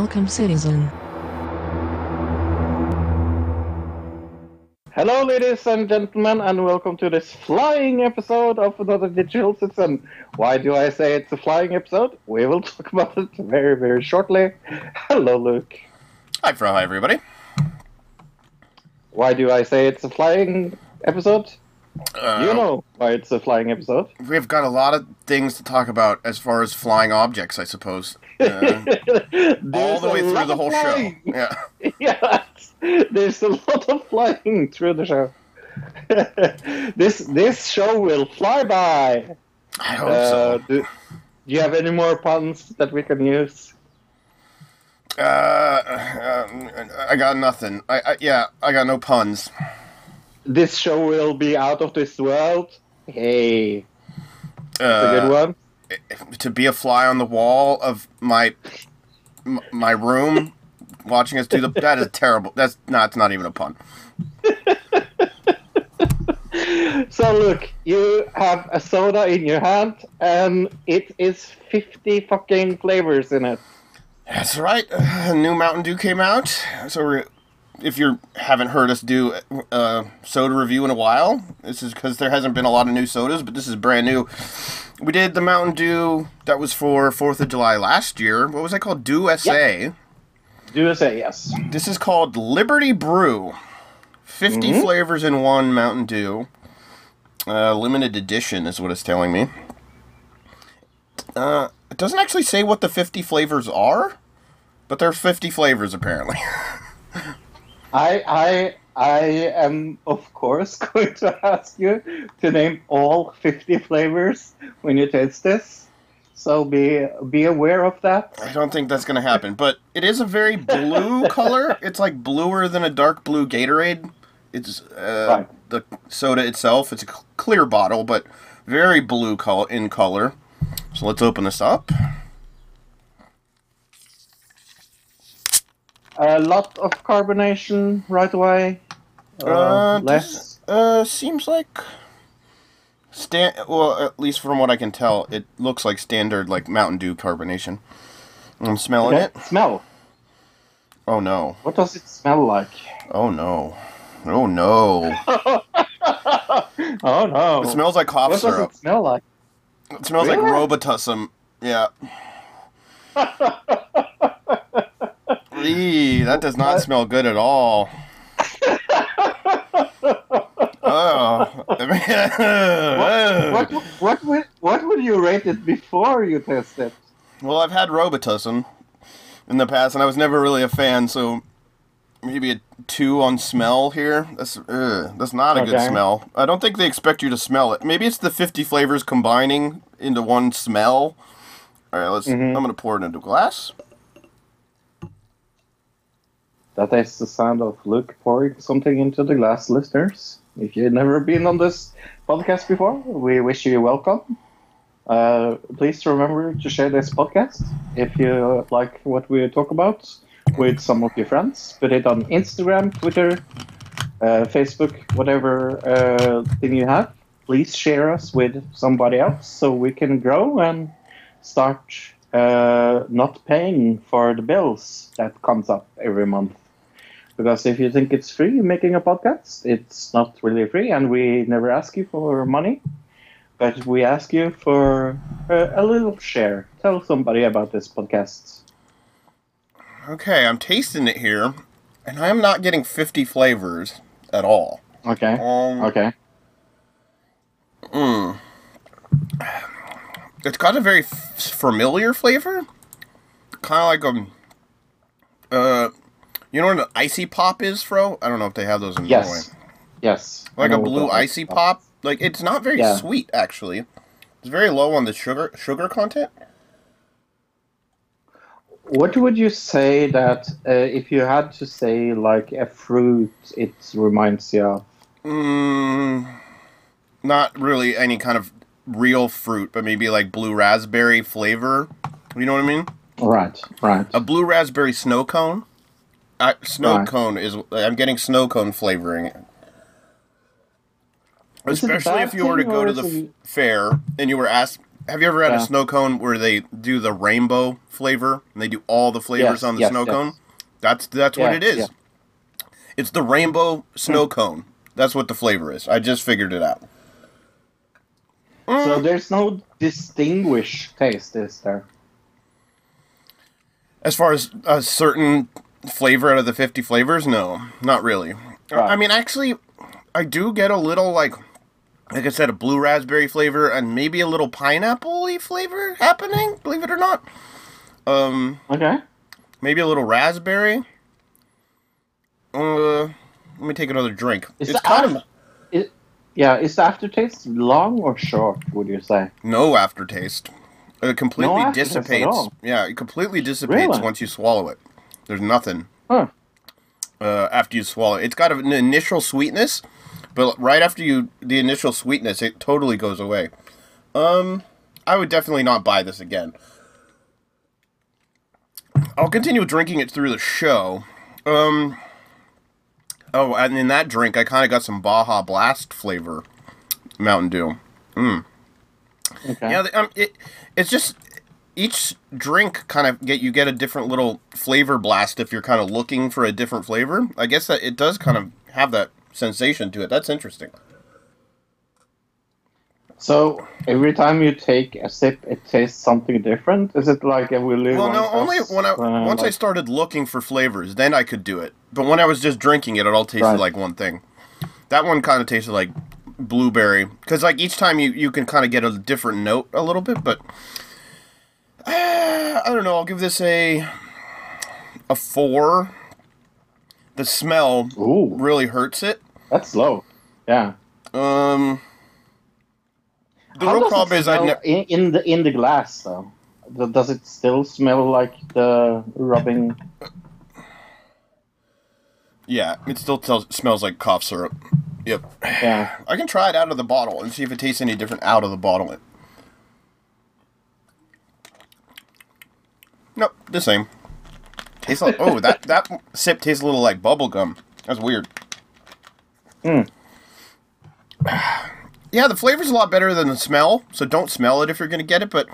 Welcome, citizen. Hello, ladies and gentlemen, and welcome to this flying episode of another Digital Citizen. Why do I say it's a flying episode? We will talk about it very, very shortly. Hello, Luke. Hi, Fro. Hi, everybody. Why do I say it's a flying episode? Uh, you know why it's a flying episode. We've got a lot of things to talk about as far as flying objects, I suppose. Uh, all the way through the whole show. Yeah. yes, there's a lot of flying through the show. this this show will fly by. I hope Uh, so. do, do you have any more puns that we can use? Uh, um, I got nothing. I, I yeah, I got no puns. This show will be out of this world. Hey, Uh, it's a good one. To be a fly on the wall of my my room, watching us do the that is terrible. That's not. It's not even a pun. So look, you have a soda in your hand, and it is fifty fucking flavors in it. That's right. A new Mountain Dew came out. So we're, if you haven't heard us do a soda review in a while, this is because there hasn't been a lot of new sodas, but this is brand new. We did the Mountain Dew that was for Fourth of July last year. What was that called? Dew SA. Do you say yes? This is called Liberty Brew. 50 flavors in one Mountain Dew. Uh, limited edition is what it's telling me. Uh, it doesn't actually say what the 50 flavors are, but there are 50 flavors apparently. I I I am of course going to ask you to name all fifty flavors when you taste this. So be be aware of that. I don't think that's going to happen, but it is a very blue color. It's like bluer than a dark blue Gatorade. It's uh, Right. the soda itself. It's a clear bottle, but very blue col- in color. So let's open this up. A lot of carbonation right away. Uh, Uh, less. this, uh, seems like stand. Well, at least from what I can tell, it looks like standard like Mountain Dew carbonation. I'm smelling Okay, it. Smell. Oh no! What does it smell like? Oh no! Oh no! Oh no! It smells like cough what does it smell like? It smells Really? like Robitussin. Yeah. Eee, that does not smell good at all. oh. What what would what would you rate it before you taste it? Well, I've had Robitussin in the past, and I was never really a fan, so maybe a two on smell here. That's ugh, that's not a good Okay. smell. I don't think they expect you to smell it. Maybe it's the 50 flavors combining into one smell. All right, let's. Mhm. I'm gonna pour it into a glass. That is the sound of Luke pouring something into the glass, listeners. If you've never been on this podcast before, we wish you welcome. Uh, please remember to share this podcast if you like what we talk about with some of your friends. Put it on Instagram, Twitter, uh, Facebook, whatever uh, thing you have. Please share us with somebody else so we can grow and start uh, not paying for the bills that comes up every month. Because if you think it's free making a podcast, it's not really free, and we never ask you for money. but we ask you for a, a little share. Tell somebody about this podcast. Okay, I'm tasting it here, and I am not getting 50 flavors at all. Okay. Um, Okay. It's got a very f- familiar flavor, kind of like a, uh, you know what an icy pop is, Fro? I don't know if they have those in Norway. Yes. Yes. Like a blue icy is. pop. Like it's not very Yeah. sweet actually. It's very low on the sugar sugar content. What would you say that uh, if you had to say like a fruit, it reminds you of? Mm, not really any kind of real fruit, but maybe like blue raspberry flavor. You know what I mean? Right. Right. A blue raspberry snow cone. I, snow Right. cone is. I'm getting snow cone flavoring. Is Especially if you were to go to the it- fair and you were asked, "Have you ever had Yeah. a snow cone where they do the rainbow flavor and they do all the flavors Yes, on the yes, sno yes. cone?" That's that's what it is. It's the rainbow snow cone. That's what the flavor is. I just figured it out. So there's no distinguished taste, is there? As far as a certain flavor out of the 50 flavors, no, not really. Right. I mean, actually, I do get a little, like, like I said, a blue raspberry flavor and maybe a little pineapple flavor happening, believe it or not. Um, Okay. maybe a little raspberry. Uh, let me take another drink. Is it's the kind of yeah, is the aftertaste long or short? Would you say? no aftertaste. It completely No aftertaste at dissipates. all? Yeah, it completely dissipates Really? once you swallow it. There's nothing. Huh. uh, after you swallow it. It's got an initial sweetness, but right after you the initial sweetness, it totally goes away. Um, I would definitely not buy this again. I'll continue drinking it through the show. Um, oh, and in that drink, I kind of got some Baja Blast flavor, Mountain Dew. Okay. Yeah, um, it, it's just each drink kind of get you get a different little flavor blast if you're kind of looking for a different flavor. I guess that it does kind of have that sensation to it. That's interesting. So every time you take a sip, it tastes something different. Is it like a Willy Well, no, only when I uh, once I started looking for flavors, then I could do it. But when I was just drinking it, it all tasted Right. like one thing. That one kind of tasted like blueberry because like each time you you can kind of get a different note a little bit, but uh, I don't know. I'll give this a a four. The smell Ooh, really hurts it. that's low. Yeah. Um, the How real problem is I ne- in, in the in the glass though. Does it still smell like the rubbing? yeah, it still tells, smells like cough syrup. Yep. Yeah. I can try it out of the bottle and see if it tastes any different out of the bottle. Nope, the same. Tastes like oh that that sip tastes a little like bubble gum. That's weird. Hmm. Yeah, the flavor's a lot better than the smell, so don't smell it if you're gonna get it. But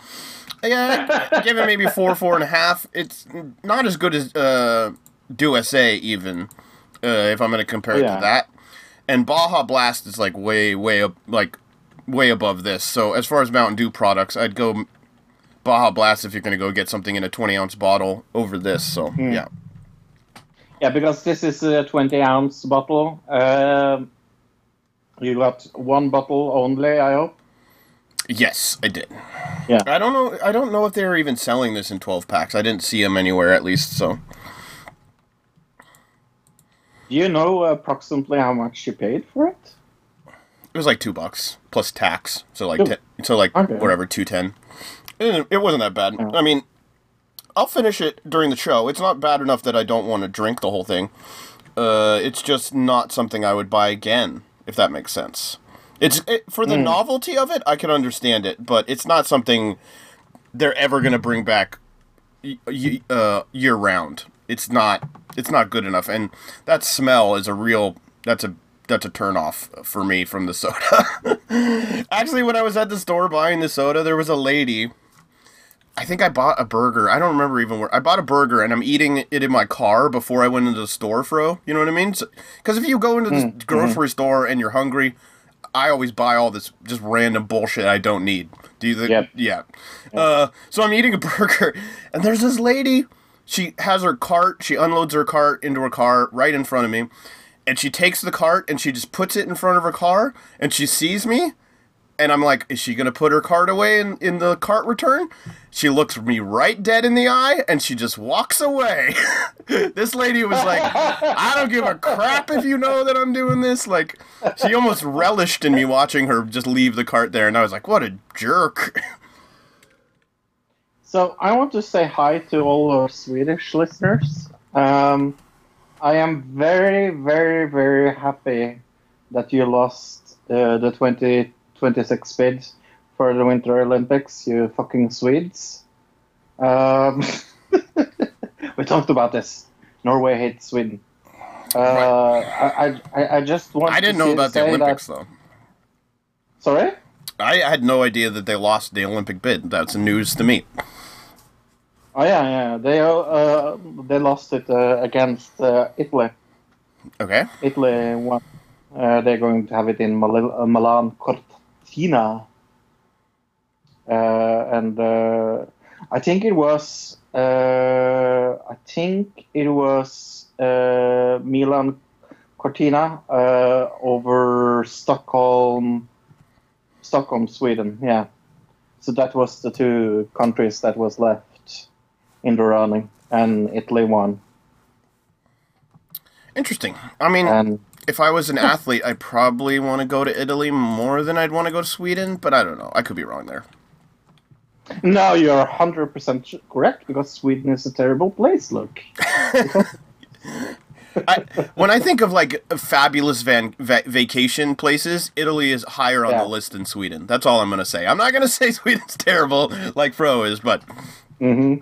yeah, give it maybe four, four and a half. It's not as good as uh, Dew SA even. Uh, if I'm gonna compare it to that, and Baja Blast is like way, way up, like way above this. So as far as Mountain Dew products, I'd go Baja Blast if you're gonna go get something in a 20 ounce bottle over this. So Hmm. yeah, Yeah, because this is a 20 ounce bottle. Um, you got one bottle only, I hope. yes, I did. Yeah. I don't know. I don't know if they were even selling this in 12 packs. I didn't see them anywhere at least. So Do you know approximately how much you paid for it? it was like two bucks plus tax. So like ten, so like Okay. whatever two ten. It, it wasn't that bad. Yeah. I mean, I'll finish it during the show. It's not bad enough that I don't want to drink the whole thing. Uh, it's just not something I would buy again, if that makes sense. It's it, for the novelty of it, I can understand it, but it's not something they're ever gonna bring back y- y- uh, year round. It's not. It's not good enough, and that smell is a real. That's a that's a turn off for me from the soda. Actually, when I was at the store buying the soda, there was a lady. I think I bought a burger. I don't remember even where I bought a burger, and I'm eating it in my car before I went into the store. Fro, you know what I mean? Because if you go into the grocery store and you're hungry, I always buy all this just random bullshit I don't need. Do you think? Yep. Yeah. Uh, so I'm eating a burger, and there's this lady. She has her cart. She unloads her cart into her car right in front of me, and she takes the cart and she just puts it in front of her car, and she sees me, and I'm like, is she gonna put her cart away in, in the cart return? She looks me right dead in the eye and she just walks away. this lady was like, I don't give a crap if you know that I'm doing this. Like, she almost relished in me watching her just leave the cart there, and I was like, what a jerk. So I want to say hi to all our Swedish listeners. Um, I am very, very, very happy that you lost uh, the 2026 bid for the Winter Olympics, you fucking Swedes. Um, we talked about this. Norway hates Sweden. Uh, I, I, I just want I didn't know about the Olympics, that- though. Sorry? I had no idea that they lost the Olympic bid. That's news to me. Oh yeah, yeah. They uh, they lost it uh, against uh, Italy. Okay. Italy won. Uh, they're going to have it in Mal- uh, Milan Cortina. Uh, and uh, I think it was. Uh, I think it was uh, Milan Cortina uh, over Stockholm. Stockholm, Sweden. Yeah. So that was the two countries that was left in the running, and Italy won. Interesting. I mean, And if I was an athlete, I probably want to go to Italy more than I'd want to go to Sweden, but I don't know. I could be wrong there. No, you're 100% correct because Sweden is a terrible place, look. I, when I think of like fabulous van, va- vacation places, Italy is higher on Yeah. the list than Sweden. That's all I'm going to say. I'm not going to say Sweden's terrible like Fro is, but hmm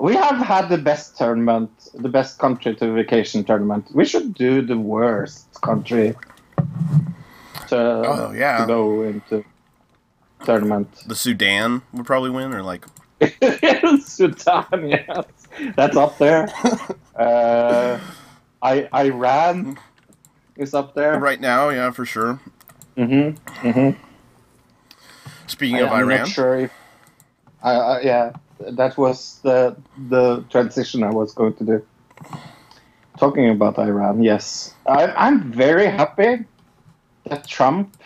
We have had the best tournament, the best country to vacation tournament. We should do the worst country to, Oh, yeah. to go into tournament. the Sudan would probably win, or like Sudan, yes. That's up there. uh, I, Iran is up there. right now, yeah, for sure. Mm-hmm. Mm-hmm. Speaking I, of I'm Iran, not sure if. I, I, yeah, that was the the transition I was going to do. Talking about Iran, yes, I, I'm very happy that Trump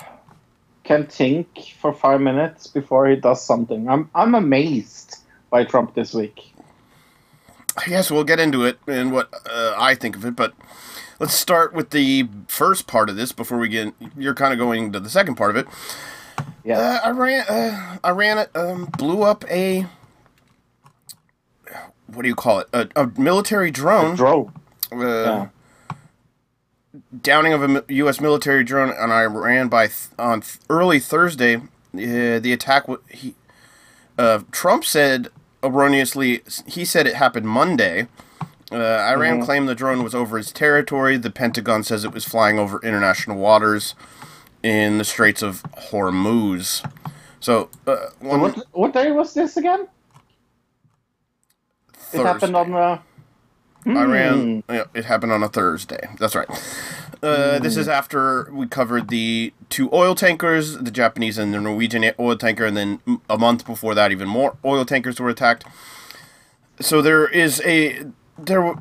can think for five minutes before he does something. I'm I'm amazed by Trump this week. yes, we'll get into it and what uh, I think of it, but let's start with the first part of this before we get. You're kind of going to the second part of it. Yeah, Uh, Iran, uh, Iran um, blew up a what do you call it? A, a military drone. drone. uh, Yeah. Downing of a U.S. military drone on Iran by th- on th- early Thursday. Uh, the attack. W- he, uh, Trump said erroneously. He said it happened Monday. Uh, Iran claimed the drone was over its territory. The Pentagon says it was flying over international waters in the Straits of Hormuz. So, uh, What what day was this again? It happened on the. Iran. Hmm. Yeah, it happened on a Thursday. That's right. Uh, This is after we covered the two oil tankers, the Japanese and the Norwegian oil tanker, and then a month before that, even more oil tankers were attacked. So there is a there.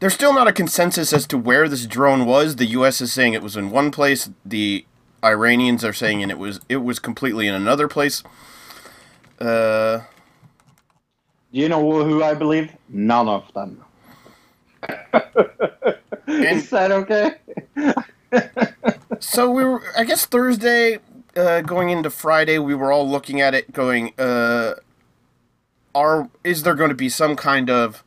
There's still not a consensus as to where this drone was. The U.S. is saying it was in one place. The Iranians are saying it was it was completely in another place. Uh, you know who I believe? None of them. Is that okay? So we were, I guess Thursday, uh, going into Friday, we were all looking at it, going, uh, are is there going to be some kind of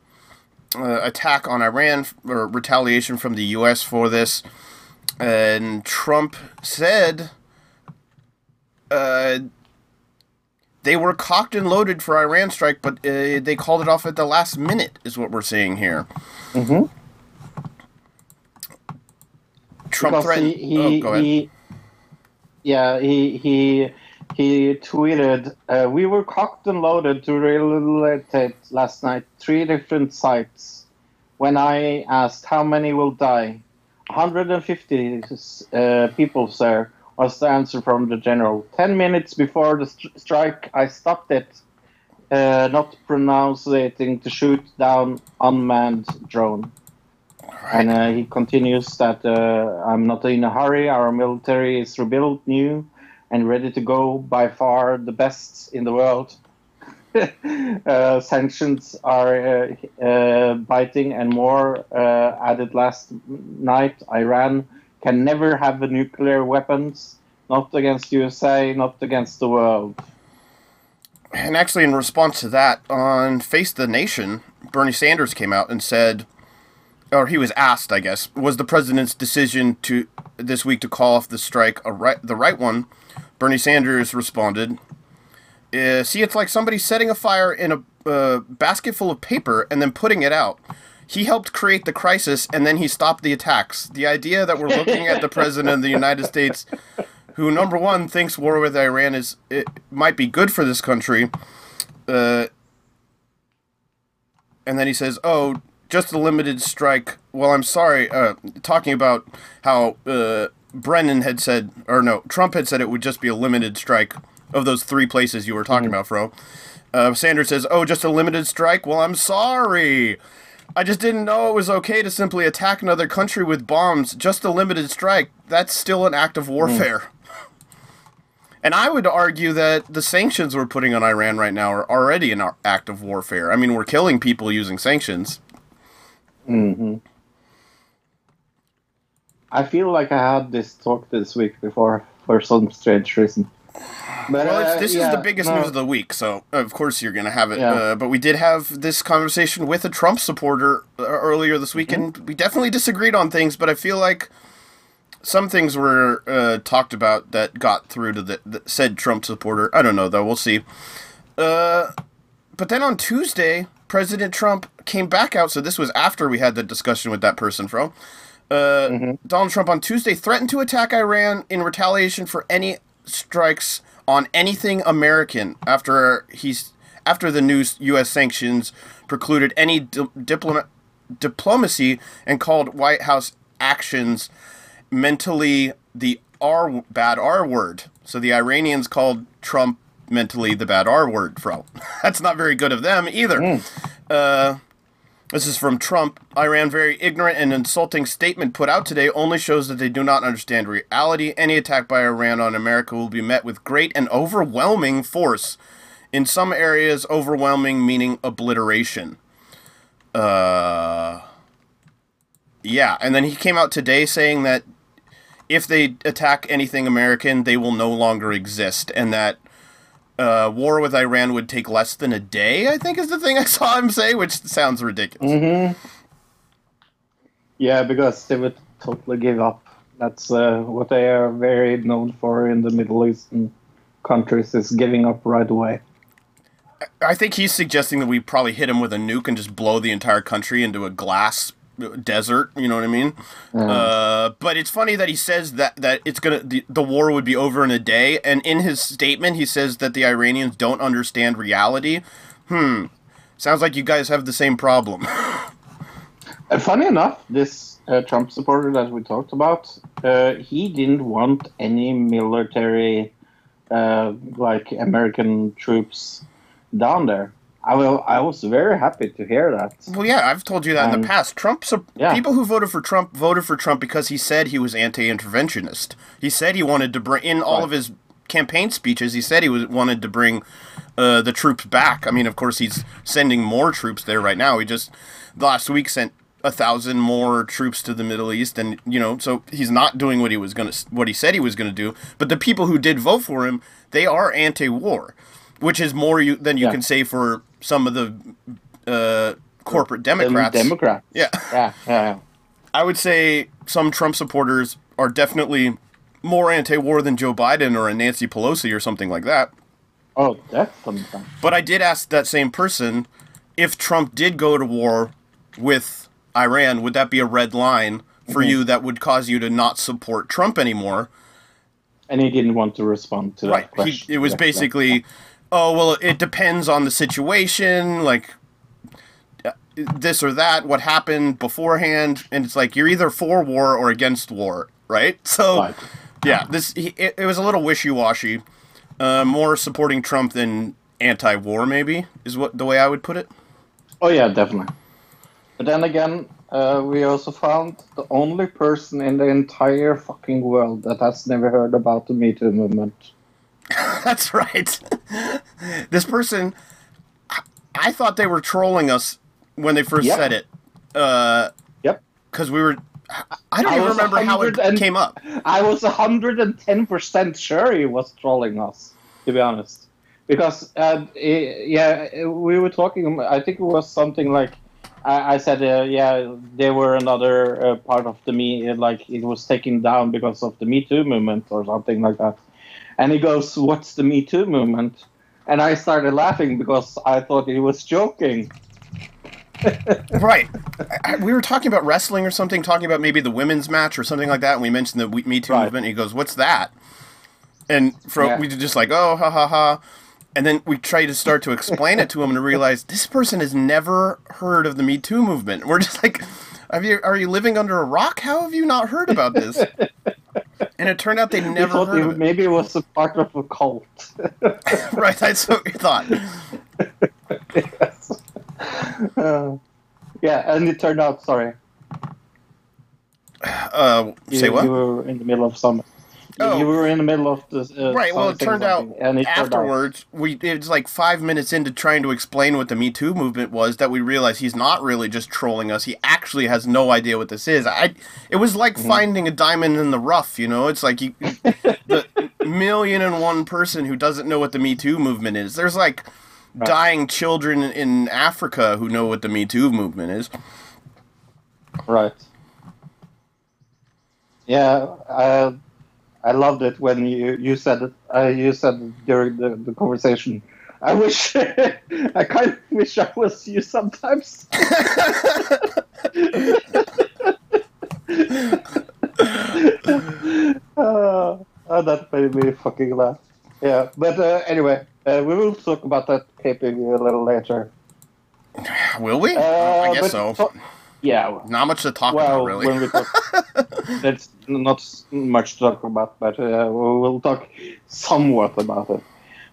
uh, attack on Iran or retaliation from the U.S. for this? And Trump said, uh, they were cocked and loaded for Iran strike, but uh, they called it off at the last minute, is what we're seeing here. Mm-hmm. Trump because threatened. he, he, oh, go ahead. he yeah he he he tweeted uh, we were cocked and loaded to relocate last night three different sites when i asked how many will die 150 uh, people, sir, was the answer from the general. Ten minutes before the st- strike, I stopped it, uh, not pronouncing to shoot down unmanned drone. And uh, he continues that uh, I'm not in a hurry. Our military is rebuilt, new, and ready to go. By far the best in the world. uh, sanctions are uh, uh, biting, and more uh, added last night. Iran can never have nuclear weapons. Not against USA, not against the world. And actually, in response to that, on Face the Nation, Bernie Sanders came out and said, or he was asked, I guess, was the president's decision to this week to call off the strike a right, the right one? Bernie Sanders responded, uh, "See, it's like somebody setting a fire in a uh, basket full of paper and then putting it out." He helped create the crisis and then he stopped the attacks. The idea that we're looking at the president of the United States who number one thinks war with Iran is it might be good for this country, uh, and then he says, "Oh, just a limited strike." Well, I'm sorry, uh, talking about how uh, Brennan had said, or no, Trump had said it would just be a limited strike of those three places you were talking about, Fro. Uh, Sanders says, "Oh, just a limited strike." Well, I'm sorry. I just didn't know it was okay to simply attack another country with bombs. Just a limited strike. That's still an act of warfare. And I would argue that the sanctions we're putting on Iran right now are already an act of warfare. I mean, we're killing people using sanctions. hmm I feel like I had this talk this week before for some strange reason. But, Well, uh, it's, this yeah, is the biggest no, news of the week, so of course you're going to have it. Yeah. Uh, but we did have this conversation with a Trump supporter uh, earlier this week, Mm-hmm. and we definitely disagreed on things. But I feel like some things were uh, talked about that got through to the, the said Trump supporter. I don't know though. We'll see. Uh, but then on Tuesday, President Trump came back out. So this was after we had the discussion with that person, Fro. Uh, Donald Trump on Tuesday threatened to attack Iran in retaliation for any strikes on anything American after he's after the new U.S. sanctions precluded any di- diploma- diplomacy and called White House actions mentally the R bad R word. So the Iranians called Trump mentally the bad R word, Fro. That's not very good of them either. Uh, this is from Trump. Iran very ignorant and insulting statement put out today only shows that they do not understand reality. Any attack by Iran on America will be met with great and overwhelming force. In some areas, overwhelming meaning obliteration. Uh, yeah, and then he came out today saying that if they attack anything American, they will no longer exist, and that uh, war with Iran would take less than a day. I think is the thing I saw him say, which sounds ridiculous. Mm-hmm. Yeah, because they would totally give up. That's uh, what they are very known for in the Middle Eastern countries is giving up right away. I think he's suggesting that we probably hit him with a nuke and just blow the entire country into a glass desert. You know what I mean? Uh, but it's funny that he says that that it's gonna the, the war would be over in a day, and in his statement he says that the Iranians don't understand reality. Hmm. Sounds like you guys have the same problem. Uh, funny enough, this uh, Trump supporter that we talked about, uh, he didn't want any military, uh, like American troops down there. I will. I was very happy to hear that. Well, yeah, I've told you that in Um, the past. Trump, yeah. people who voted for Trump voted for Trump because he said he was anti-interventionist. He said he wanted to bring in all Right. of his campaign speeches. He said he was wanted to bring uh, the troops back. I mean, of course, he's sending more troops there right now. He just last week sent a thousand more troops to the Middle East, and you know, so he's not doing what he was gonna, what he said he was gonna do. But the people who did vote for him, they are anti-war, which is more you, than you Yeah. can say for some of the uh, corporate Democrats. Democrat. yeah, Yeah, yeah, yeah. I would say some Trump supporters are definitely more anti-war than Joe Biden or a Nancy Pelosi or something like that. Oh, definitely. But I did ask that same person if Trump did go to war with Iran, would that be a red line for you that would cause you to not support Trump anymore? And he didn't want to respond to that Right. He, question. it was Yeah, basically, oh well, it depends on the situation. Like, this or that, what happened beforehand, and it's like you're either for war or against war, right? So, Right. yeah, this it, it was a little wishy washy, uh, more supporting Trump than anti-war, maybe is what the way I would put it. Oh yeah, definitely. But then again, uh, we also found the only person in the entire fucking world that has never heard about the Me Too movement. That's right. this person, I- thought they were trolling us when they first Yep. said it. Uh, Yep. because we were. I don't I even remember how it and- came up. I was hundred and ten percent sure he was trolling us, to be honest, because uh, eh, yeah, we were talking. I think it was something like I, I said, uh, yeah, they were another uh, part of the me, like it was taken down because of the Me Too movement or something like that. And he goes, "What's the Me Too movement?" And I started laughing because I thought he was joking. Right. I, I- we were talking about wrestling or something, talking about maybe the women's match or something like that, and we mentioned the We- Me Too Right. movement. And he goes, "What's that?" And for Yeah. we were just like, "Oh, ha ha ha," and then we try to start to explain it to him and realize this person has never heard of the Me Too movement. We're just like, "Have you? Are you living under a rock? How have you not heard about this?" And it turned out they never heard it. maybe it was a part of a cult. Right, that's what we thought. yes. Uh, yeah, and it turned out. Sorry, Uh, you, say what? You were in the middle of some. Oh. You were in the middle of this. Uh, Right. Well, it turned out it turned out- afterwards we it was like five minutes into trying to explain what the Me Too movement was that we realized he's not really just trolling us. He actually has no idea what this is. I. It was like Mm-hmm. finding a diamond in the rough. You know, it's like you, the million and one person who doesn't know what the Me Too movement is. There's like dying children in Africa who know what the Me Too movement is. Right. Yeah, uh, I loved it when you, you said it. Uh, you said during the, the conversation. I wish I kind of wish I was you sometimes. uh, oh, that made me fucking laugh. Yeah, but uh, anyway, uh, we will talk about that taping a little later. Will we? Uh, I guess so. to- yeah, Not much to talk well, about, really. we talk, that's not much to talk about, but uh, we will talk somewhat about it.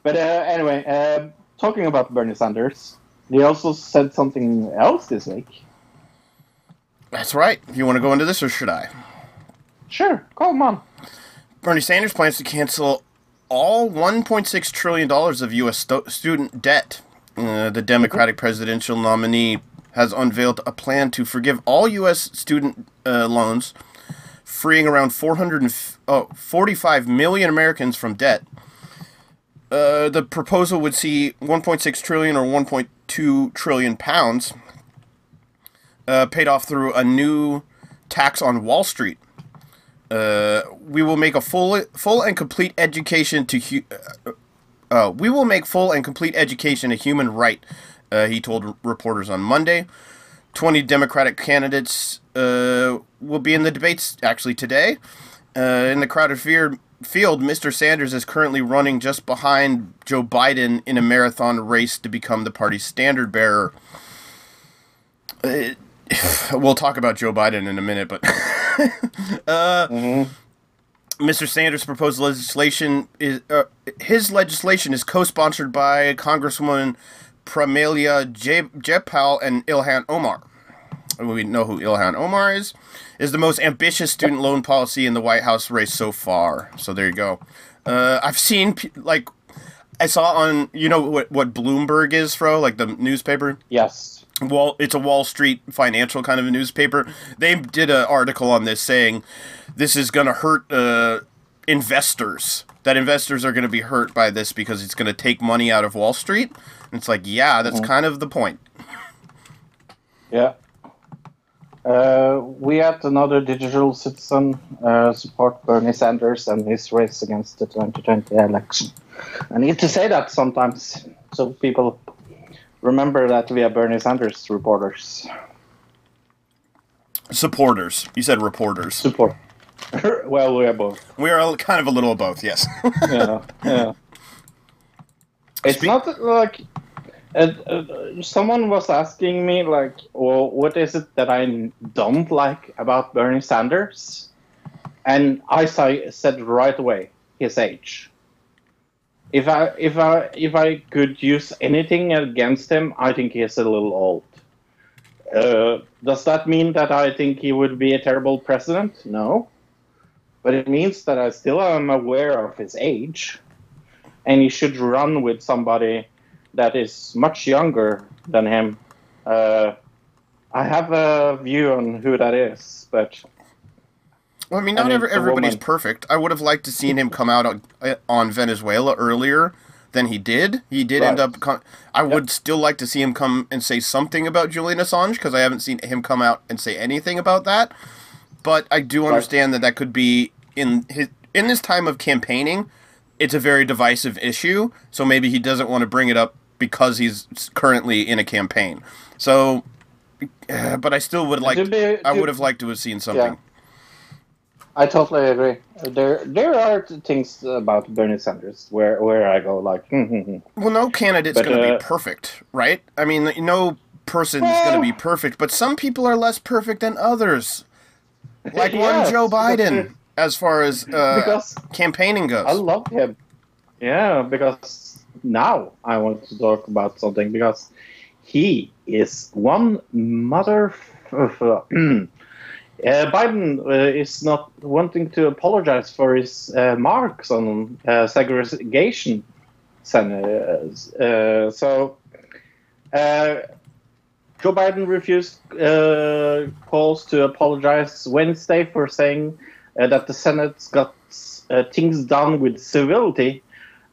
But uh, anyway, uh, talking about Bernie Sanders, he also said something else this week. That's right. You want to go into this, or should I? Sure, come on. Bernie Sanders plans to cancel all $1.6 trillion of U.S. stu- student debt. Uh, the Democratic presidential nominee has unveiled a plan to forgive all U.S. student uh, loans, freeing around 445 million Americans from debt. Uh, the proposal would see 1.6 trillion or 1.2 trillion pounds uh, paid off through a new tax on Wall Street. Uh, we will make a full, full and complete education to. Hu- uh, uh, we will make full and complete education a human right. Uh, he told reporters on Monday. Twenty Democratic candidates uh, will be in the debates actually today. Uh, in the crowded fear, field, Mr. Sanders is currently running just behind Joe Biden in a marathon race to become the party's standard bearer. Uh, we'll talk about Joe Biden in a minute, but Mr. Sanders' proposed legislation is uh, his legislation is co-sponsored by Congresswoman Pramila J- Jayapal and Ilhan Omar. We know who Ilhan Omar is. Is the most ambitious student loan policy in the White House race so far. So there you go. Uh, I've seen like I saw on you know what what Bloomberg is, Fro, like the newspaper. Yes. Wall it's a Wall Street financial kind of a newspaper. They did an article on this saying this is going to hurt uh, investors. That investors are going to be hurt by this because it's going to take money out of Wall Street. It's like, yeah, that's kind of the point. Yeah. Uh, we at another digital citizen uh, support Bernie Sanders and his race against the 2020 election. I need to say that sometimes so people remember that we are Bernie Sanders reporters. Supporters. You said reporters. Support. well, we are both. We are kind of a little of both, yes. Yeah, yeah. It's Spe- not like Uh, someone was asking me like, well, what is it that I don't like about Bernie Sanders? And I sa- said right away, his age. If I if I if I could use anything against him, I think he's a little old. Uh, does that mean that I think he would be a terrible president? No, but it means that I still am aware of his age, and he should run with somebody that is much younger than him. Uh, I have a view on who that is, but Well, I mean, I not mean, every, everybody's woman- perfect. I would have liked to seen him come out on, on Venezuela earlier than he did. He did end up. Com- I would still like to see him come and say something about Julian Assange because I haven't seen him come out and say anything about that. But I do understand that that could be in his in this time of campaigning. It's a very divisive issue, so maybe he doesn't want to bring it up because he's currently in a campaign. So, uh, but I still would like. To I would have liked to have seen something. I totally agree. There, there are things about Bernie Sanders where, where I go like, hmm, hmm, hmm. Well, no candidate's going to uh, be perfect, right? I mean, no person's going to be perfect, but some people are less perfect than others. Like Yes, one Joe Biden, as far as uh, campaigning goes. I love him. Yeah, because now I want to talk about something because he is one mother. Uh, Biden uh, is not wanting to apologize for his uh, marks on uh, segregation. Uh, so, uh, Joe Biden refused calls to apologize Wednesday for saying that the Senate got things done with civility,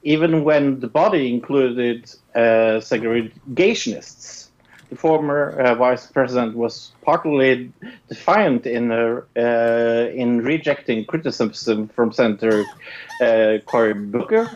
even when the body included uh, segregationists. The former uh, vice president was partly defiant in uh, uh, in rejecting criticism from Senator uh, Cory Booker,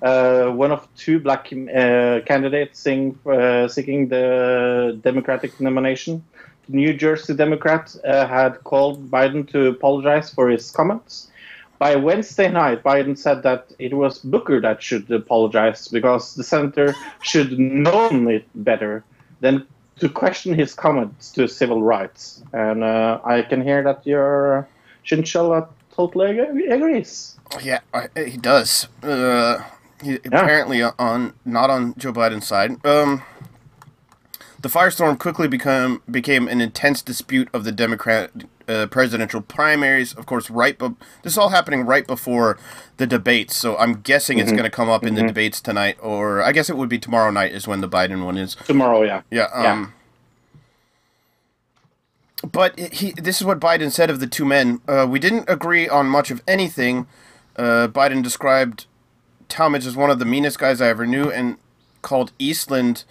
uh, one of two black candidates seeking, uh, seeking the Democratic nomination. The New Jersey Democrat had called Biden to apologize for his comments. By Wednesday night, Biden said that it was Booker that should apologize because the senator should know it better than to question his comments to civil rights. And uh, I can hear that your Chinchilla totally ag- agrees. yeah, I, he does. Uh, he apparently on not on Joe Biden's side. Um, the firestorm quickly become became an intense dispute of the Democrat uh, presidential primaries. Of course, right. Be- this is all happening right before the debates, so I'm guessing it's going to come up in the debates tonight, or I guess it would be tomorrow night is when the Biden one is. Tomorrow, yeah. Yeah. Um, But he, this is what Biden said of the two men. Uh, we didn't agree on much of anything. Uh, Biden described Talmadge as one of the meanest guys I ever knew, and called Eastland,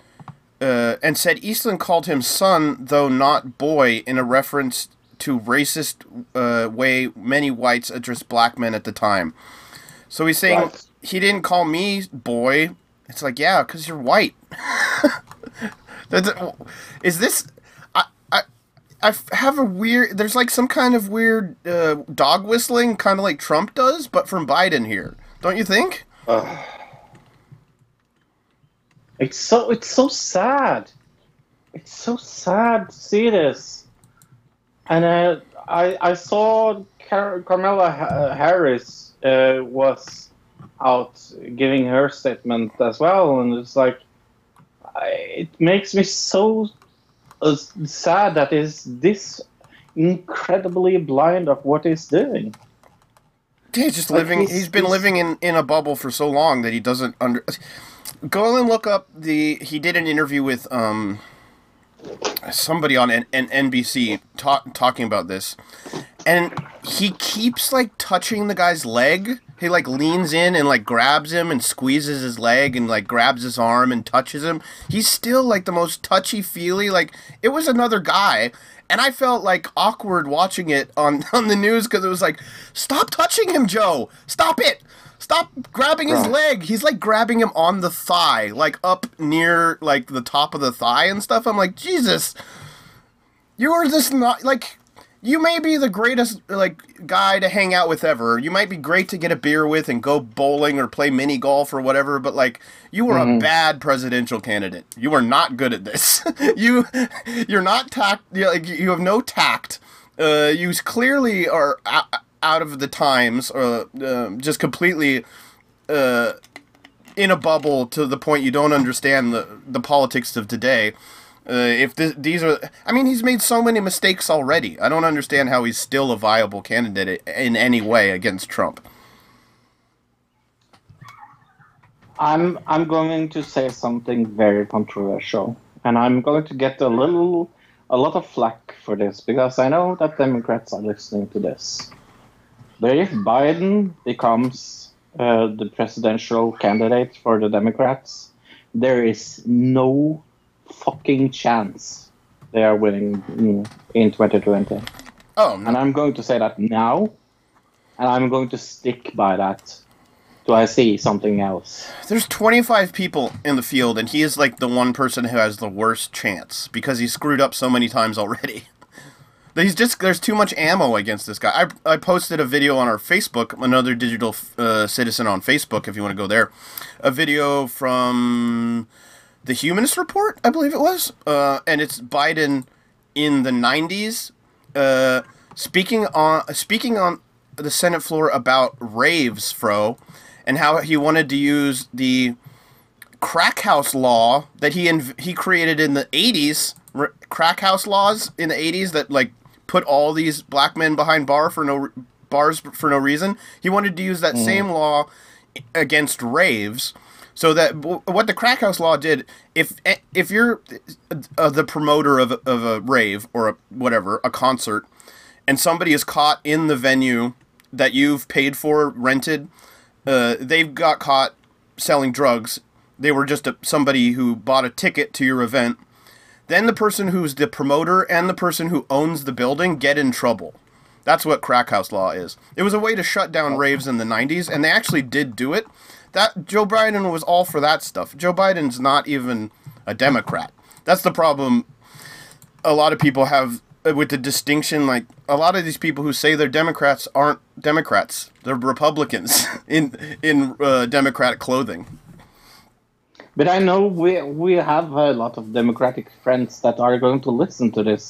uh, and said Eastland called him son, though not boy, in a reference to racist uh, way many whites addressed black men at the time. So he's saying Right. he didn't call me boy. It's like yeah, because you're white. That's, is this? I, I have a weird. There's like some kind of weird uh, dog whistling, kind of like Trump does, but from Biden here. Don't you think? It's so it's so sad. It's so sad to see this. And uh, I I saw Car- Kamala Ha- Harris uh, was out giving her statement as well, and it's like I, it makes me so uh, sad that is this incredibly blind of what he's doing. He's just Like, living. he's- he's been he's- living in in a bubble for so long that he doesn't under. Go and look up the. He did an interview with um. Somebody on N- N- NBC ta- talking about this, and he keeps like touching the guy's leg. He like leans in and like grabs him and squeezes his leg and like grabs his arm and touches him. He's still like the most touchy feely. Like it was another guy, and I felt like awkward watching it on on the news because it was like, stop touching him, Joe. Stop it. Stop grabbing his Right. leg. He's like grabbing him on the thigh, like up near like the top of the thigh and stuff. I'm like, Jesus, you are this not like you may be the greatest like guy to hang out with ever. You might be great to get a beer with and go bowling or play mini golf or whatever, but like you are a bad presidential candidate. You are not good at this. you you're not tact you like you have no tact. Uh, you clearly are out, out of the times or uh, just completely uh, in a bubble to the point you don't understand the the politics of today. Uh, if th- these are, I mean, he's made so many mistakes already. I don't understand how he's still a viable candidate in any way against Trump. I'm I'm going to say something very controversial, and I'm going to get a little a lot of flack for this because I know that Democrats are listening to this. But if Biden becomes uh, the presidential candidate for the Democrats, there is no fucking chance they are winning in 2020. Oh, And. I'm going to say that now, and I'm going to stick by that. Do I see something else? there's 25 people in the field, and he is like the one person who has the worst chance because he screwed up so many times already. He's just there's too much ammo against this guy. I, I posted a video on our Facebook, another digital uh, citizen on Facebook, if you want to go there, a video from the Humanist Report, I believe it was, uh, and it's Biden in the 90s, uh, speaking on speaking on the Senate floor about raves, fro, and how he wanted to use the crack house law that he inv- he created in the 80s r- crack house laws in the 80s that like put all these black men behind bar for no re- bars for no reason. He wanted to use that same law against raves so that what the crack house law did if if you're uh, the promoter of, a- of a rave or a, whatever a concert and somebody is caught in the venue that you've paid for rented uh, they've got caught selling drugs. They were just a, somebody who bought a ticket to your event. Then the person who's the promoter and the person who owns the building get in trouble. That's what crack house law is. It was a way to shut down raves in the 90s, and they actually did do it. That Joe Biden was all for that stuff. Joe Biden's not even a Democrat. That's the problem a lot of people have uh, with the distinction like a lot of these people who say they're democrats aren't democrats they're republicans in in uh, democratic clothing But I know we we have a lot of Democratic friends that are going to listen to this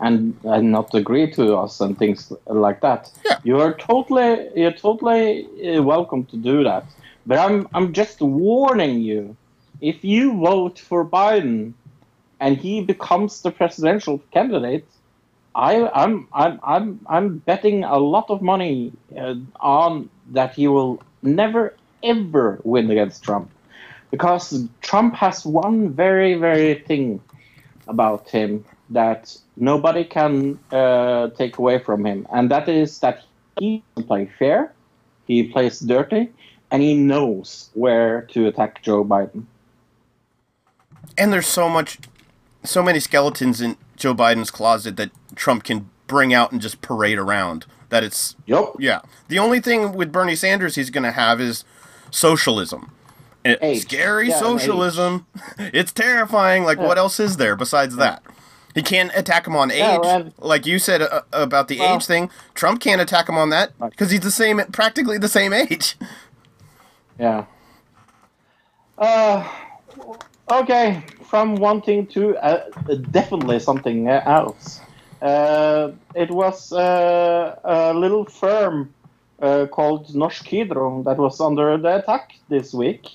and, and not agree to us and things like that. Yeah. You are totally you're totally uh, welcome to do that. But I'm I'm just warning you. If you vote for Biden and he becomes the presidential candidate, I I'm I'm I'm I'm betting a lot of money uh, on that he will never ever win against Trump. Because Trump has one very, very thing about him that nobody can uh, take away from him, and that is that he doesn't play fair, he plays dirty, and he knows where to attack Joe Biden. and there's so much so many skeletons in joe biden's closet that trump can bring out and just parade around that it's Yup. yeah. The only thing with bernie sanders he's going to have is socialism. Age. scary Yeah, socialism. It's terrifying. Like what else is there besides that? He can't attack him on age. Yeah, well- like you said uh, about the Well- age thing trump can't attack him on that because he's the same practically the same age Yeah. Uh, okay, from one thing to uh, definitely something else. Uh, it was uh, a little firm uh, called Norsk Hydro that was under the attack this week,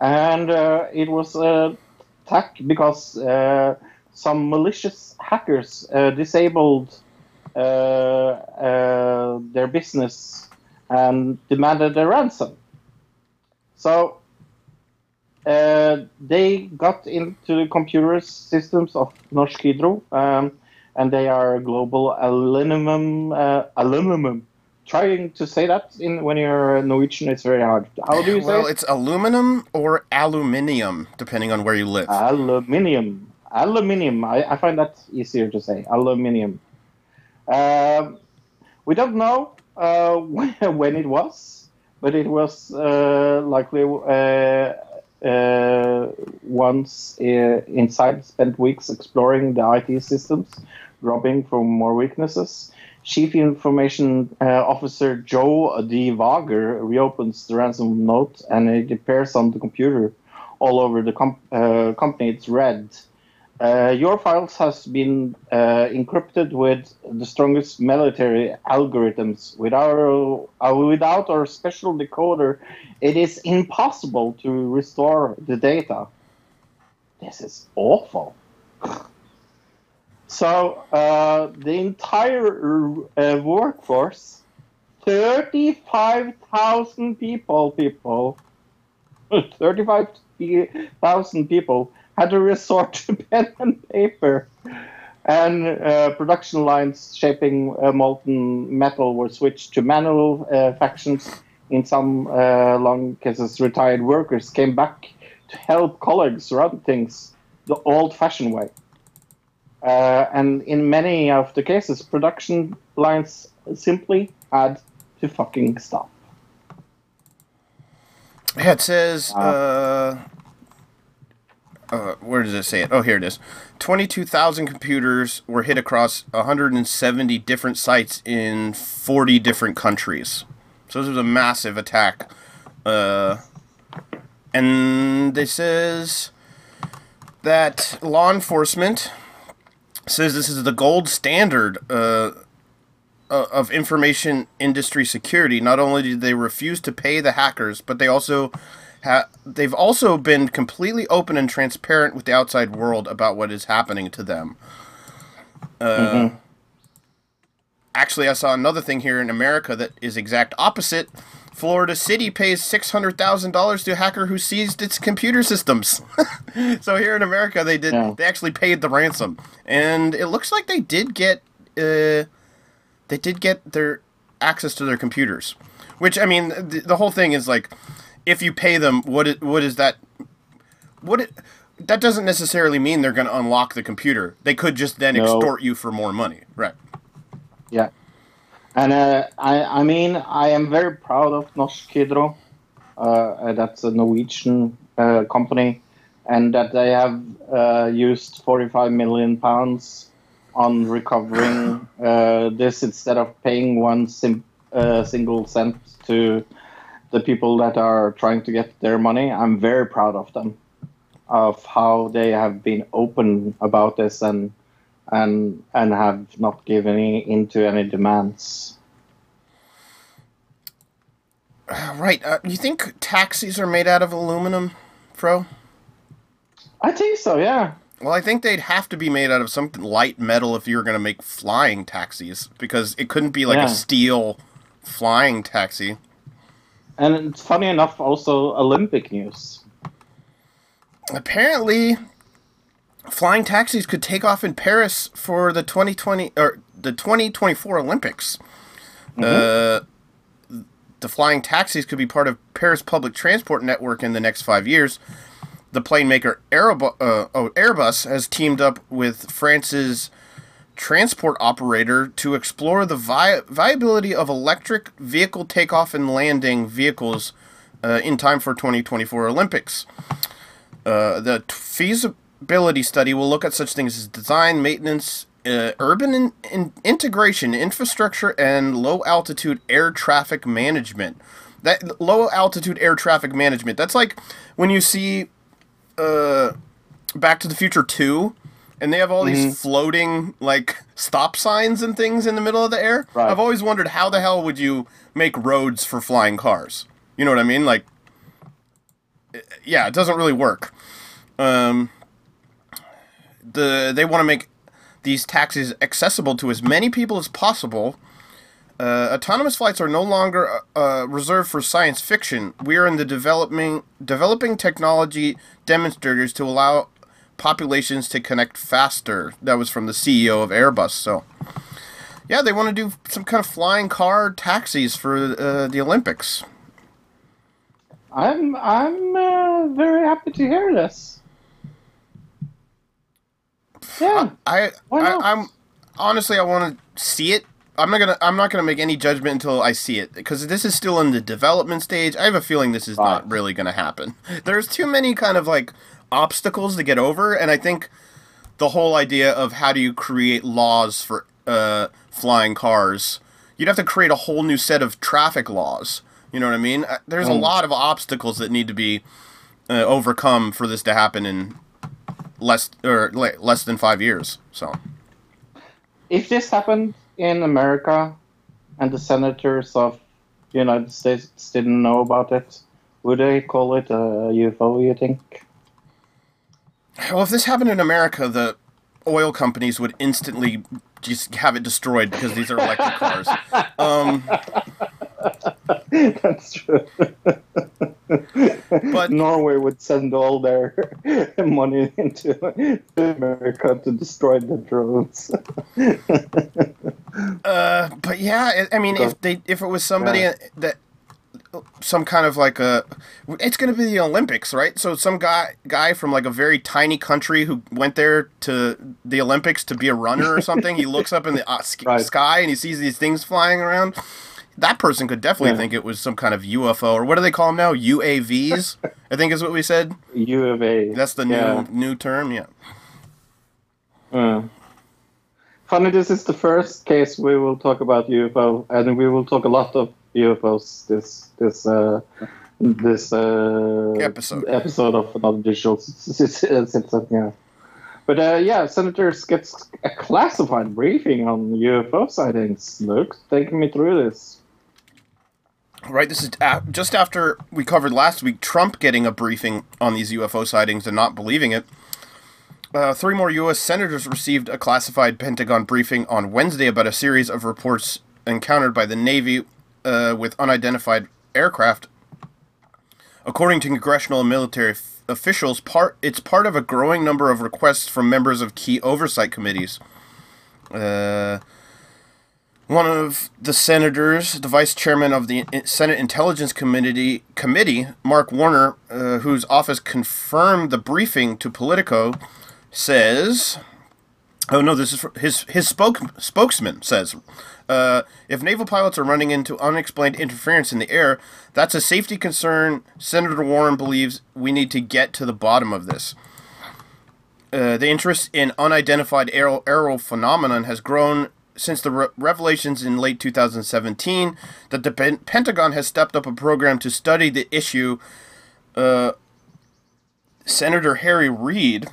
and uh, it was uh, attack because some malicious hackers disabled their business and demanded a ransom. So uh, they got into the computer systems of Norsk Hydro, um, and they are a global aluminum. Uh, aluminum. Trying to say that in when you're a Norwegian, it's very hard. How do you say well it? it's aluminum or aluminium depending on where you live Aluminium. Aluminium. I, I find that easier to say. Aluminium. Um, we don't know uh, when, when it was, but it was uh, likely uh, uh, once inside spent weeks exploring the IT systems, grubbing for more weaknesses. Chief Information uh, Officer Jo De Vliegher reopens the ransom note and it appears on the computer all over the uh, company. It's red. Uh, your files has been uh, encrypted with the strongest military algorithms. With our, uh, without our special decoder, it is impossible to restore the data. This is awful. So uh, the entire uh, workforce, thirty-five thousand people, people, thirty-five thousand people had to resort to pen and paper, and uh, production lines shaping uh, molten metal were switched to manual uh, factions. In some uh, long cases, retired workers came back to help colleagues run things the old-fashioned way. Uh, and in many of the cases, production lines simply had to fucking stop. Yeah, it says. Uh, uh, where does it say it? Oh, here it is. 22,000 computers were hit across 170 different sites in 40 different countries. So this was a massive attack. Uh, and it says that law enforcement says this is the gold standard uh, uh, of information industry security. Not only did they refuse to pay the hackers, but they also ha- they've also been completely open and transparent with the outside world about what is happening to them. Uh, Actually, I saw another thing here in America that is exact opposite. Florida City pays six hundred thousand dollars to a hacker who seized its computer systems. so here in America, they did Yeah. they actually paid the ransom, and it looks like they did get uh, they did get their access to their computers. Which I mean, the, the whole thing is like, if you pay them, what it, what is that? What it that doesn't necessarily mean they're going to unlock the computer. They could just then No. extort you for more money, right? Yeah. And uh, I, I mean, I am very proud of Norsk Hydro. Uh, that's a Norwegian uh, company, and that they have uh, used 45 million pounds on recovering uh, this instead of paying one sim- uh, single cent to the people that are trying to get their money. I'm very proud of them, of how they have been open about this and and and have not given any, into any demands. Right. Uh, you think taxis are made out of aluminum, Fro? I think so, yeah. Well, I think they'd have to be made out of some light metal if you were going to make flying taxis, because it couldn't be like Yeah. a steel flying taxi. And it's funny enough, also Olympic news. Apparently, flying taxis could take off in Paris for the 2020 or the 2024 Olympics. Uh, the flying taxis could be part of Paris public transport network in the next five years. The plane maker Airbus, uh, oh, Airbus has teamed up with France's transport operator to explore the vi- viability of electric vehicle takeoff and landing vehicles uh, in time for 2024 Olympics. Uh, the t- feasibility study will look at such things as design, maintenance, uh, urban in- in- integration, infrastructure, and low altitude air traffic management. That low altitude air traffic management. That's like when you see uh, Back to the Future Two, and they have all these floating like stop signs and things in the middle of the air. Right. I've always wondered how the hell would you make roads for flying cars? You know what I mean? Like, yeah, it doesn't really work. Um, the they want to make these taxis accessible to as many people as possible. Uh, autonomous flights are no longer uh, reserved for science fiction. We are in the developing developing technology demonstrators to allow populations to connect faster. That was from the CEO of Airbus. So, yeah, they want to do some kind of flying car taxis for uh, the Olympics. I'm I'm uh, very happy to hear this. Yeah, I, I I'm honestly I want to see it. I'm not gonna I'm not gonna make any judgment until I see it because this is still in the development stage. I have a feeling this is not really gonna happen. There's too many kind of like obstacles to get over, and I think the whole idea of how do you create laws for uh, flying cars, you'd have to create a whole new set of traffic laws. You know what I mean? Uh, There's a lot of obstacles that need to be uh, overcome for this to happen in less or less than five years. So. If this happened in America and the senators of the United States didn't know about it, would they call it a UFO, you think? Well, if this happened in America, the oil companies would instantly just have it destroyed because these are electric cars. Um, That's true. But- Norway would send all their money into America to destroy the drones. uh, but yeah, I mean, if they if it was somebody Yeah. that some kind of like a, it's going to be the Olympics, right? So some guy guy from like a very tiny country who went there to the Olympics to be a runner or something. he looks up in the uh, sk- Right. sky and he sees these things flying around. That person could definitely Yeah. think it was some kind of UFO or what do they call them now? UAVs, I think is what we said. U of A. That's the new Yeah. new term, yeah. Uh, funny, this is the first case we will talk about UFO, and we will talk a lot of UFOs this this uh, this uh, Episode. episode of another digital. Yeah, but uh, yeah, senators gets a classified briefing on UFO sightings. Luke, take me through this. Right, this is just after we covered last week Trump getting a briefing on these UFO sightings and not believing it. Uh, three more U.S. senators received a classified Pentagon briefing on Wednesday about a series of reports encountered by the Navy uh, with unidentified aircraft. According to congressional and military f- officials, part it's part of a growing number of requests from members of key oversight committees. Uh, one of the senators, the vice chairman of the Senate Intelligence Committee, committee Mark Warner, uh, whose office confirmed the briefing to Politico, says, "Oh no, this is his his spoke, spokesman says." Uh, if naval pilots are running into unexplained interference in the air, that's a safety concern. Senator Warner believes we need to get to the bottom of this. Uh, the interest in unidentified aerial, aerial phenomenon has grown since the re- revelations in late 2017 that the Pen- Pentagon has stepped up a program to study the issue. Uh, Senator Harry Reid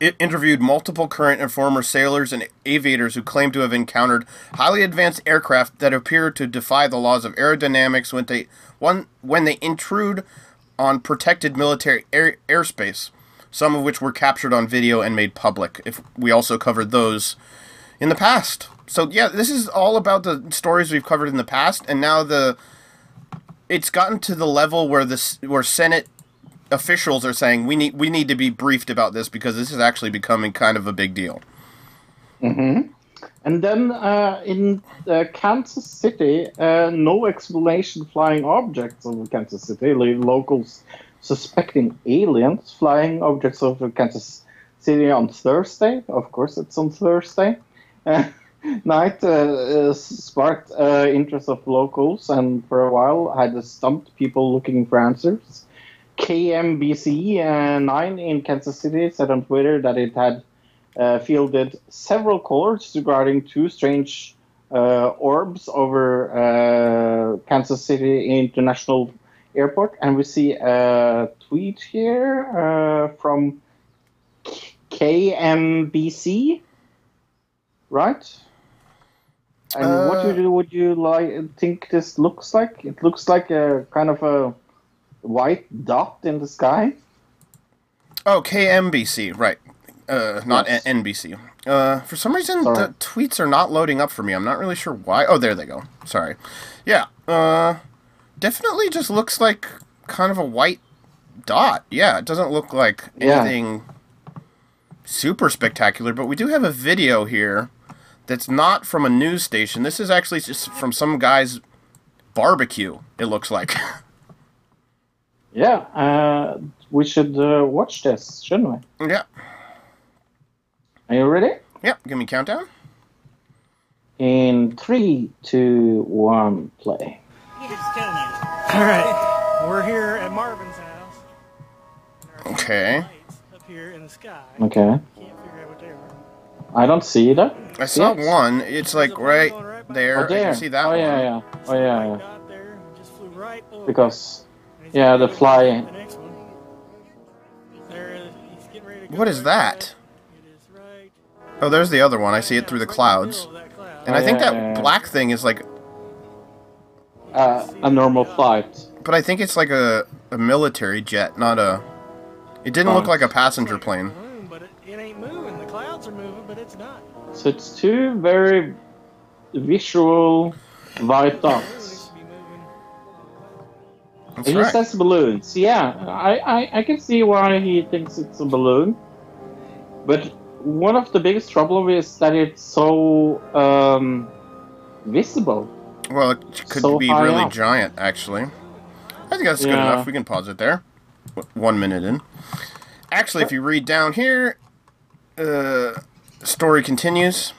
interviewed multiple current and former sailors and aviators who claim to have encountered highly advanced aircraft that appear to defy the laws of aerodynamics when they one when they intrude on protected military air, airspace, some of which were captured on video and made public. If we also covered those in the past. So yeah, this is all about the stories we've covered in the past and now the it's gotten to the level where this where Senate officials are saying we need we need to be briefed about this because this is actually becoming kind of a big deal. And then uh, in uh, Kansas City, uh, no explanation flying objects over Kansas City. Lo- Locals suspecting aliens flying objects over Kansas City on Thursday. Of course, it's on Thursday. Night uh, uh, sparked uh, interest of locals, and for a while had stumped people looking for answers. KMBC uh, 9 in Kansas City said on Twitter that it had uh, fielded several calls regarding two strange uh, orbs over uh, Kansas City International Airport. And we see a tweet here uh, from KMBC, right? And what Uh, would you, would you like think this looks like? It looks like a kind of a white dot in the sky. Oh, KMBC, right. Uh, not Yes. N- NBC. Uh, for some reason, Sorry. the tweets are not loading up for me. I'm not really sure why. Oh, there they go. Sorry. Yeah. Uh, definitely just looks like kind of a white dot. Yeah, it doesn't look like Yeah. anything super spectacular, but we do have a video here that's not from a news station. This is actually just from some guy's barbecue, it looks like. Yeah, uh, we should uh, watch this, shouldn't we? yeah. Are you ready? Yeah, give me countdown. In three, two, one, play. It's killing it. All right, we're here at Marvin's house. There are Okay. Up here in the sky. Okay. Can't figure out what they are. I don't see that. I saw Yes. one. It's like right there. Oh, I can see that oh, one. yeah, yeah. Oh, yeah, White yeah. dot there, it just flew right over. Because, And he's yeah, the go fly- The next one. There. He's getting ready to go What is right that? there. It is right. Oh, there's the other one. I see it Yeah, through the it's right in clouds. middle cloud. And I think Yeah, that yeah, yeah. black thing is like, uh, a normal flight. but I think it's like a, a military jet, not a. It didn't look like a passenger plane. but it, it ain't moving. The clouds are moving, but it's not. So it's two very visual white The That's He right. says balloons. Yeah, I, I, I can see why he thinks it's a balloon. But one of the biggest trouble is that it's so um, visible. Well, it could So be really up. giant, actually. I think that's good enough. We can pause it there. One minute in. Actually, if you read down here, uh, story continues.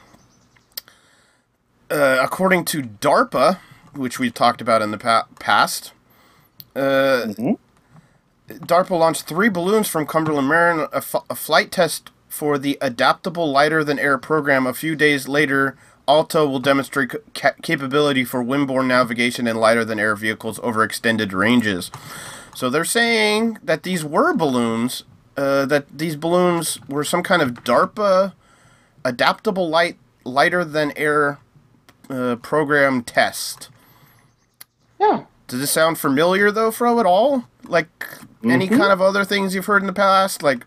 Uh, according to DARPA, which we've talked about in the pa- past, uh, Mhm. DARPA launched three balloons from Cumberland, Maryland, a, f- a flight test for the Adaptable Lighter Than Air program. A few days later, ALTA will demonstrate ca- capability for windborne navigation in lighter than air vehicles over extended ranges. So they're saying that these were balloons, uh, that these balloons were some kind of DARPA adaptable light lighter than air uh, program test. Yeah. Does this sound familiar though, Fro, at all? Like any Mhm. kind of other things you've heard in the past? Like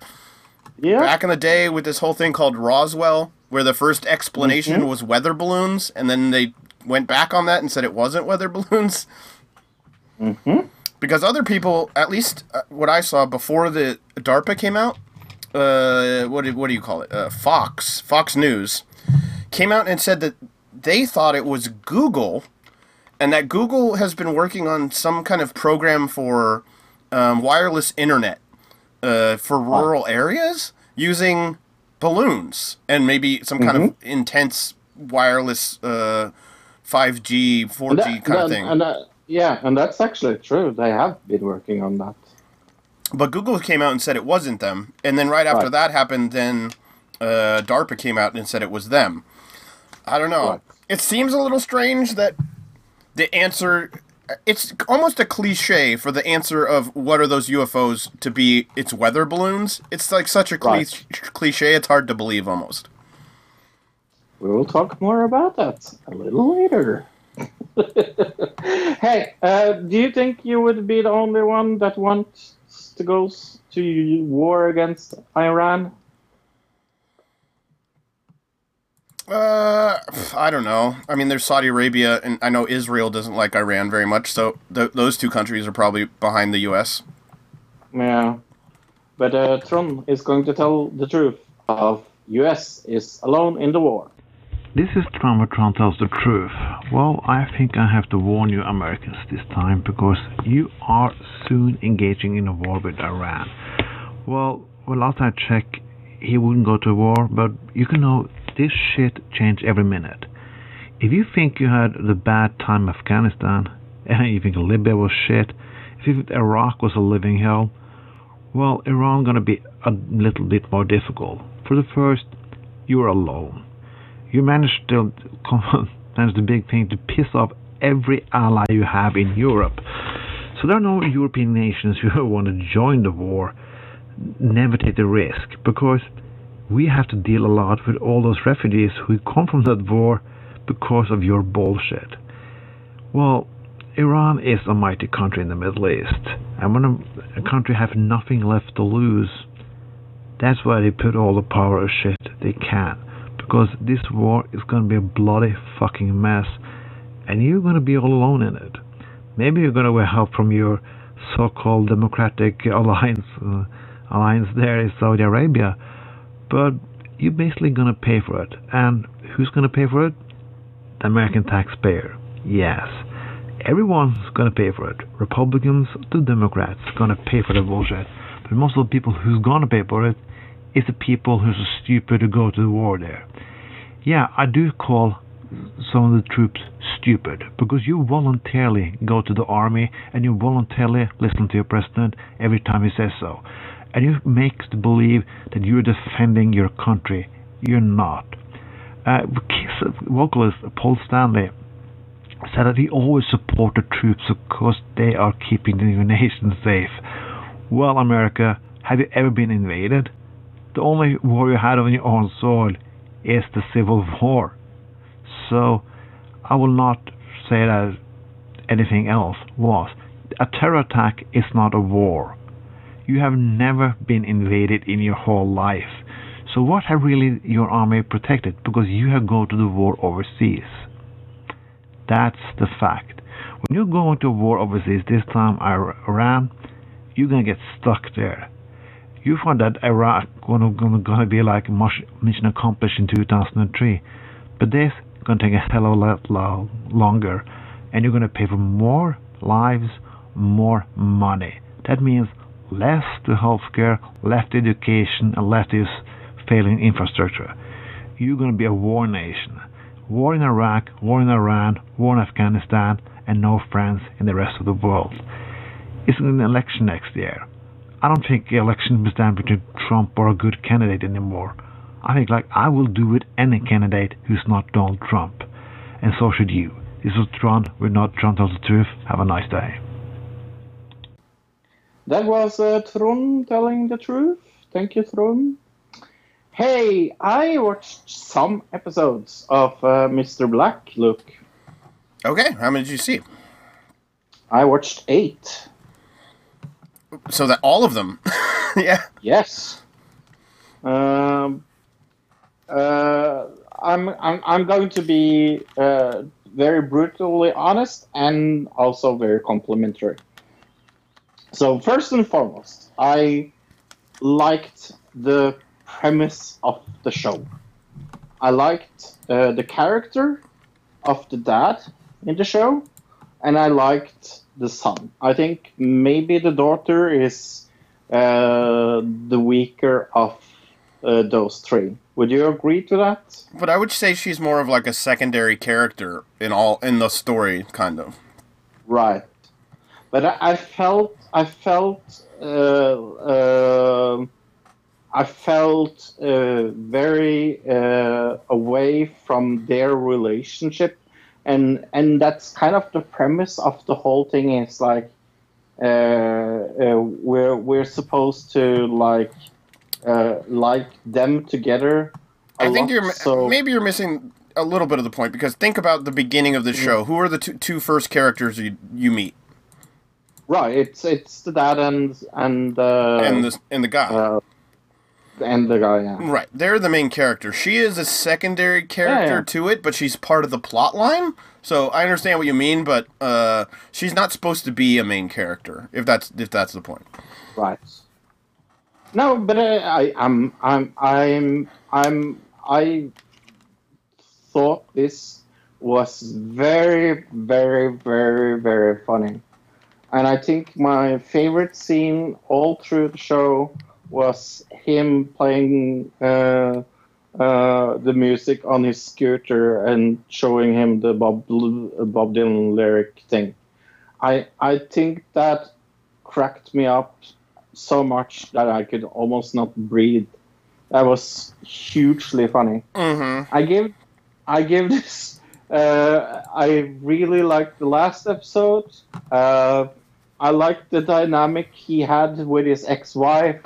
Yeah. back in the day with this whole thing called Roswell, where the first explanation Mhm. was weather balloons, and then they went back on that and said it wasn't weather balloons. hmm Because other people, at least uh, what I saw before the DARPA came out, uh, what do, what do you call it? Uh, Fox, Fox News, came out and said that they thought it was Google, and that Google has been working on some kind of program for um, wireless internet uh, for rural areas using balloons and maybe some kind of intense wireless uh, 5G, 4G that- kind of thing. and that- yeah, and that's actually true. They have been working on that. But Google came out and said it wasn't them, and then right after Right. that happened, then uh, DARPA came out and said it was them. I don't know. Right. It seems a little strange that the answer. It's almost a cliche for the answer of what are those UFOs to be. It's weather balloons. It's like such a cliche, cliche. It's hard to believe almost. We will talk more about that a little later. hey, uh, do you think you would be the only one that wants to go to war against Iran? Uh, I don't know. I mean, there's Saudi Arabia, and I know Israel doesn't like Iran very much. So th- those two countries are probably behind the U.S. Yeah. But uh, Trump is going to tell the truth of US is alone in the war. This is Trump who Trump tells the truth. Well, I think I have to warn you Americans this time because you are soon engaging in a war with Iran. Well, well last I checked, he wouldn't go to war, but you can know this shit change every minute. If you think you had the bad time in Afghanistan, and you think Libya was shit, if you think Iraq was a living hell, well, Iran gonna be a little bit more difficult. For the first, you're alone you managed to manage the big thing to piss off every ally you have in Europe. So there are no European nations who want to join the war, never take the risk, because we have to deal a lot with all those refugees who come from that war because of your bullshit. Well, Iran is a mighty country in the Middle East, and when a, a country has nothing left to lose, that's why they put all the power of shit they can because this war is going to be a bloody fucking mess and you're going to be all alone in it. Maybe you're going to get help from your so-called democratic alliance uh, alliance there in Saudi Arabia, but you're basically going to pay for it. And who's going to pay for it? The American taxpayer. Yes. Everyone's going to pay for it. Republicans to Democrats going to pay for the bullshit. But most of the people who's going to pay for it is the people who's stupid to go to the war there. Yeah, I do call some of the troops stupid because you voluntarily go to the army and you voluntarily listen to your president every time he says so. And you make to believe that you're defending your country. You're not. Uh, vocalist Paul Stanley said that he always supported troops because they are keeping the nation safe. Well, America, have you ever been invaded? The only war you had on your own soil is the Civil War. So, I will not say that anything else was. A terror attack is not a war. You have never been invaded in your whole life. So what have really your army protected? Because you have gone to the war overseas. That's the fact. When you go into war overseas, this time Iran, you're gonna get stuck there. You find that Iraq gonna gonna, be like mission accomplished in 2003, but this gonna take a hell of a lot lo- longer, and you're gonna pay for more lives, more money. That means less to healthcare, less to education, and less to failing infrastructure. You're gonna be a war nation. War in Iraq, war in Iran, war in Afghanistan, and no friends in the rest of the world. It's an election next year. I don't think the election will stand between Trump or a good candidate anymore. I think like I will do with any candidate who's not Donald Trump. And so should you. This is Tron. We're not Tron tells the truth. Have a nice day. That was uh, Tron telling the truth. Thank you, Tron. Hey, I watched some episodes of uh, Mr. Black. Look, Okay, how many did you see? I watched eight. So that all of them. yeah. Yes. Um, uh, I'm, I'm I'm going to be uh, very brutally honest and also very complimentary. So first and foremost, I liked the premise of the show. I liked uh, the character of the dad in the show, and I liked the son. I think maybe the daughter is uh, the weaker of uh, those three. Would you agree to that? But I would say she's more of like a secondary character in all in the story, kind of. Right. But I, I felt I felt uh, uh, I felt uh, very uh, away from their relationship, and and that's kind of the premise of the whole thing. Is like uh, uh, we're we're supposed to like uh, like them together. I think you're so maybe you're missing a little bit of the point because think about the beginning of the show. Who are the two, two first characters you you meet? Right. It's it's the dad and and uh, and the and the guy. uh, and the guy. Yeah. Right, they're the main character. She is a secondary character Yeah. to it, but she's part of the plot line. So I understand what you mean, but uh, she's not supposed to be a main character. If that's if that's the point. Right. No, but uh, I, I'm, I'm, I'm, I'm, I thought this was very, very, very, very funny, and I think my favorite scene all through the show was him playing uh, uh, the music on his scooter and showing him the Bob Bob Dylan lyric thing. I I think that cracked me up so much that I could almost not breathe. That was hugely funny. Mm-hmm. I give, I give this. Uh, I really liked the last episode. Uh, I liked the dynamic he had with his ex-wife,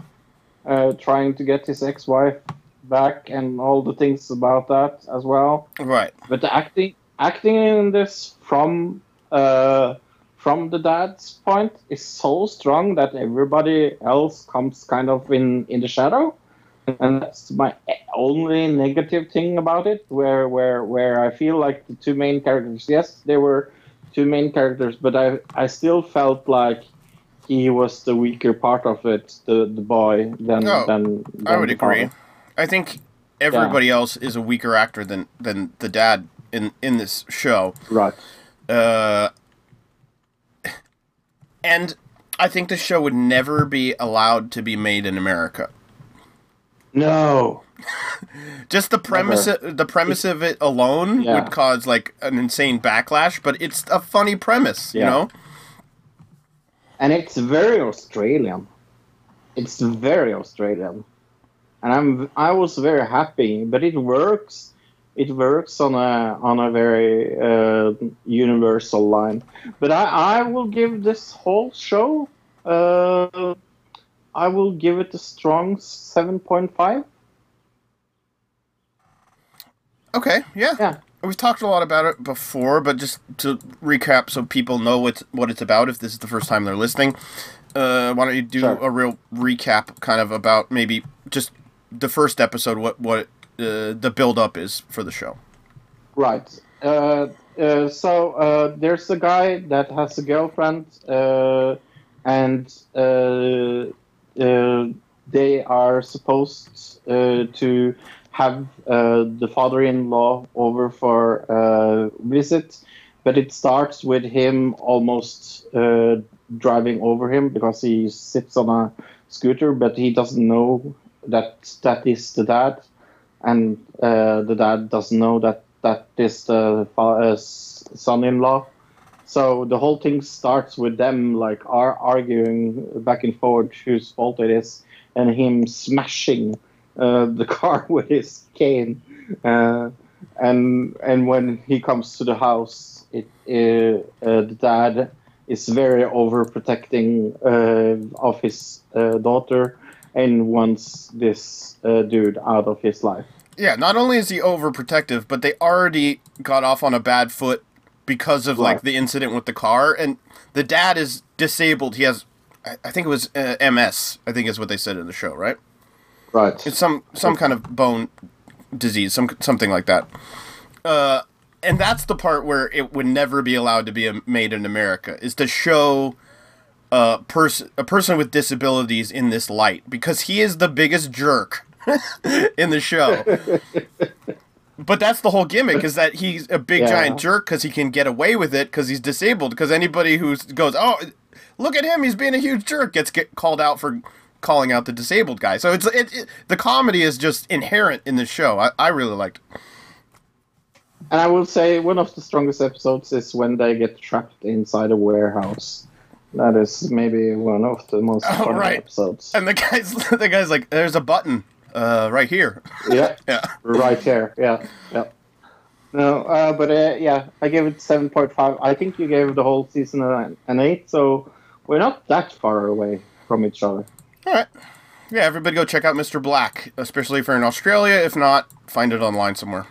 uh, trying to get his ex-wife back, and all the things about that as well. Right. But the acting, acting in this from uh, from the dad's point is so strong that everybody else comes kind of in in the shadow, and that's my only negative thing about it. Where where where I feel like the two main characters, yes, they were two main characters, but I I still felt like he was the weaker part of it, the the boy than No, than, I would agree. father. I think everybody else is a weaker actor than than the dad in in this show. Right. Uh, and I think the show would never be allowed to be made in America. No. Just the premise, the premise of it alone Yeah. would cause like an insane backlash. But it's a funny premise, you know. and it's very Australian. It's very Australian, and I'm I was very happy. But it works. It works on a on a very uh, universal line. But I I will give this whole show. Uh, I will give it a strong seven point five. Okay, yeah. Yeah. We've talked a lot about it before, but just to recap so people know what what it's about if this is the first time they're listening. Uh, why don't you do Sure. a real recap kind of about maybe just the first episode what what uh, the build up is for the show. Right. Uh, uh, so uh, there's a guy that has a girlfriend, uh, and uh, they are supposed uh, to have uh, the father-in-law over for a visit, but it starts with him almost uh, driving over him because he sits on a scooter, but he doesn't know that that is the dad and uh, the dad doesn't know that that is the uh, son-in-law. So the whole thing starts with them like are arguing back and forth whose fault it is, and him smashing uh, the car with his cane. Uh, and and when he comes to the house, it uh, uh, the dad is very overprotecting uh, of his uh, daughter and wants this dude out of his life. Yeah, not only is he overprotective, but they already got off on a bad foot because of like the incident with the car, and the dad is disabled. He has, I I think it was uh, MS. I think is what they said in the show, right? Right. It's some some kind of bone disease, some something like that. Uh, and that's the part where it would never be allowed to be made in America is to show a person a person with disabilities in this light because he is the biggest jerk in the show. but that's the whole gimmick is that he's a big Yeah. giant jerk because he can get away with it because he's disabled. Because anybody who goes, oh, look at him, he's being a huge jerk, gets get called out for calling out the disabled guy. So it's it, it the comedy is just inherent in the show. I, I really liked. It. And I will say one of the strongest episodes is when they get trapped inside a warehouse. That is maybe one of the most Oh, fun right. episodes. And the guys the guy's like, there's a button uh, right here. yeah, Yeah. right here. Yeah, yeah. No, uh, but uh, yeah, I gave it seven point five. I think you gave the whole season an, an eight, so we're not that far away from each other. All right. Yeah, everybody go check out Mr. Black, especially if you're in Australia. If not, find it online somewhere.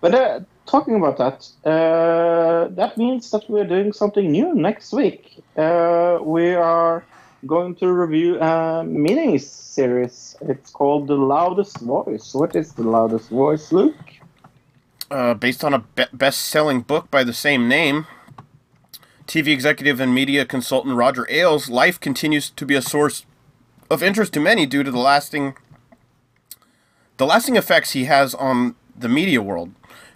But uh, talking about that, uh, that means that we're doing something new next week. Uh, we are going to review a mini series. It's called The Loudest Voice. What is The Loudest Voice, Luke? uh, based on a be- best-selling book by the same name. TV executive and media consultant Roger Ailes' life continues to be a source of interest to many due to the lasting the lasting effects he has on the media world,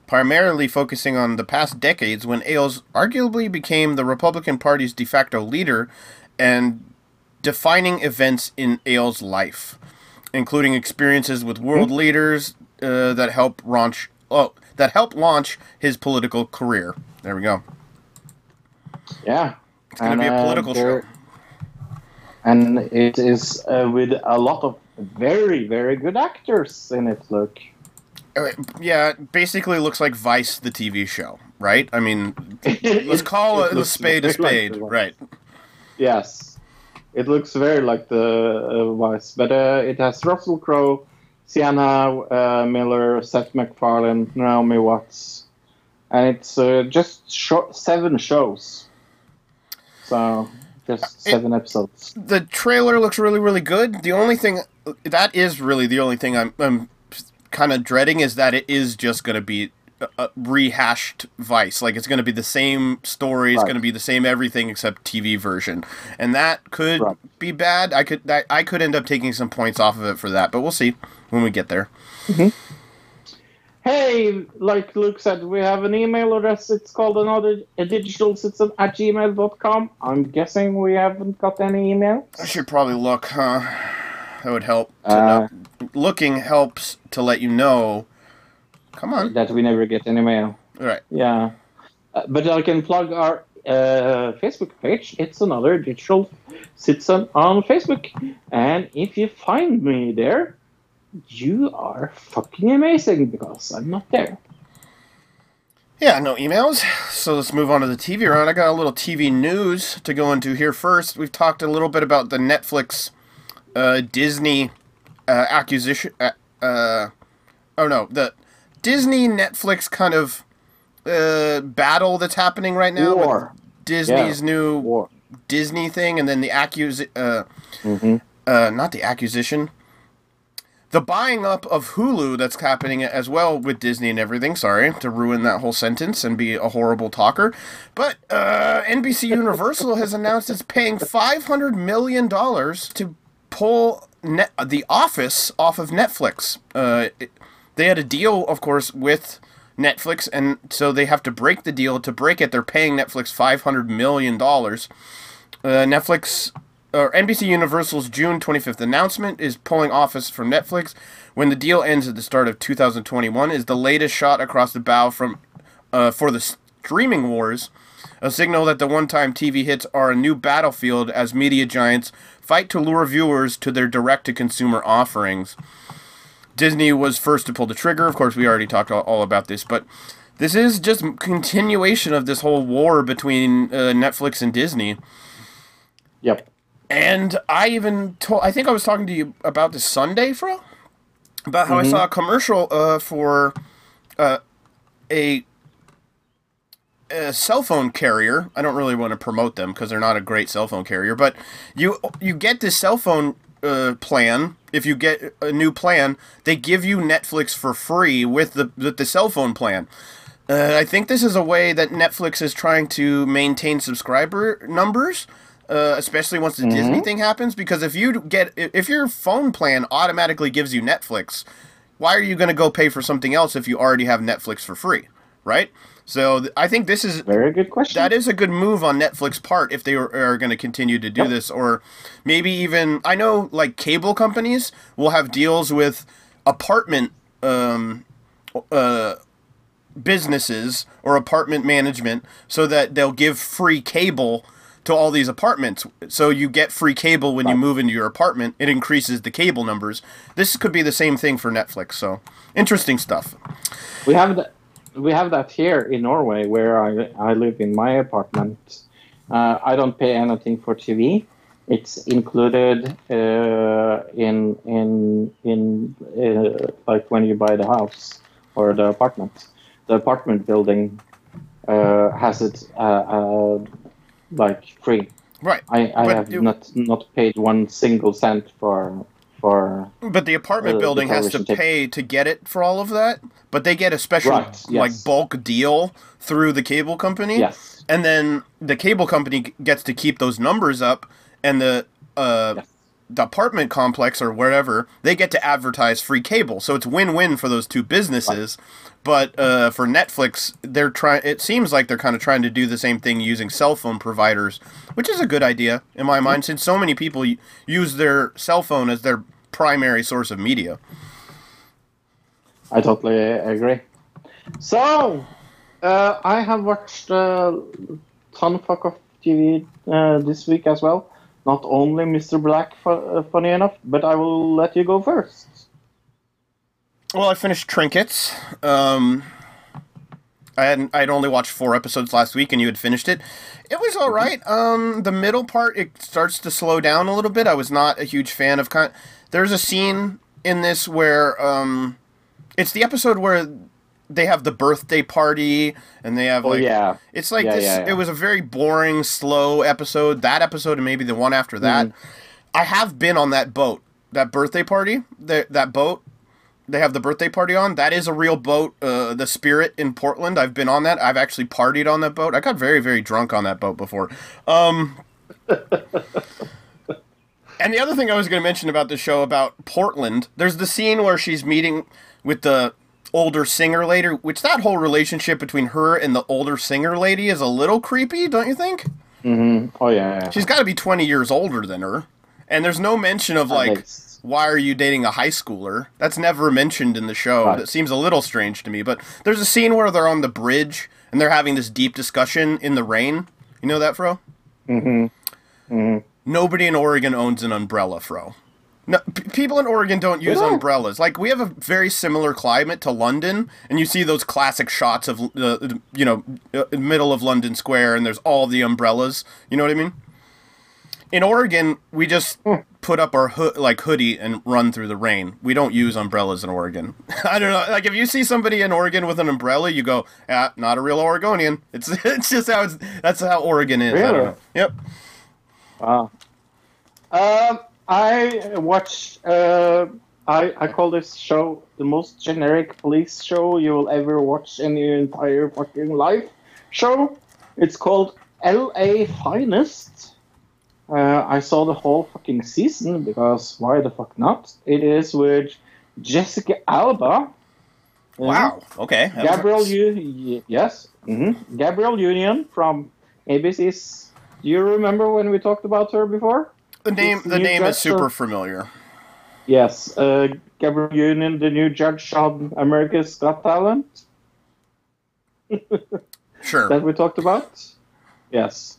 primarily focusing on the past decades when Ailes arguably became the Republican Party's de facto leader and defining events in Ailes' life, including experiences with world leaders uh, that help launch oh that helped launch his political career. There we go. Yeah. It's going to be a political show. And it is uh, with a lot of very, very good actors in it, Look. Uh, Yeah, it basically looks like Vice, the TV show, right? I mean, let's call It it a spade a spade, right? Yes, it looks very like the uh, Vice, but uh, it has Russell Crowe, Sienna uh, Miller, Seth MacFarlane, Naomi Watts, and it's uh, just sho- seven shows. So just seven episodes. The trailer looks really, really good. The only thing that is really the only thing I'm, I'm kind of dreading is that it is just going to be a, a rehashed Vice. Like it's going to be the same story, it's Right. going to be the same everything except TV version, and that could Right. be bad. I could that, I could end up taking some points off of it for that, but we'll see when we get there. Hey, like Luke said, we have an email address. It's called another a digital citizen at gmail.com. I'm guessing we haven't got any emails. I should probably look, huh? That would help. To Uh, know. Looking helps to let you know. Come on. that we never get any mail. Right. Yeah, uh, but I can plug our uh, Facebook page. It's another digital citizen on Facebook, and if you find me there, you are fucking amazing because I'm not there. Yeah, no emails. So let's move on to the TV round. I got a little TV news to go into here first. We've talked a little bit about the Netflix uh, Disney uh, acquisition. Uh, uh, oh no, the Disney Netflix kind of uh, battle that's happening right now. with Disney's Yeah. new War. Disney thing, and then the accus uh, Mm-hmm. uh, not the acquisition, the buying up of Hulu that's happening as well with Disney and everything. Sorry to ruin that whole sentence and be a horrible talker, but uh, NBC Universal has announced it's paying five hundred million dollars to pull Net- The Office off of Netflix. Uh, it- they had a deal, of course, with Netflix, and so they have to break the deal. To break it, they're paying Netflix five hundred million dollars. Uh, Netflix or NBC Universal's June 25th announcement is pulling Office from Netflix when the deal ends at the start of 2021 is the latest shot across the bow from uh, for the streaming wars, a signal that the one-time TV hits are a new battlefield as media giants fight to lure viewers to their direct-to-consumer offerings. Disney was first to pull the trigger. Of course, we already talked all, all about this, but this is just continuation of this whole war between uh, Netflix and Disney. Yep. And I even told, I think I was talking to you about this Sunday, Fro, about how I saw a commercial uh, for uh, a, a cell phone carrier. I don't really want to promote them because they're not a great cell phone carrier, but you you get this cell phone uh, plan. If you get a new plan, they give you Netflix for free with the with the cell phone plan. Uh, I think this is a way that Netflix is trying to maintain subscriber numbers, uh, especially once the Disney thing happens. Because if you get if your phone plan automatically gives you Netflix, why are you going to go pay for something else if you already have Netflix for free, right? So th- I think this is Very good question. that is a good move on Netflix part if they are, are going to continue to do Yep. this, or maybe even I know like cable companies will have deals with apartment um, uh, businesses or apartment management, so that they'll give free cable to all these apartments. So you get free cable when you move into your apartment. It increases the cable numbers. This could be the same thing for Netflix. So interesting stuff. We have that. We have that here in Norway, where I I live in my apartment. Uh, I don't pay anything for TV. It's included uh, in in in uh, like when you buy the house or the apartment. The apartment building uh, has it uh, uh, like free. Right. I, I But have you- not not paid one single cent for for But the apartment Uh, the building has to pay to get it for all of that. But they get a special Right, like bulk deal through the cable company. yes. And then the cable company gets to keep those numbers up and the uh Yes. Apartment complex or wherever, they get to advertise free cable. So it's win-win for those two businesses. But uh, for Netflix, they're trying. It seems like they're kind of trying to do the same thing using cell phone providers, which is a good idea in my mind, since so many people use their cell phone as their primary source of media. I totally agree. So, uh, I have watched a ton fuck of TV uh, this week as well. Not only Mr. Black, uh, funny enough, but I will let you go first. Well, I finished Trinkets. Um, I hadn't. I'd only watched four episodes last week, and you had finished it. It was all right. Um, the middle part it starts to slow down a little bit. I was not a huge fan of kind. There's a scene in this where um, it's the episode where they have the birthday party and they have Oh, like yeah. it's like Yeah, this. yeah, yeah. It was a very boring, slow episode. That episode and maybe the one after that. Mm-hmm. I have been on that boat, that birthday party, that that boat. They have the birthday party on. That is a real boat, uh, the Spirit in Portland. I've been on that. I've actually partied on that boat. I got very, very drunk on that boat before. Um, and the other thing I was going to mention about the show about Portland, there's the scene where she's meeting with the older singer lady, which that whole relationship between her and the older singer lady is a little creepy, don't you think? Mm-hmm. Oh, yeah. yeah. She's got to be 20 years older than her. And there's no mention of At like least. why are you dating a high schooler? That's never mentioned in the show. Right. That seems a little strange to me. But there's a scene where they're on the bridge and they're having this deep discussion in the rain. You know that, Fro? Mm-hmm. Mm-hmm. Nobody in Oregon owns an umbrella, Fro. No, p- people in Oregon don't use Really? umbrellas. Like we have a very similar climate to London, and you see those classic shots of uh, you know uh, middle of London Square, and there's all the umbrellas. You know what I mean? In Oregon, we just put up our hood like hoodie and run through the rain. We don't use umbrellas in Oregon. I don't know. Like if you see somebody in Oregon with an umbrella, you go, "Ah, not a real Oregonian." It's it's just how it's that's how Oregon is. I don't Really? know. Yep. Wow. Um, I watched. Uh, I I call this show the most generic police show you will ever watch in your entire fucking life. Show. It's called L.A. Finest. Uh, I saw the whole fucking season because why the fuck not? It is with Jessica Alba. Uh, Wow. Okay. That Gabrielle, U- yes, hmm Gabrielle Union from ABC's. Do you remember when we talked about her before? The name the name is super so- familiar. Yes, uh, Gabrielle Union, the new judge on America's Got Talent Sure. that we talked about. Yes,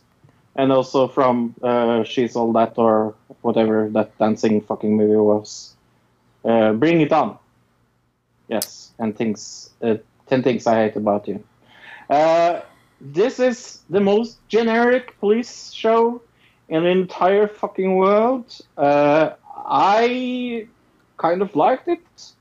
and also from uh, She's All That or whatever that dancing fucking movie was. Uh, Bring It On. Yes, and things. Uh, Ten things I hate about you. Uh, this is the most generic police show in the entire fucking world. Uh, I kind of liked it,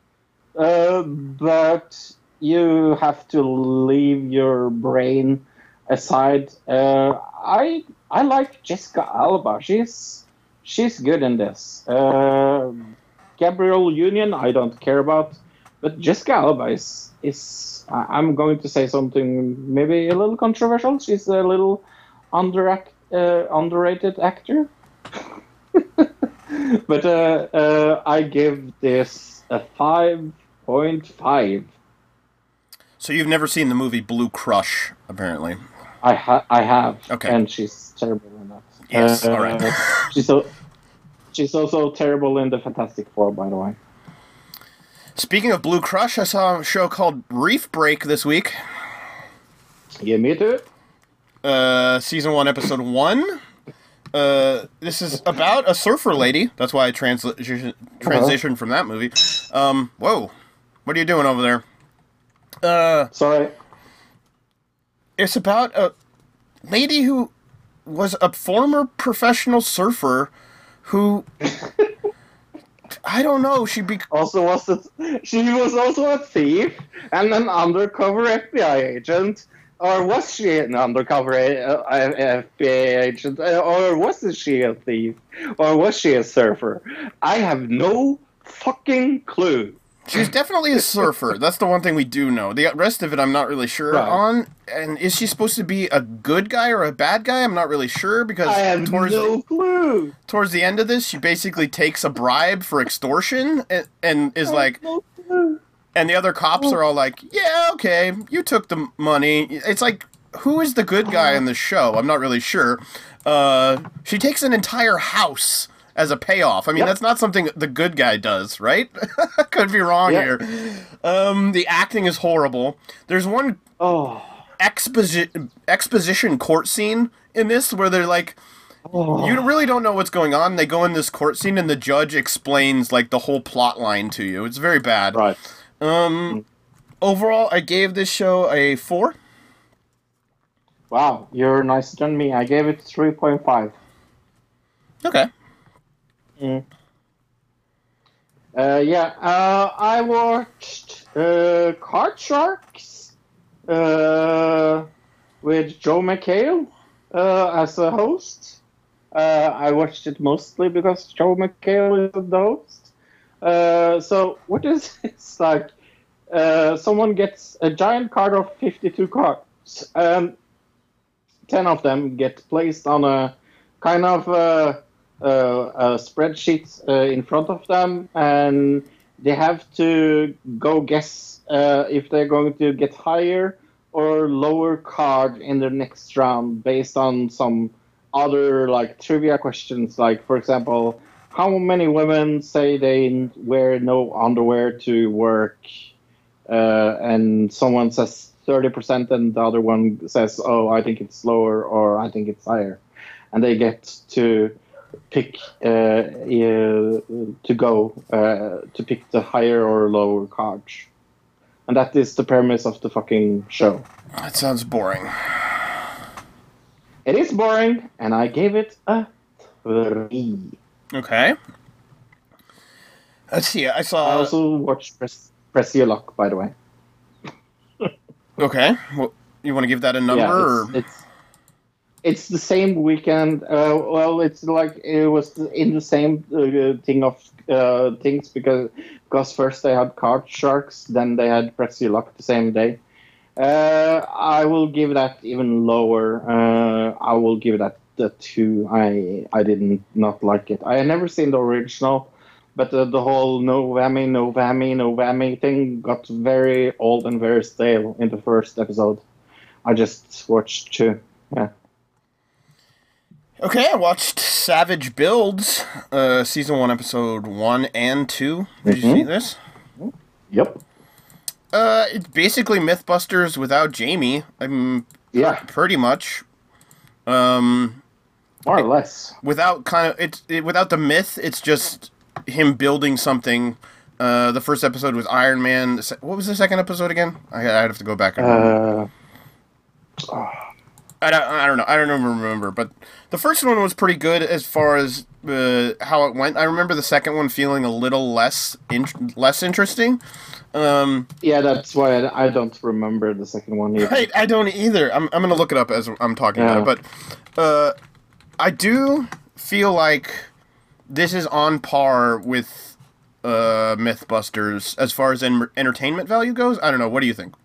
uh, but you have to leave your brain aside. Uh, I I like Jessica Alba. She's she's good in this. Uh, Gabrielle Union, I don't care about, but Jessica Alba is is. I'm going to say something maybe a little controversial. She's a little under uh, underrated actor. but uh, uh, I give this a five point five. So you've never seen the movie Blue Crush, apparently. I ha- I have. Okay. And she's terrible in that. Yes, Uh, all right. she's so. She's also terrible in the Fantastic Four, by the way. Speaking of Blue Crush, I saw a show called Reef Break this week. Yeah, me too. Uh, season one, episode one. Uh, this is about a surfer lady. That's why I transla- transitioned from that movie. Um, whoa, what are you doing over there? Uh, Sorry. it's about a lady who was a former professional surfer who I don't know. She be Also, was it? She was also a thief and an undercover FBI agent, or was she an undercover FBI agent, or was she a thief, or was she a surfer? I have no fucking clue. she's definitely a surfer. That's the one thing we do know. The rest of it, I'm not really sure Right. on. And is she supposed to be a good guy or a bad guy? I'm not really sure because I have towards no clue. towards the end of this, she basically takes a bribe for extortion and, and is like, No. And the other cops are all like, "Yeah, okay, you took the money." It's like, who is the good guy in the show? I'm not really sure. Uh, she takes an entire house as a payoff. I mean, Yep. that's not something the good guy does, right? Could be wrong Yeah. here. Um, the acting is horrible. There's one Oh. exposi- exposition court scene in this where they're like. oh. You really don't know what's going on. They go in this court scene and the judge explains like the whole plot line to you. It's very bad. Right. Um, overall, I gave this show a four. Wow, you're nicer than me. I gave it 3.5. Okay. Uh, yeah, uh, I watched uh, Card Sharks uh, with Joel McHale uh, as a host. Uh, I watched it mostly because Joel McHale is the host. Uh, so what is it's like? Uh, someone gets a giant card of 52 cards, and 10 of them get placed on a kind of uh, uh, a spreadsheet uh, in front of them, and they have to go guess if they're going to get higher or lower card in the next round based on some other like trivia questions. Like, for example, how many women say they wear no underwear to work, uh, and someone says thirty percent, and the other one says, "Oh, I think it's lower," or "I think it's higher," and they get to pick uh, uh, to go uh, to pick the higher or lower card. And that is the premise of the fucking show. That sounds boring. It is boring, and I gave it a three. Okay. Let's see. I saw. I also watched Press, Press Your Luck, by the way. Okay. Well, you want to give that a number? yeah, or? it's, it's it's the same weekend. Uh, well, it's like it was in the same uh, thing of uh, things because because first they had Card Sharks, then they had Press Your Luck the same day. Uh, I will give that even lower. Uh, I will give that the two. I I didn't not like it. I had never seen the original, but uh, the whole no whammy, no whammy, no whammy thing got very old and very stale in the first episode. I just watched two. Yeah. Okay, I watched Savage Builds, uh, season one, episode one and two. Did you see Mhm. this? Yep. Uh, it's basically MythBusters without Jamie. I'm Yeah. pretty much. Um, More or less. without kind of it's it, without the myth, it's just him building something. Uh, the first episode was Iron Man. What was the second episode again? I, I'd have to go back and. remember. Uh, I don't, I don't know. I don't even remember. But the first one was pretty good as far as uh, how it went. I remember the second one feeling a little less in, less interesting. Um, yeah, that's why I, I don't remember the second one either. I, I don't either. I'm, I'm gonna look it up as I'm talking Yeah. about it. But uh, I do feel like this is on par with uh, MythBusters as far as en- entertainment value goes. I don't know. What do you think?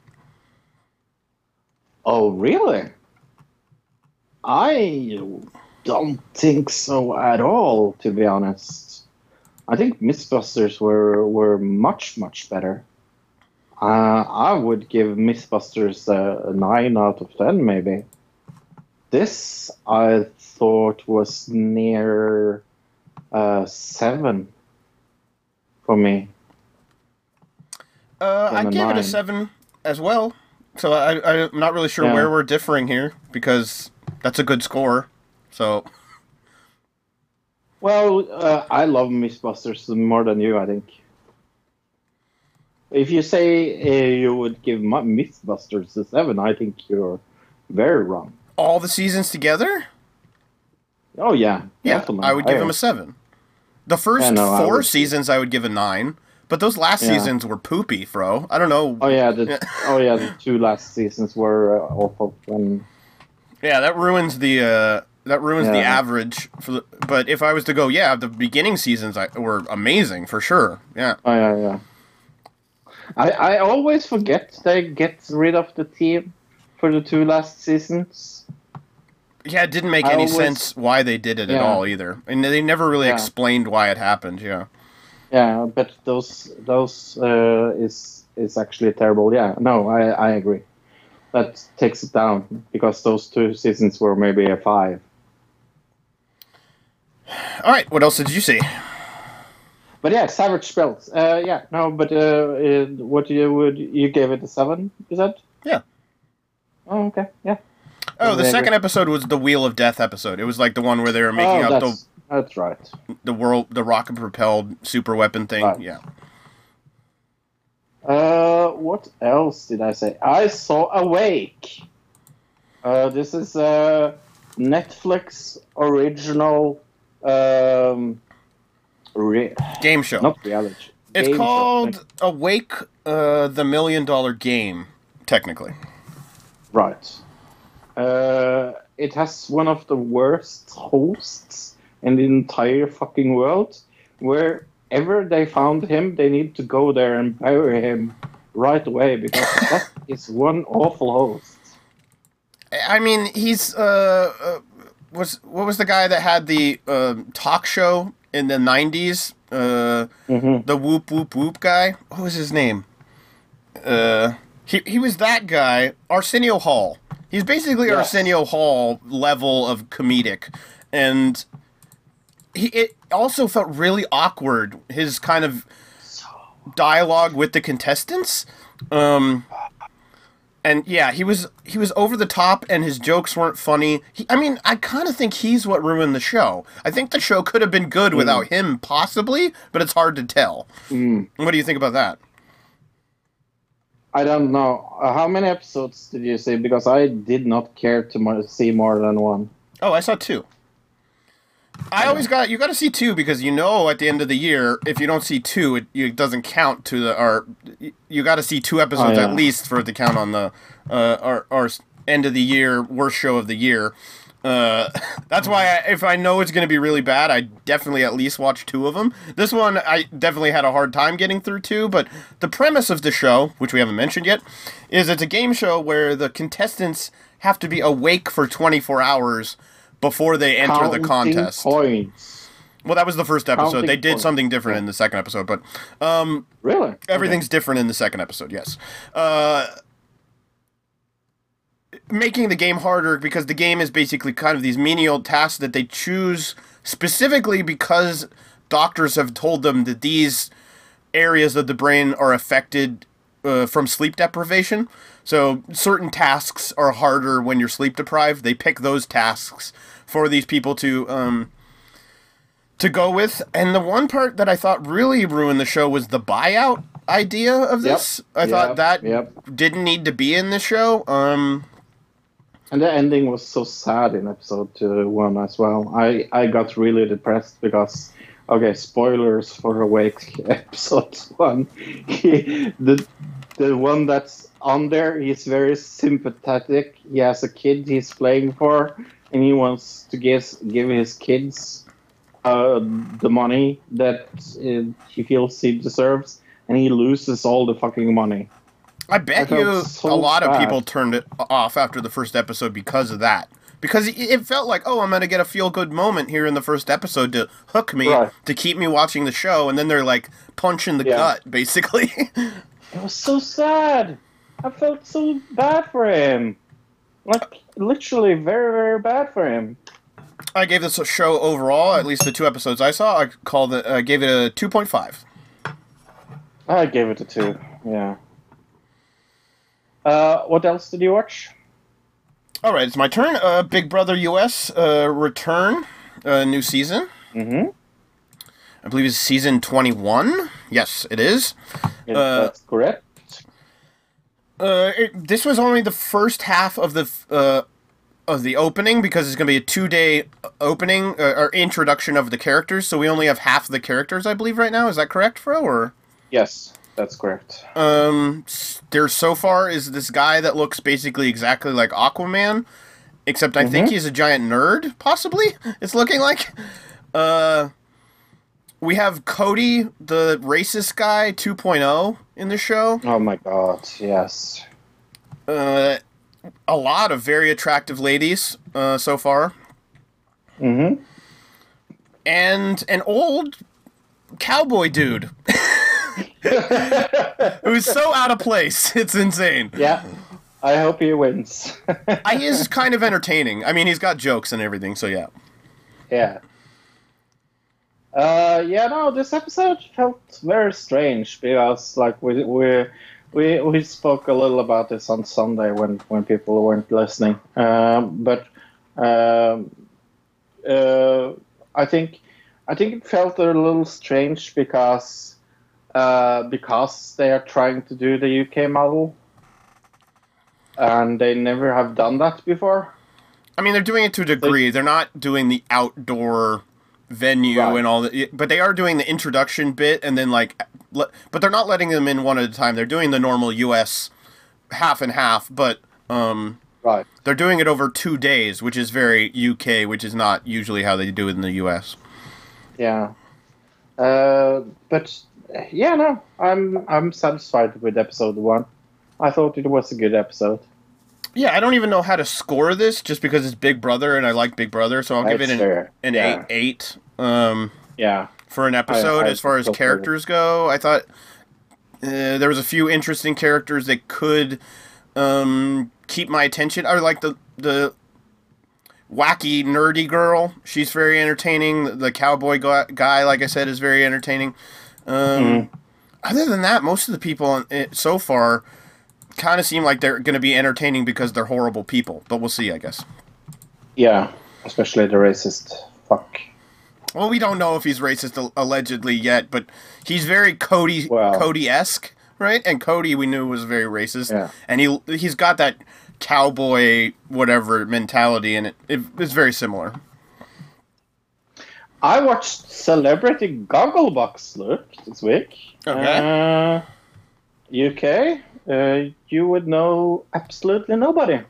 Oh, really? I don't think so at all, to be honest. I think Mythbusters were were much much better. Uh, I would give Mythbusters a, a nine out of ten, maybe. This I thought was near uh, seven for me. Uh, I gave give it a seven as well. So I, I'm not really sure Yeah. where we're differing here because that's a good score. So Well, uh, I love Mythbusters more than you, I think. If you say uh, you would give my Mythbusters a seven, I think you're very wrong. All the seasons together, Oh yeah, yeah, definitely. I would give them a seven. The first Yeah, no, I four would- seasons I would give a nine, but those last Yeah. seasons were poopy, fro. I don't know. Oh yeah, the oh yeah, the two last seasons were uh, awful. When Yeah, that ruins the uh, that ruins the average for the. But if I was to go, yeah, the beginning seasons I, were amazing for sure. Yeah, oh yeah, yeah. I I always forget they get rid of the team for the two last seasons. yeah, it didn't make I any always- sense why they did it at all either, and they never really Yeah. explained why it happened. Yeah. Yeah, but those those uh, is is actually terrible. Yeah, no, I I agree. That takes it down because those two seasons were maybe a five. All right, what else did you see? But yeah, Savage Spells. Uh, yeah, no, but uh, uh, what you would you gave it a seven? Is that? Yeah. Oh, okay. Yeah. Oh, the second episode was the Wheel of Death episode. It was like the one where they were making oh, out that's that's right. the the world the rocket propelled super weapon thing. Right. Yeah. Uh, what else did I say? I saw Awake. Uh, this is a Netflix original. Um, re- Game show. not reality. it's game show. called Awake uh, the Million Dollar Game, technically. Right. Uh, it has one of the worst hosts in the entire fucking world. Wherever they found him, they need to go there and bury him right away because that is one awful host. I mean, he's uh, uh was what was the guy that had the uh, talk show in the '90s? Uh, Mhm. the whoop whoop whoop guy. What was his name? Uh, he he was that guy, Arsenio Hall. He's basically Yes. Arsenio Hall level of comedic, and he, it also felt really awkward. His kind of dialogue with the contestants. Um, and yeah, he was he was over the top, and his jokes weren't funny. He, I mean, I kind of think he's what ruined the show. I think the show could have been good without him, possibly, but it's hard to tell. What do you think about that? I don't know. Uh, how many episodes did you see? Because I did not care to see more than one. Oh, I saw two. I always got you got to see two because you know at the end of the year if you don't see two it, it doesn't count to the or you got to see two episodes Oh, yeah. at least for it to count on the uh our, our end of the year worst show of the year. Uh, that's why I, if I know it's going to be really bad, I definitely at least watch two of them. This one I definitely had a hard time getting through two, but the premise of the show, which we haven't mentioned yet, is it's a game show where the contestants have to be awake for 24 hours before they enter the contest. Points. Well, that was the first episode. Counting They did points. something different in the second episode, but um, Really? everything's different in the second episode. Yes, uh, making the game harder because the game is basically kind of these menial tasks that they choose specifically because doctors have told them that these areas of the brain are affected uh, from sleep deprivation. So certain tasks are harder when you're sleep deprived. They pick those tasks for these people to um, to go with. And the one part that I thought really ruined the show was the buyout idea of this. I thought that yep. didn't need to be in the show. Um, And the ending was so sad in episode one as well. I, I got really depressed because, okay, spoilers for Awake episode one. He, the the one that's on there, he's very sympathetic. He has a kid he's playing for, and he wants to give give his kids uh, the money that uh, he feels he deserves, and he loses all the fucking money. I bet felt you a lot of people turned it off after the first episode because of that. Because it- felt like, oh, I'm going to get a feel good moment here in the first episode to hook me, Right. to keep me watching the show, and then they're like punch in the Yeah. gut, basically. It was so sad. I felt so bad for him. Like literally very very bad for him. I gave this a show overall, at least the two episodes I saw, I called it, I gave it a 2.5. I gave it a two. Yeah. Uh, what else did you watch? All right, it's my turn. Uh, Big Brother US uh, return, uh, new season. Mm-hmm. I believe it's season 21. Yes, it is. Uh, that's correct. Uh, it, this was only the first half of the uh, of the opening because it's going to be a two day opening uh, or introduction of the characters. So we only have half of the characters, I believe, right now. Is that correct, Fro? Or Yes, that's correct. um, there so far is this guy that looks basically exactly like Aquaman, except I think he's a giant nerd. Possibly, it's looking like. Uh, we have Cody, the racist guy, 2.0 in the show. Oh my god, yes. uh, a lot of very attractive ladies uh, so far, Mm-hmm. and an old cowboy dude who's so out of place. It's insane. Yeah. I hope he wins. I, he is kind of entertaining. I mean, he's got jokes and everything, so yeah. yeah. Uh, yeah, no, this episode felt very strange because, like, we we we we spoke a little about this on Sunday when when people weren't listening. Um, but um, uh, I think I think it felt a little strange because uh, because they are trying to do the UK model, and they never have done that before. I mean, they're doing it to a degree. They're not doing the outdoor venue Right. and all that, but they are doing the introduction bit and then like, le- but they're not letting them in one at a time. They're doing the normal U.S. half and half, but um, Right. They're doing it over two days, which is very UK, which is not usually how they do it in the US. Yeah. Uh, but yeah, no, I'm I'm satisfied with episode one. I thought it was a good episode. Yeah, I don't even know how to score this, just because it's Big Brother and I like Big Brother, so I'll give it an fair. an Yeah. eight eight. Um, Yeah. for an episode. I as far as characters go, I thought uh, there was a few interesting characters that could um, keep my attention. I like the the wacky nerdy girl. She's very entertaining. The- The cowboy guy, like I said, is very entertaining. Um, Other than that, most of the people on it so far kind of seem like they're going to be entertaining because they're horrible people. But we'll see, I guess. Yeah, especially the racist fuck. Well, we don't know if he's racist allegedly yet, but he's very Cody Well- Cody esque, right? And Cody we knew was very racist, Yeah. and he he's got that cowboy whatever mentality, and it, it it's very similar. I watched Celebrity Gogglebox look this week. Okay. Uh, UK, uh, you would know absolutely nobody.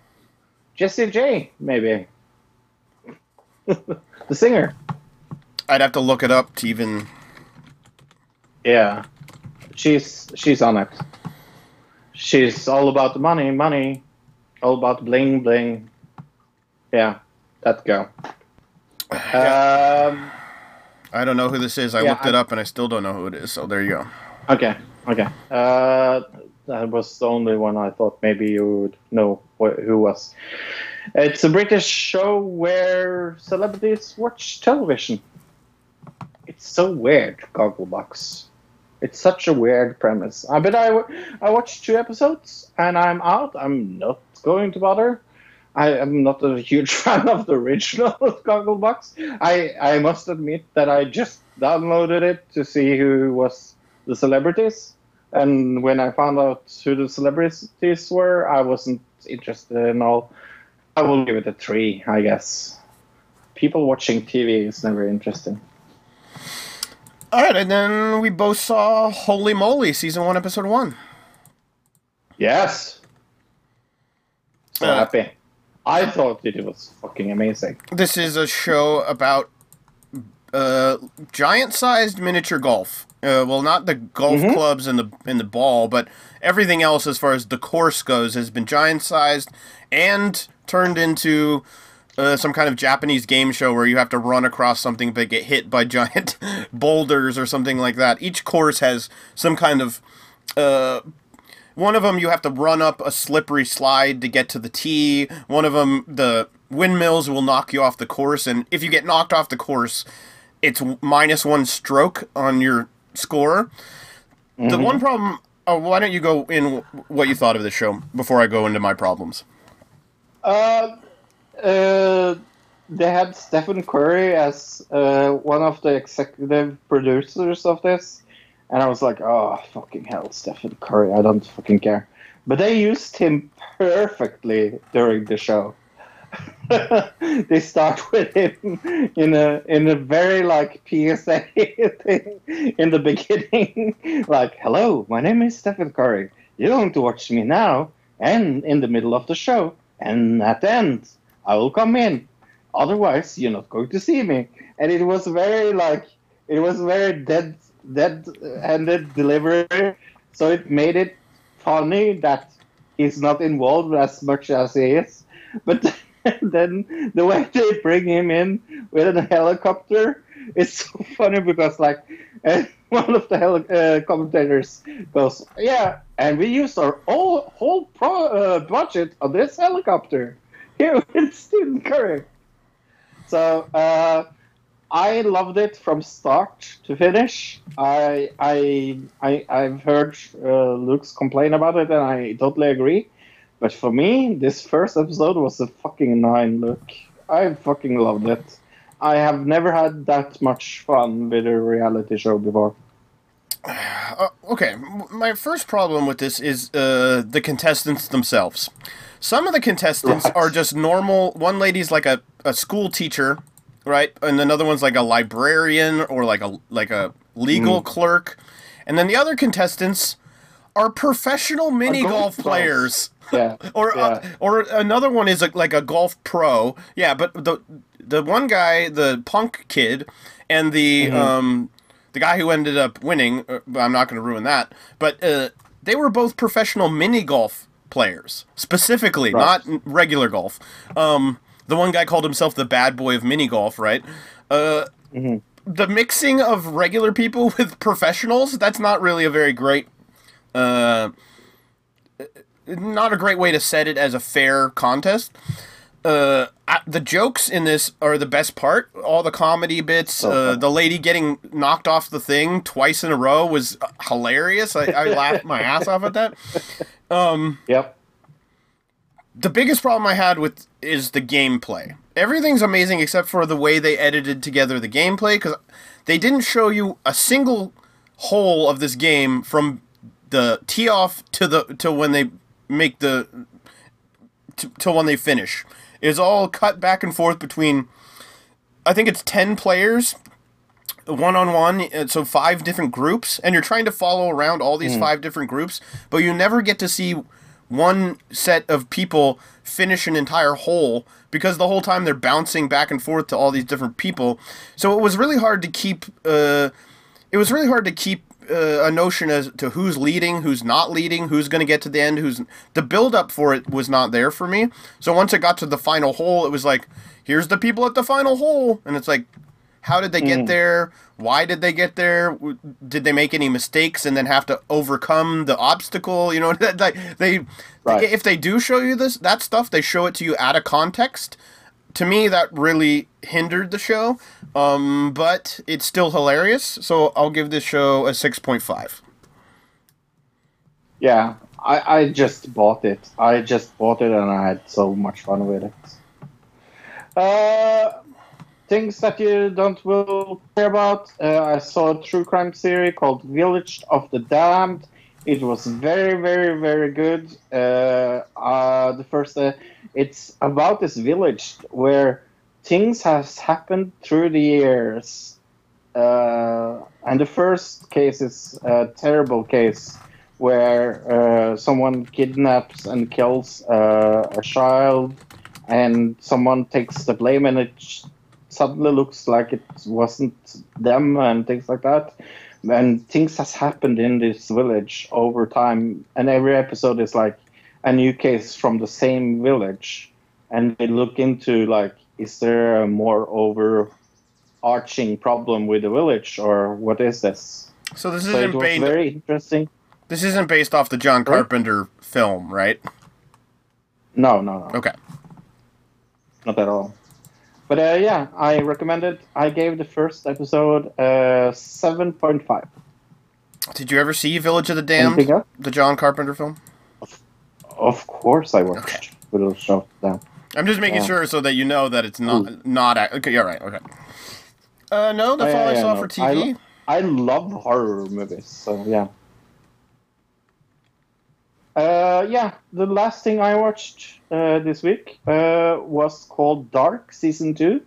Jessie J, maybe. the singer. I'd have to look it up to even. Yeah, she's she's on it. She's all about the money, money, all about bling, bling. Yeah, that girl. Um, I don't know who this is. I Yeah, looked it up, and I still don't know who it is. So there you go. okay, okay. Uh, that was the only one I thought maybe you would know wh- who was. It's a British show where celebrities watch television. It's so weird, Gogglebox. It's such a weird premise. I but I, w- I watched two episodes and I'm out. I'm not going to bother. I am not a huge fan of the original Gogglebox. I I must admit that I just downloaded it to see who was the celebrities, and when I found out who the celebrities were, I wasn't interested in all. I will give it a three, I guess. People watching TV is never interesting. All right, and then we both saw Holey Moley season one, episode one. Yes. So Uh, happy. I thought that it was fucking amazing. This is a show about uh, giant-sized miniature golf. Uh, well, not the golf clubs and the and the ball, but everything else as far as the course goes has been giant-sized and turned into uh, some kind of Japanese game show where you have to run across something but get hit by giant boulders or something like that. Each course has some kind of uh, one of them you have to run up a slippery slide to get to the tee. One of them the windmills will knock you off the course, and if you get knocked off the course, it's minus one stroke on your score. The one problem. Oh, why don't you go in what you thought of the show before I go into my problems? Uh, uh, they had Stephen Curry as uh, one of the executive producers of this, and I was like, oh, fucking hell, Stephen Curry, I don't fucking care. But they used him perfectly during the show. they start with him in a in a very like PSA thing in the beginning, like, "Hello, my name is Stephen Curry. You're going to watch me now, and in the middle of the show, and at the end, I will come in. Otherwise, you're not going to see me." And it was very like it was very dead dead-handed delivery, so it made it funny that he's not involved as much as he is, but. then the way they bring him in with a helicopter is so funny because like one of the heli- uh, commentators goes, "Yeah, and we used our whole whole pro, uh, budget on this helicopter here with Stephen Curry." So uh, I loved it from start to finish. I I, I I've heard uh, Luke's complain about it, and I totally agree. But for me, this first episode was a fucking nine. Look, I fucking loved it. I have never had that much fun with a reality show before. Uh, okay, my first problem with this is uh, the contestants themselves. Some of the contestants Right. are just normal. One lady's like a, a school teacher, right, and another one's like a librarian or like a like a legal clerk, and then the other contestants are professional mini golf golf players. Yeah. or yeah. uh, or another one is a, like a golf pro. Yeah, but the the one guy, the punk kid, and the Mm-hmm. um the guy who ended up winning. Uh, I'm not going to ruin that. But uh, they were both professional mini golf players, specifically, Right. not regular golf. Um, the one guy called himself the bad boy of mini golf, right? Uh, Mm-hmm. The mixing of regular people with professionals—that's not really a very great uh, not a great way to set it as a fair contest. uh, I, the jokes in this are the best part. All the comedy bits. Uh, the lady getting knocked off the thing twice in a row was hilarious. I, I laughed my ass off at that. Yep. The biggest problem I had with is the gameplay. Everything's amazing except for the way they edited together the gameplay because they didn't show you a single hole of this game from the tee off to the to when they make the to, till when they finish. It's all cut back and forth between. I think it's ten players one on one, so five different groups, and you're trying to follow around all these hmm. five different groups, but you never get to see one set of people finish an entire hole because the whole time they're bouncing back and forth to all these different people. So it was really hard to keep. Uh, it was really hard to keep uh, a notion as to who's leading, who's not leading, who's going to get to the end, who's the build up for it was not there for me. So once it got to the final hole, it was like, here's the people at the final hole, and it's like, how did they get there? Why did they get there? Did they make any mistakes and then have to overcome the obstacle? You know, that like they, Right. if they do show you this that stuff, they show it to you out of context. To me, that really hindered the show, um, but it's still hilarious. So I'll give this show a six point five. Yeah. I, I just bought it. I just bought it and I had so much fun with it. Uh, things that you don't will care about. Uh, I saw a true crime series called Village of the Damned. It was very, very, very good. Uh, uh, the first, uh, it's about this village where things has happened through the years. Uh, and the first case is a terrible case where uh, someone kidnaps and kills a child, and someone takes the blame, and it suddenly looks like it wasn't them, and things like that. And things has happened in this village over time, and every episode is like a new case from the same village, and they look into like, is there a more overarching problem with the village, or what is this? So this So isn't based. very interesting. This isn't based off the John? Carpenter film, right? No, no, no. Okay. not at all. But uh, yeah, I recommend it. I gave the first episode uh, seven point five. Did you ever see Village of the Damned, the John Carpenter film? Of course, I watched. Okay. Little show down. I'm just making Yeah. sure so that you know that it's not not ac- okay. All right. Okay. Uh, no, that's Oh, all yeah, I yeah, saw no. for TV. I love horror movies, so yeah. Uh, yeah, the last thing I watched uh, this week uh, was called Dark Season Two.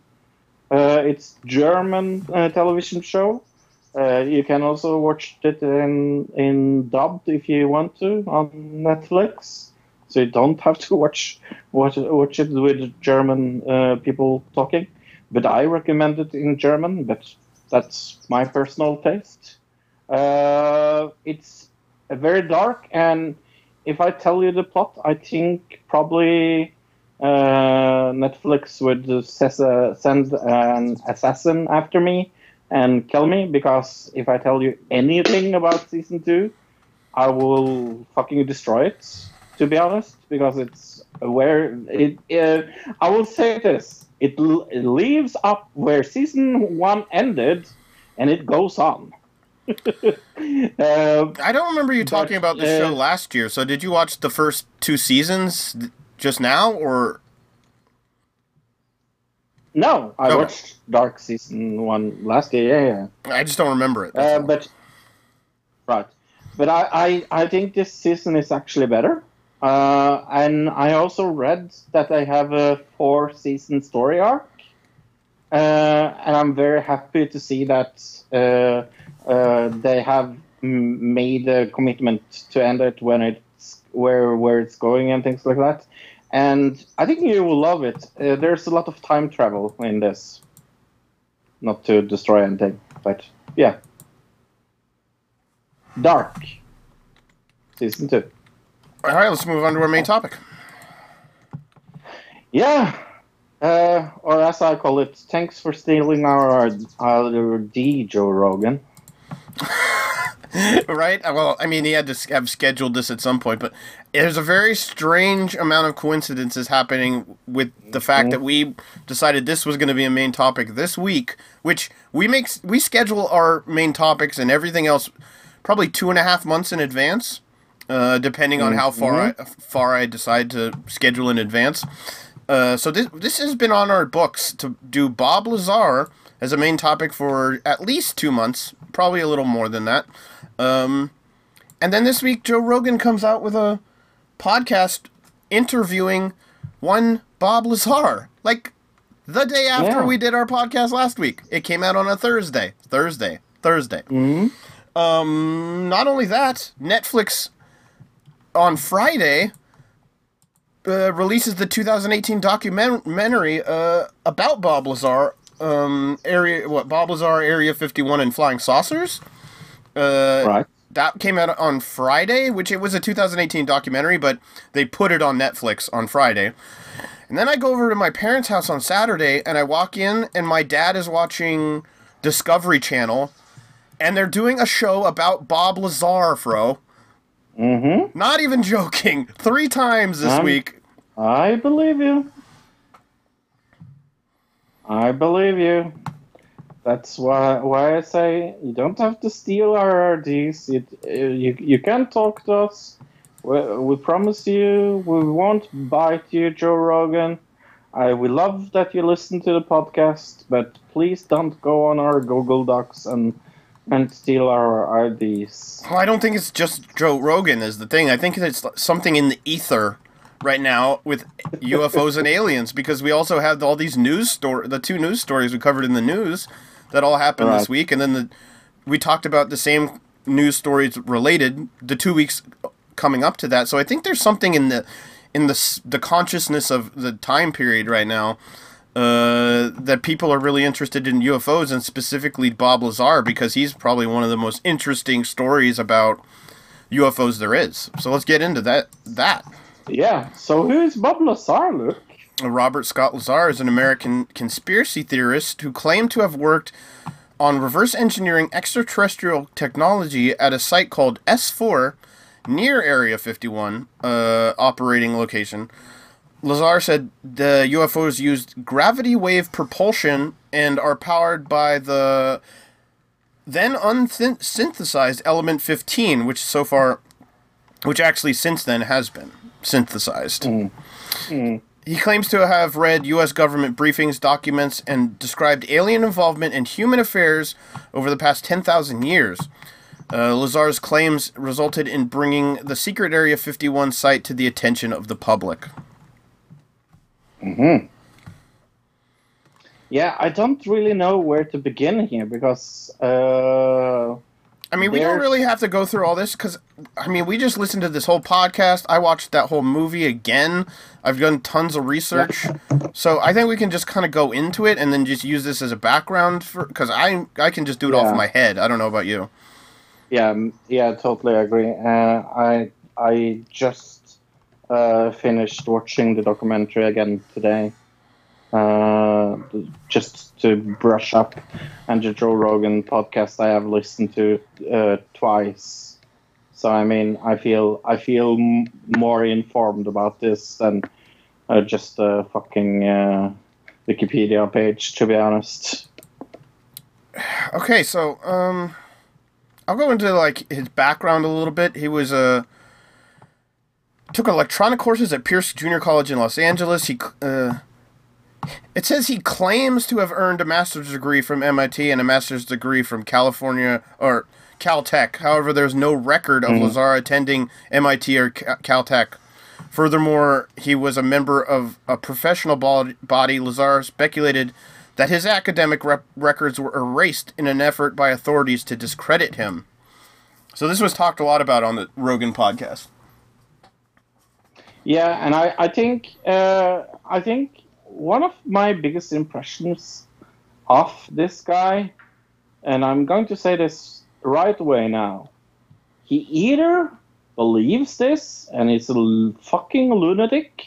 Uh, it's German uh, television show. Uh, you can also watch it in in dubbed if you want to on Netflix. So you don't have to watch watch, watch it with German people talking. But I recommend it in German. But that's my personal taste. It's very dark, and if I tell you the plot, I think probably uh, Netflix would ses- uh, send an assassin after me and kill me because if I tell you anything about season two, I will fucking destroy it. To be honest, because it's where it. Uh, I will say this: it, l- it leaves up where season one ended, and it goes on. Uh, I don't remember you talking But, about the show uh, last year. So did you watch the first two seasons just now, or no, I Okay. watched Dark season one last year. Yeah, yeah. I just don't remember it. Uh, but right, but I, I I think this season is actually better. Uh, and I also read that they have a four season story arc. Uh, and I'm very happy to see that uh, they have made a commitment to end it when it's where where it's going and things like that. And I think you will love it. Uh, there's a lot of time travel in this. Not to destroy anything, but yeah. Dark. Season two. all right, let's move on to our main topic. Yeah. Uh, or as I call it, thanks for stealing our our D, Joe Rogan. Right? Well, I mean, he had to have scheduled this at some point, but there's a very strange amount of coincidences happening with the fact that we decided this was going to be a main topic this week, which we make we schedule our main topics and everything else probably two and a half months in advance, uh, depending on how far I, far I decide to schedule in advance. Uh, so this this has been on our books to do Bob Lazar as a main topic for at least two months, probably a little more than that. Um, and then this week, Joe Rogan comes out with a podcast interviewing one Bob Lazar, like the day after Yeah. we did our podcast last week. It came out on a Thursday, Thursday, Thursday. Um, not only that, Netflix on Friday uh, releases the 2018 documentary uh, about Bob Lazar, um, area what Bob Lazar, Area 51, and flying saucers. Uh, Right. That came out on Friday, which it was a 2018 documentary, but they put it on Netflix on Friday. And then I go over to my parents' house on Saturday, and I walk in, and my dad is watching Discovery Channel, and they're doing a show about Bob Lazar, fro. Mm-hmm. Not even joking. Three times this Um, week. I believe you. I believe you. That's why why I say you don't have to steal our RDs. You uh, you, you can talk to us. We, we promise you we won't bite you, Joe Rogan. I we love that you listen to the podcast, but please don't go on our Google Docs and and steal our IDs. Well, oh, I don't think it's just Joe Rogan is the thing. I think it's something in the ether right now with UFOs and aliens because we also have all these news story, the two news stories we covered in the news that all happened this week, and then the we talked about the same news stories related the two weeks coming up to that. So I think there's something in the in the the consciousness of the time period right now uh, that people are really interested in UFOs and specifically Bob Lazar because he's probably one of the most interesting stories about UFOs there is. So let's get into that. That Yeah. So who's Bob Lazar, Luke? Robert Scott Lazar is an American conspiracy theorist who claimed to have worked on reverse engineering extraterrestrial technology at a site called S4 near Area 51 uh, operating location. Lazar said the UFOs used gravity wave propulsion and are powered by the then unsynthesized element 15, which so far, which actually since then has been synthesized. He claims to have read U.S. government briefings, documents, and described alien involvement in human affairs over the past 10,000 years. Uh, Lazar's claims resulted in bringing the secret Area 51 site to the attention of the public. hmm Yeah, I don't really know where to begin here because uh, I mean, we don't really have to go through all this because, I mean, we just listened to this whole podcast. I watched that whole movie again. I've done tons of research. So I think we can just kind of go into it and then just use this as a background for, because I, I can just do it off my head. I don't know about you. yeah, yeah, totally agree. Uh, I I just uh, finished watching the documentary again today, uh, just to brush up. And the Joe Rogan podcast I have listened to uh, twice. So I mean, I feel I feel m- more informed about this than uh, just a fucking uh, Wikipedia page, to be honest. Okay, so um, I'll go into like his background a little bit. He was a took electronic courses at Pierce Junior College in Los Angeles. He uh, it says he claims to have earned a master's degree from MIT and a master's degree from California or Caltech. However, there's no record of Lazar attending MIT or Caltech. Furthermore, he was a member of a professional body. Lazar speculated that his academic rep- records were erased in an effort by authorities to discredit him. So this was talked a lot about on the Rogan podcast. Yeah, and I, I think uh, I think one of my biggest impressions of this guy, and I'm going to say this right away now, he either believes this and is a l- fucking lunatic,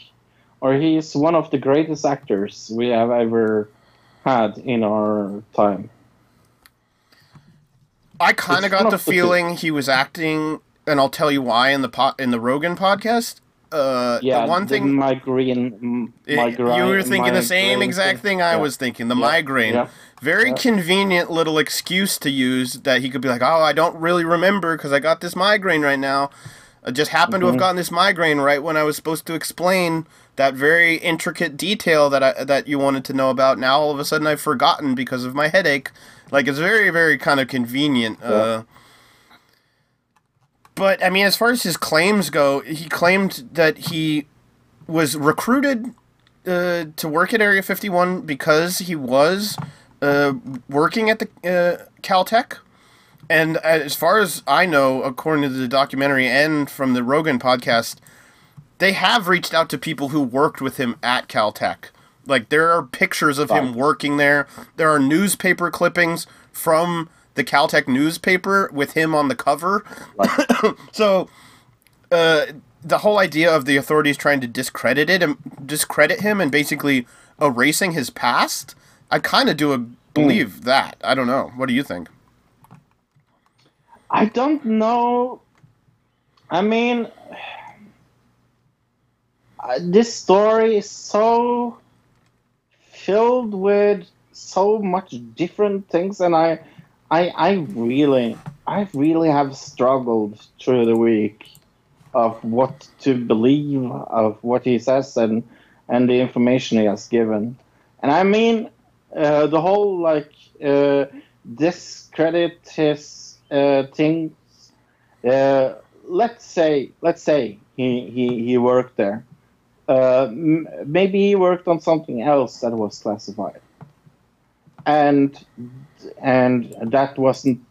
or he is one of the greatest actors we have ever had in our time. I kind of got the of the feeling he was acting, and I'll tell you why in the po- in the Rogan podcast. Uh, Yeah, the one thing migraine, migraine. you were thinking the same exact thing I Yeah. was thinking. The Yeah. migraine. Yeah. Very convenient little excuse to use that he could be like, "Oh, I don't really remember because I got this migraine right now. I just happened to have Mhm. gotten this migraine right when I was supposed to explain that very intricate detail that I that you wanted to know about. Now all of a sudden I've forgotten because of my headache. Like it's very very kind of convenient. Uh, but I mean, as far as his claims go, he claimed that he was recruited uh, to work at Area 51 because he was uh, working at the uh, Caltech. And as far as I know, according to the documentary and from the Rogan podcast, they have reached out to people who worked with him at Caltech. Like there are pictures of him working there. There are newspaper clippings from the Caltech newspaper with him on the cover. so uh, the whole idea of the authorities trying to discredit it and discredit him and basically erasing his past, I kind of do a, believe that. I don't know. What do you think? I don't know. I mean, this story is so filled with so much different things, and I, I, I really, I really have struggled through the week of what to believe of what he says and and the information he has given. And I mean, uh, the whole like uh, discredit his uh, things. Uh, let's say, let's say he he, he worked there. Uh, m- maybe he worked on something else that was classified, and and that wasn't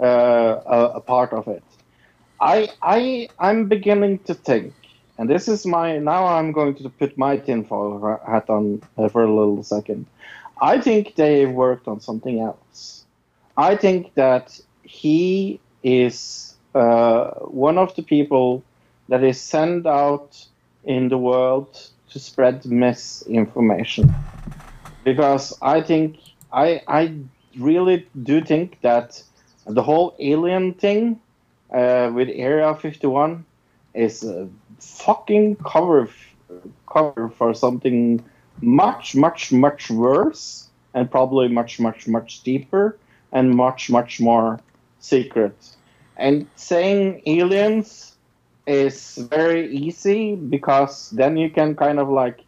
uh, a, a part of it. I I I'm beginning to think, and this is my now I'm going to put my tinfoil hat on uh, for a little second. I think they worked on something else. I think that he is uh, one of the people that is sent out in the world to spread misinformation. Because I think I I really do think that the whole alien thing uh, with Area 51 is a fucking cover cover for something much much much worse and probably much much much deeper and much much more secret. And saying aliens is very easy because then you can kind of like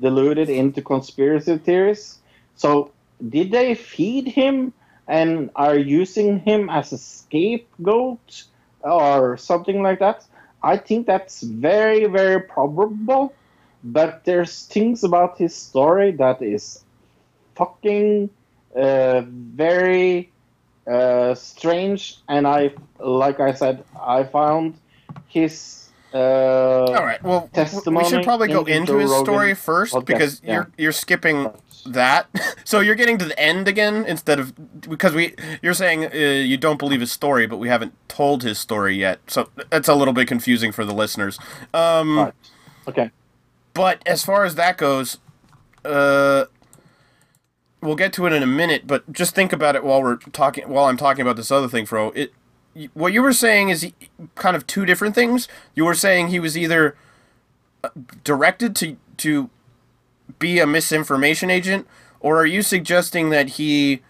dilute it into conspiracy theories. So did they feed him and are using him as a scapegoat or something like that? I think that's very very probable. But there's things about his story that is fucking uh, very uh, strange, and I, like I said, I found his. Uh, All right. Well, we should probably go into into his Rogan story first podcast, because yeah. you're you're skipping that. so you're getting to the end again instead of because we you're saying uh, you don't believe his story, but we haven't told his story yet. So that's a little bit confusing for the listeners. Um, Right. Okay. But as far as that goes, uh, we'll get to it in a minute. But just think about it while we're talking. While I'm talking about this other thing, Fro. It what you were saying is kind of two different things. You were saying he was either uh, directed to to be a misinformation agent, or are you suggesting that he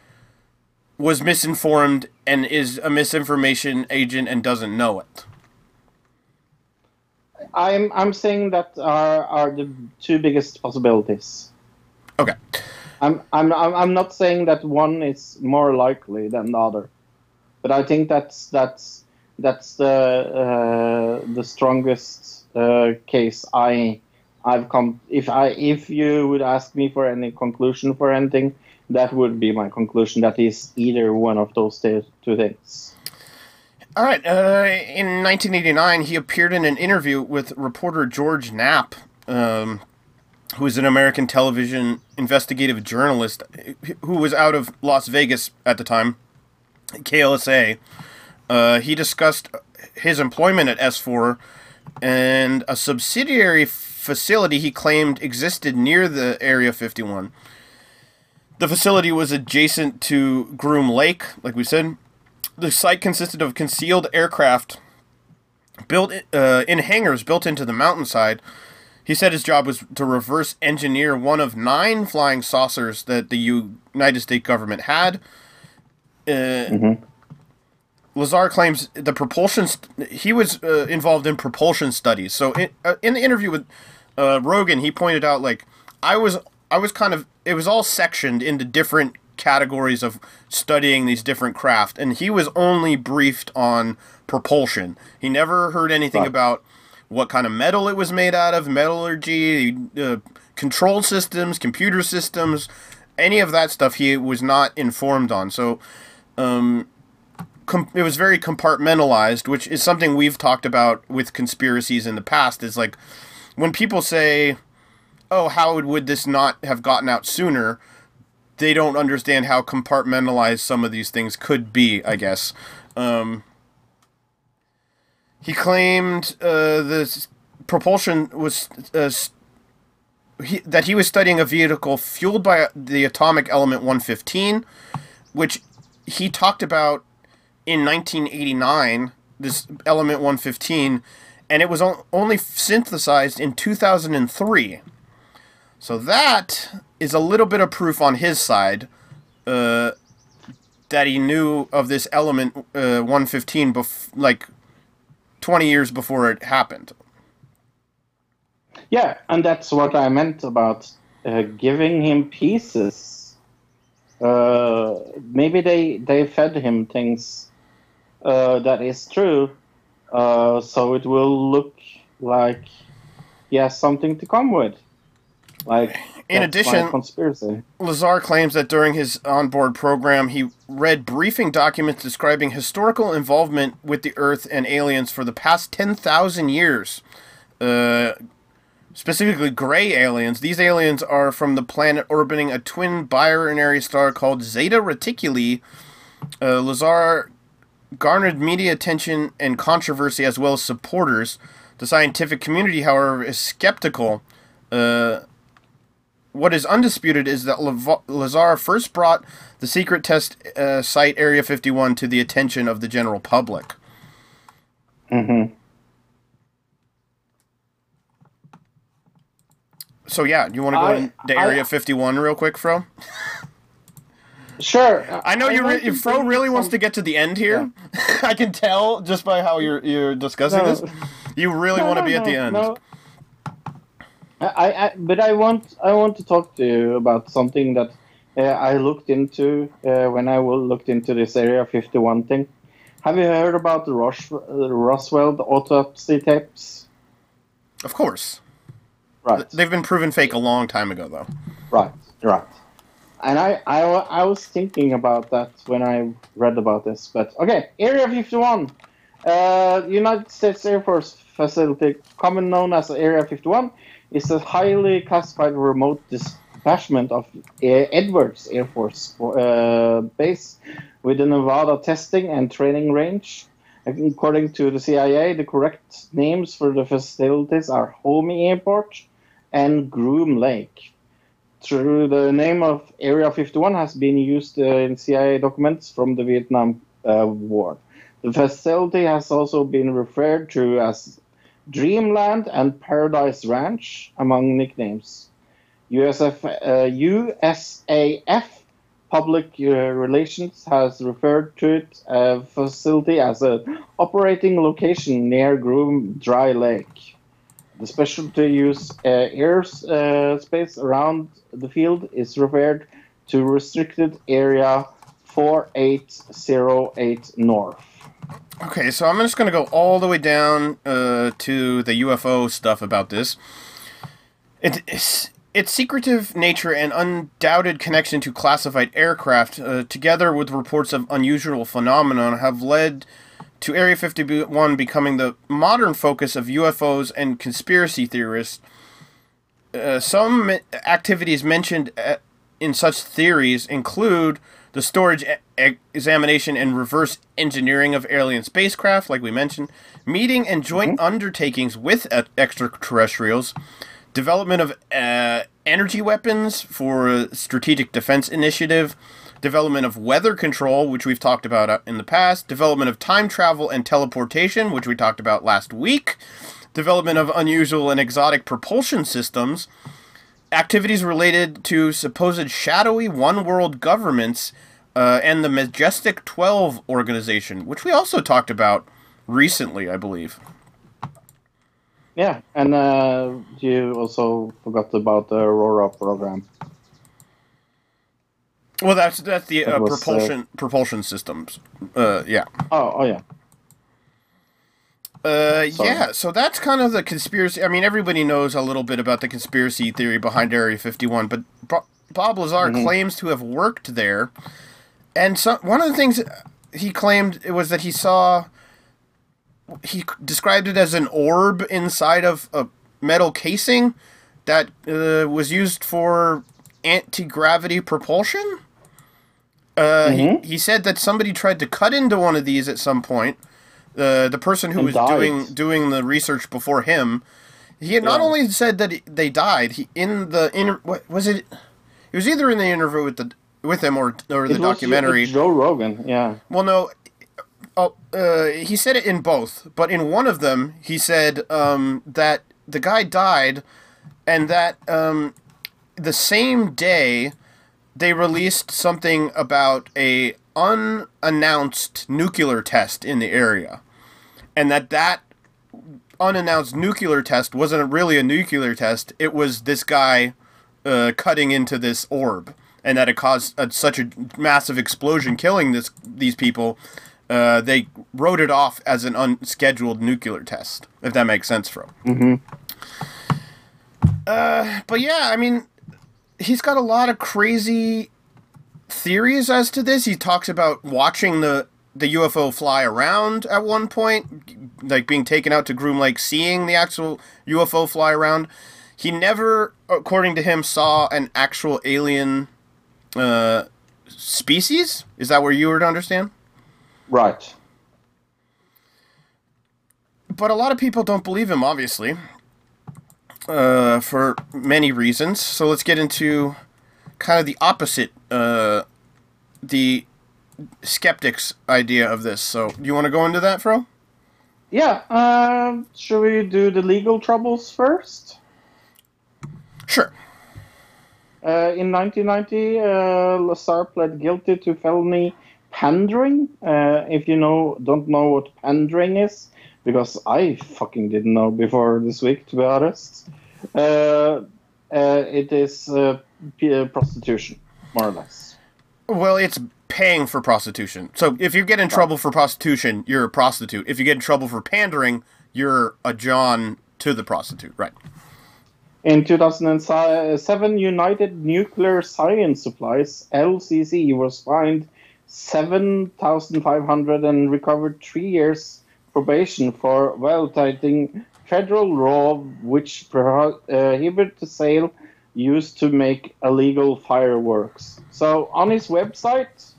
was misinformed and is a misinformation agent and doesn't know it? I'm I'm saying that are are the two biggest possibilities. Okay. I'm I'm I'm I'm not saying that one is more likely than the other, but I think that's that's that's the uh, the strongest uh, case I I've come. If I if you would ask me for any conclusion for anything, that would be my conclusion. That is either one of those two, things. All right. Uh, in 1989, he appeared in an interview with reporter George Knapp, um, who is an American television investigative journalist who was out of Las Vegas at the time, KLSA. Uh, he discussed his employment at S4 and a subsidiary facility he claimed existed near the Area 51. The facility was adjacent to Groom Lake, like we said, the site consisted of concealed aircraft built uh, in hangars built into the mountainside. He said his job was to reverse engineer one of nine flying saucers that the United States government had. Uh, Lazar claims the propulsion. St- he was uh, involved in propulsion studies. So in, uh, in the interview with uh, Rogan, he pointed out like I was I was kind of it was all sectioned into different categories of studying these different craft, and he was only briefed on propulsion. He never heard anything Right. about what kind of metal it was made out of, metallurgy, uh, control systems, computer systems, any of that stuff. He was not informed on. So com- it was very compartmentalized, which is something we've talked about with conspiracies in the past. Is like when people say, "Oh, how would this not have gotten out sooner?" They don't understand how compartmentalized some of these things could be. I guess. Um, he claimed uh, the propulsion was uh, he, that he was studying a vehicle fueled by the atomic element 115, which he talked about in 1989, this element 115, and it was only synthesized in 2003. So that is a little bit of proof on his side uh, that he knew of this element uh, 115 bef- like 20 years before it happened. Yeah, and that's what I meant about uh, giving him pieces. Uh, maybe they they fed him things uh, that is true, uh, so it will look like he has something to come with. Like In addition- conspiracy. Lazar claims that during his onboard program, he read briefing documents describing historical involvement with the Earth and aliens for the past 10,000 years. Uh, specifically, gray aliens. These aliens are from the planet orbiting a twin binary star called Zeta Reticuli. Uh, Lazar garnered media attention and controversy as well as supporters. The scientific community, however, is skeptical. Uh, what is undisputed is that Lazar first brought the secret test uh, site Area 51 to the attention of the general public. hmm So yeah, you want to go I- into I- Area 51 real quick, Fro? Sure. I know you. want Re- Fro really wants to get to the end here. I can tell just by how you're you're discussing No. this. You really No, want to no, be at the end. no. I, I, but I want, I want to talk to you about something that uh, I looked into uh, when I looked into this Area 51 thing. Have you heard about the Rosh, uh, Roswell autopsy tapes? Of course, Right, they've been proven fake a long time ago, though. right, right. And I, I, I was thinking about that when I read about this. But okay, Area 51, uh, United States Air Force facility, commonly known as Area 51, is a highly classified remote detachment of Edwards Air Force uh, Base with a Nevada testing and training range. According to the CIA, the correct names for the facilities are Homey Airport and Groom Lake. True, the name of Area 51 has been used uh, in CIA documents from the Vietnam uh, War. The facility has also been referred to as Dreamland and Paradise Ranch, among nicknames. USF, uh, USAF Public uh, Relations has referred to it uh, facility as an operating location near Groom Dry Lake. The specialty use uh, air uh, space around the field is referred to restricted area 4808 north. Okay, so I'm just going to go all the way down uh, to the UFO stuff about this. It, it's, its secretive nature and undoubted connection to classified aircraft, uh, together with reports of unusual phenomena, have led to Area 51 becoming the modern focus of UFOs and conspiracy theorists. Uh, some activities mentioned uh, in such theories include the storage, e- examination, and reverse engineering of alien spacecraft, like we mentioned, meeting and joint undertakings with e- extraterrestrials, development of uh, energy weapons for a strategic defense initiative, development of weather control, which we've talked about uh, in the past, development of time travel and teleportation, which we talked about last week, development of unusual and exotic propulsion systems, activities related to supposed shadowy one world governments, uh, and the Majestic 12 organization, which we also talked about recently, I believe. Yeah, and uh, you also forgot about the Aurora program. Well, that's that's the uh, was, uh, propulsion propulsion systems. Uh, yeah. Oh, oh yeah. Uh, yeah, so that's kind of the conspiracy. I mean, everybody knows a little bit about the conspiracy theory behind Area 51, but Bob Lazar Mhm. claims to have worked there. And so, one of the things he claimed it was that he saw, he described it as an orb inside of a metal casing that uh, was used for anti gravity propulsion. Uh, Mhm. he, he said that somebody tried to cut into one of these at some point. Uh, the person who And was died. doing doing the research before him, he had not only said that he- they died. He in the inter what was it? It was either in the interview with the with him or or the It was documentary. Joe Rogan, yeah. Well, no. Oh, uh, he said it in both, but in one of them, he said um, that the guy died, and that um, the same day they released something about a unannounced nuclear test in the area, and that that unannounced nuclear test wasn't really a nuclear test. It was this guy uh, cutting into this orb, and that it caused a, such a massive explosion, killing this these people. Uh, they wrote it off as an unscheduled nuclear test, if that makes sense, Fro. Mm-hmm. Uh, but yeah, I mean, he's got a lot of crazy theories as to this. He talks about watching the the UFO fly around at one point, like being taken out to Groom Lake, seeing the actual UFO fly around. He never, according to him, saw an actual alien uh, species. Is that where you were to understand? Right. but a lot of people don't believe him, obviously, uh, for many reasons. So let's get into kind of the opposite, uh, the skeptics' idea of this. So, do you want to go into that, Fro? Yeah, um, should we do the legal troubles first? Sure. Uh, in 1990, uh, Lazar pled guilty to felony pandering. Uh, if you know, don't know what pandering is, because I fucking didn't know before this week, to be honest. Uh, uh, it is uh, uh, prostitution, more or less. Well, it's paying for prostitution. So, if you get in trouble for prostitution, you're a prostitute. If you get in trouble for pandering, you're a John to the prostitute, right? In 2007, United Nuclear Science Supplies (LCC) was fined 7,500 and recovered three years probation for violating federal law, which pro- prohibit the sale used to make illegal fireworks. So on his website,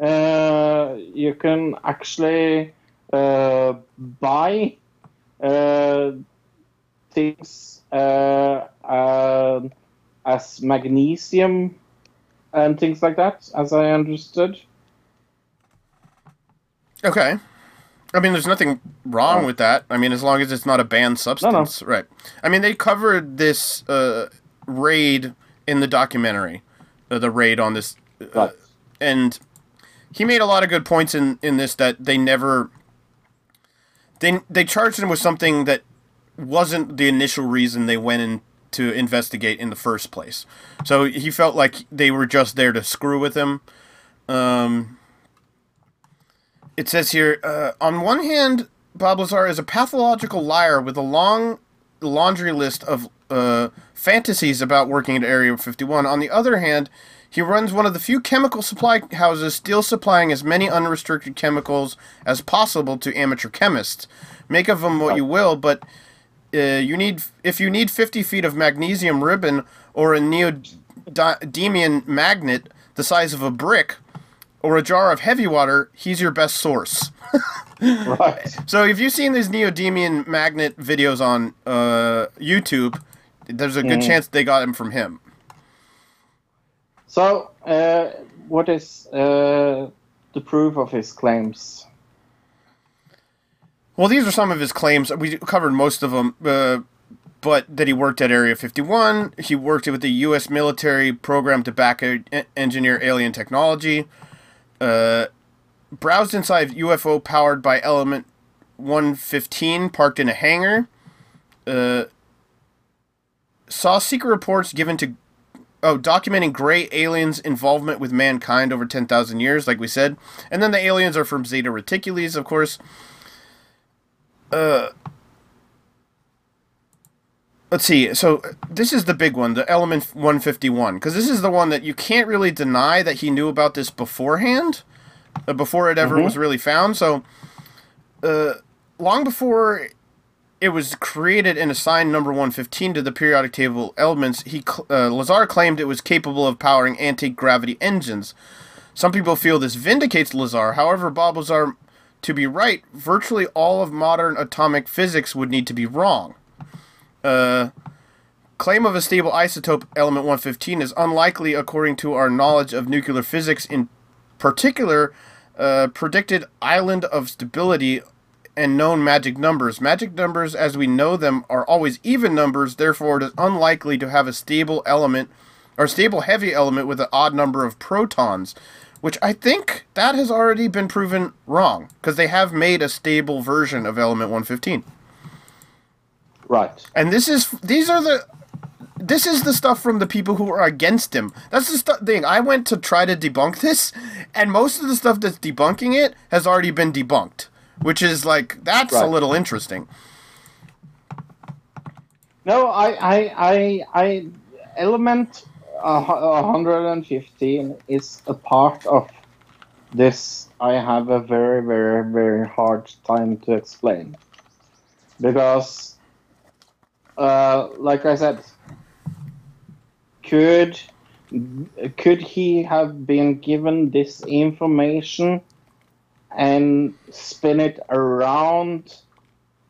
uh, you can actually uh, buy uh, things uh, uh, as magnesium and things like that, as I understood. Okay. I mean, there's nothing wrong Oh. with that. I mean, as long as it's not a banned substance, right? I mean, they covered this uh, raid in the documentary, uh, the raid on this, uh, Right. and he made a lot of good points in in this that they never they they charged him with something that wasn't the initial reason they went in to investigate in the first place. So he felt like they were just there to screw with him. Um, it says here uh, on one hand, Bob Lazar is a pathological liar with a long laundry list of uh, fantasies about working at Area 51. On the other hand, he runs one of the few chemical supply houses still supplying as many unrestricted chemicals as possible to amateur chemists. Make of them what you will, but uh, you need if you need 50 feet of magnesium ribbon or a neodymium magnet the size of a brick or a jar of heavy water, he's your best source. Right. So if you've seen these neodymium magnet videos on uh, YouTube, there's a good Mhm. chance they got them from him. So uh, what is uh, the proof of his claims? Well, these are some of his claims. We covered most of them, uh, but that he worked at Area 51. He worked with the U.S. military program to back engineer alien technology. Uh, browsed inside UFO powered by Element 115 parked in a hangar. Uh, saw secret reports given to oh documenting gray aliens involvement with mankind over 10,000 years like we said and then the aliens are from Zeta Reticules of course uh let's see so this is the big one the element 151 because this is the one that you can't really deny that he knew about this beforehand uh, before it ever was really found so uh long before it was created and assigned number 115 to the periodic table elements he uh, lazar claimed it was capable of powering anti-gravity engines. Some people feel this vindicates lazar however bob lazar to be right virtually all of modern atomic physics would need to be wrong uh, claim of a stable isotope element 115 is unlikely according to our knowledge of nuclear physics in particular uh, predicted island of stability and known magic numbers. Magic numbers, as we know them, are always even numbers, therefore, it is unlikely to have a stable element or stable heavy element with an odd number of protons, which I think that has already been proven wrong because they have made a stable version of element 115. Right. And this is these are the this is the stuff from the people who are against him. That's the stu- thing. I went to try to debunk this, and most of the stuff that's debunking it has already been debunked, which is like that's a little interesting. No, I, I, I, I element uh, 115 is a part of this. I have a very, very, very hard time to explain because, uh, like I said, could could he have been given this information and spin it around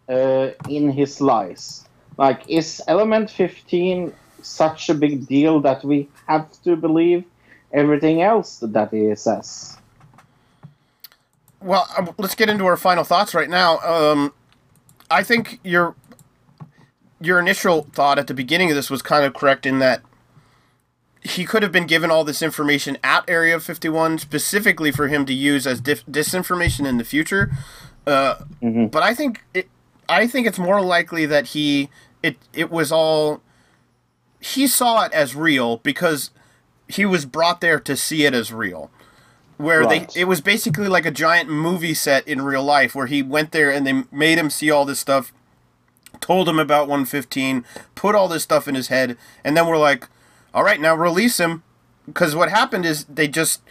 uh, in his lies? Like, is Element 15 such a big deal that we have to believe everything else that he says? Well, um, let's get into our final thoughts right now. Um, I think your your initial thought at the beginning of this was kind of correct in that he could have been given all this information at Area 51 specifically for him to use as dif- disinformation in the future. Uh, But I think it, I think it's more likely that he it it was all he saw it as real because he was brought there to see it as real where Right. they it was basically like a giant movie set in real life where he went there and they made him see all this stuff told him about 115 put all this stuff in his head and then we're like all right now release him. Because what happened is they just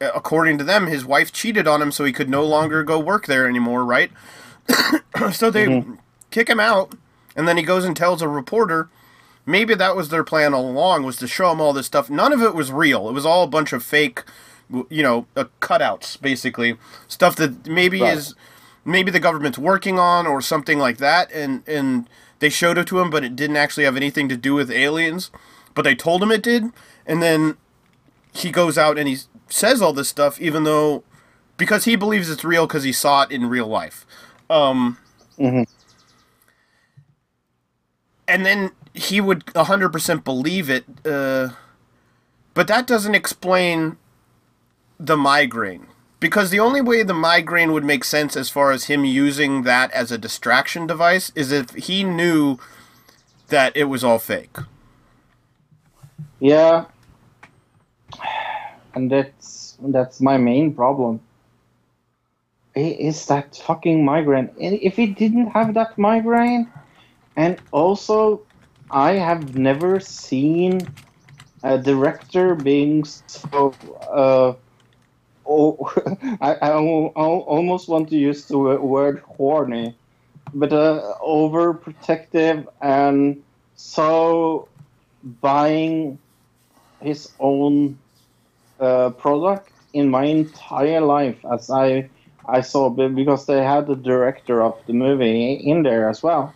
according to them his wife cheated on him so he could no longer go work there anymore right? So they kick him out and then he goes and tells a reporter maybe that was their plan all along was to show him all this stuff. None of it was real. It was all a bunch of fake you know uh, cutouts basically. Stuff that maybe Right. is maybe the government's working on or something like that and and they showed it to him but it didn't actually have anything to do with aliens. But they told him it did and then he goes out and he says all this stuff even though because he believes it's real because he saw it in real life. Um and then he would 100% believe it uh, but that doesn't explain the migraine because the only way the migraine would make sense as far as him using that as a distraction device is if he knew that it was all fake Yeah. And that's that's my main problem. Is that fucking migraine? If he didn't have that migraine, and also, I have never seen a director being so. Uh, oh, I, I al- al- almost want to use the word horny, but uh, overprotective and so buying his own uh, product in my entire life as I I saw because they had the director of the movie in there as well,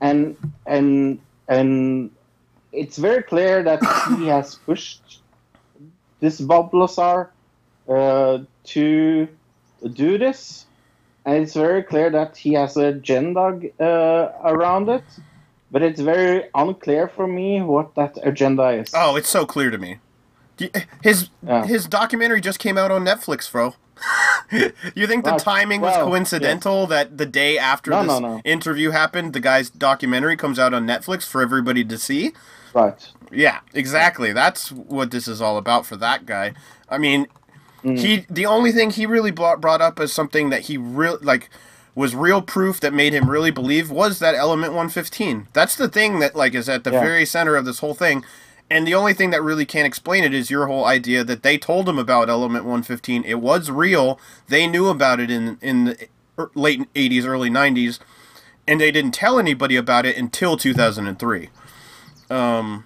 and and and it's very clear that he has pushed this Bob Lazar uh, to do this, and it's very clear that he has a agenda uh, around it. But it's very unclear for me what that agenda is. Oh, it's so clear to me. His Yeah. his documentary just came out on Netflix, bro. you think the Well, timing was well, coincidental that the day after No, this no, no. interview happened, the guy's documentary comes out on Netflix for everybody to see? Right. Yeah, exactly. That's what this is all about for that guy. I mean, Mm. he the only thing he really brought, brought up as something that he real like was real proof that made him really believe was that element 115. That's the thing that like is at the Yeah. very center of this whole thing. And the only thing that really can't explain it is your whole idea that they told him about element 115. It was real. They knew about it in in the late 80s, early 90s, and they didn't tell anybody about it until 2003. Um,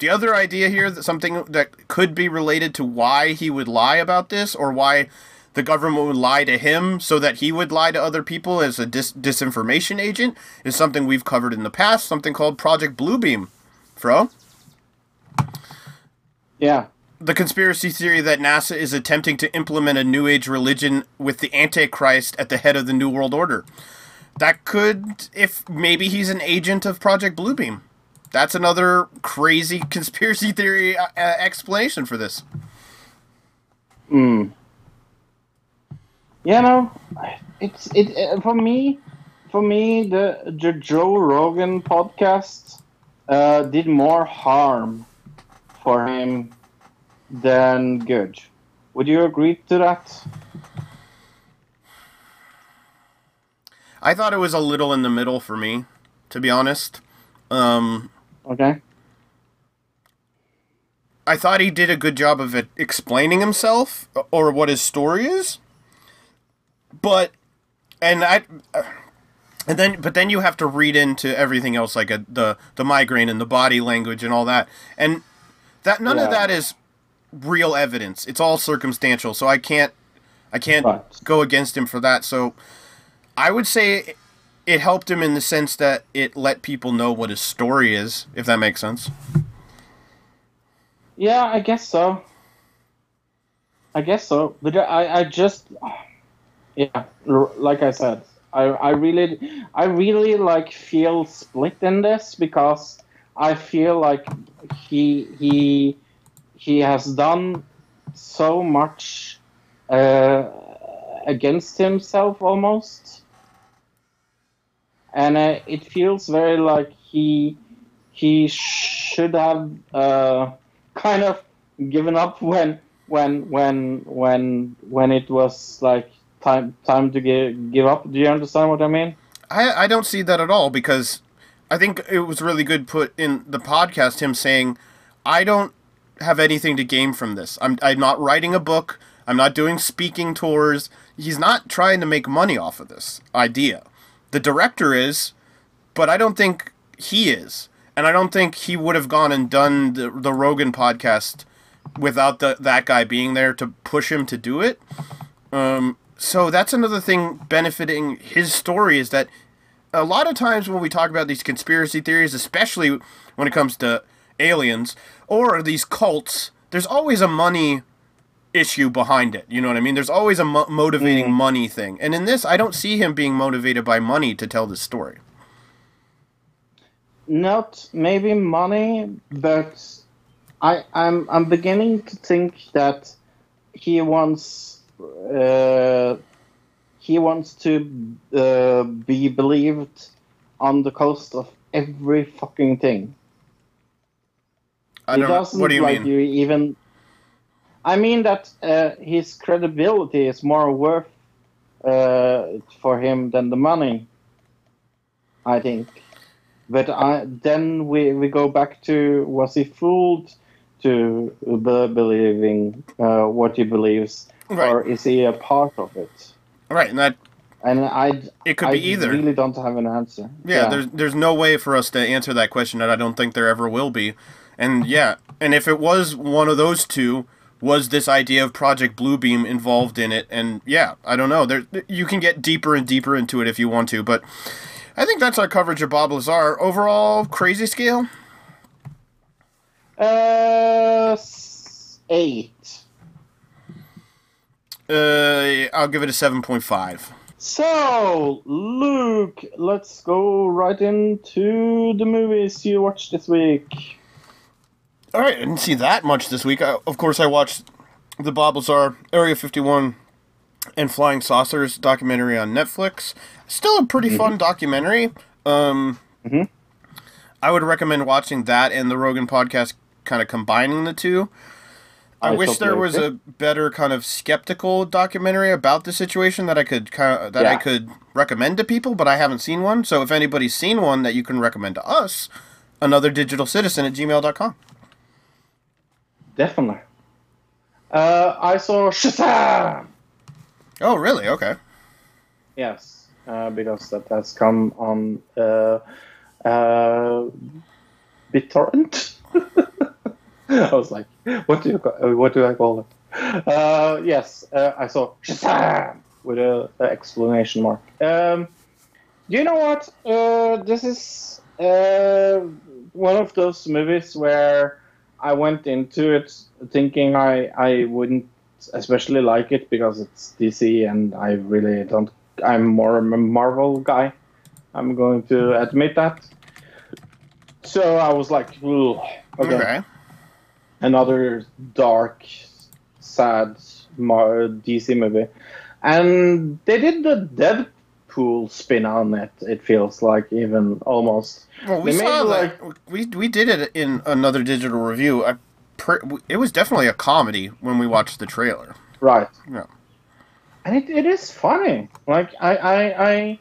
the other idea here that something that could be related to why he would lie about this or why the government would lie to him so that he would lie to other people as a dis- disinformation agent is something we've covered in the past, something called Project Bluebeam. Fro? Yeah. The conspiracy theory that NASA is attempting to implement a new age religion with the Antichrist at the head of the New World Order. That could, if maybe he's an agent of Project Bluebeam. That's another crazy conspiracy theory uh, uh, explanation for this. Hmm. You know, it's it uh, for me. For me, the, the Joe Rogan podcast uh, did more harm for him than good. Would you agree to that? I thought it was a little in the middle for me, to be honest. Um, Okay. I thought he did a good job of it explaining himself or what his story is. But and I and then but then you have to read into everything else like a, the the migraine and the body language and all that. And that none of that is real evidence. It's all circumstantial. So I can't I can't Right. go against him for that. So I would say it helped him in the sense that it let people know what his story is, if that makes sense. Yeah, I guess so. I guess so, but I, I just, yeah, like I said, I, I really, I really like feel split in this because I feel like he, he, he has done so much uh, against himself almost, and uh, it feels very like he, he should have. Uh, kind of given up when when when when when it was like time time to give give up. Do you understand what I mean? I, I don't see that at all because I think it was really good put in the podcast him saying I don't have anything to gain from this. I'm I'm not writing a book. I'm not doing speaking tours. He's not trying to make money off of this idea. The director is, but I don't think he is. And I don't think he would have gone and done the, the Rogan podcast without the, that guy being there to push him to do it. Um, so that's another thing benefiting his story is that a lot of times when we talk about these conspiracy theories, especially when it comes to aliens or these cults, there's always a money issue behind it. You know what I mean? There's always a mo- motivating money thing. And in this, I don't see him being motivated by money to tell this story. Not maybe money, but I I'm I'm beginning to think that he wants uh, he wants to uh, be believed on the coast of every fucking thing. I don't know. doesn't What do you like mean? you even. I mean that uh, his credibility is more worth uh, for him than the money. I think, but I, then we, we go back to was he fooled to be believing uh, what he believes, Right. or is he a part of it? Right, and that And I It could I be either. really don't have an answer. Yeah, there's there's no way for us to answer that question, and I don't think there ever will be. And yeah, and if it was one of those two, was this idea of Project Bluebeam involved in it? And yeah, I don't know. There you can get deeper and deeper into it if you want to, but I think that's our coverage of Bob Lazar. Overall, crazy scale. Uh, eight. Uh, I'll give it a seven point five. So, Luke, let's go right into the movies you watched this week. All right, I didn't see that much this week. I, of course, I watched the Bob Lazar Area 51 and Flying Saucers documentary on Netflix. Still a pretty fun documentary. Um, Mhm. I would recommend watching that and the Rogan podcast, kind of combining the two. I, I wish there was a better kind of skeptical documentary about the situation that I could kind of that I could recommend to people, but I haven't seen one. So if anybody's seen one that you can recommend to us, another digital citizen at gmail.com. Definitely. Uh, I saw Shazam! Oh, really? Okay. Yes, uh, because that has come on uh, uh, BitTorrent. I was like, what do you ca- uh, what do I call it? Uh, yes, uh, I saw Shazam with a, a exclamation mark. Um, you know what? Uh, this is uh, one of those movies where I went into it thinking I I wouldn't especially like it because it's DC and I really don't. I'm more a Marvel guy. I'm going to admit that. So I was like, "Ugh, okay, Okay. another dark, sad DC movie, and they did the Deadpool spin on it. It feels like even almost. Well, we saw like- that. We we did it in another digital review. I pre- it was definitely a comedy when we watched the trailer. Right. Yeah. And it, it is funny. Like I I I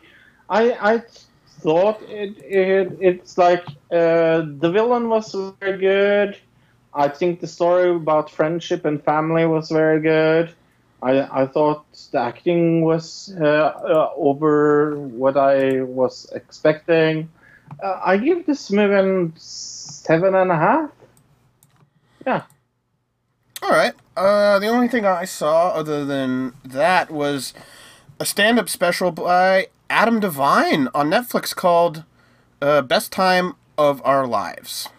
I, I thought it, it it's like uh, the villain was very good. I think the story about friendship and family was very good. I, I thought the acting was uh, uh, over what I was expecting. Uh, I give this movie an seven and a half. Yeah. All right. Uh, the only thing I saw other than that was a stand-up special by Adam DeVine on Netflix called uh, "Best Time of Our Lives."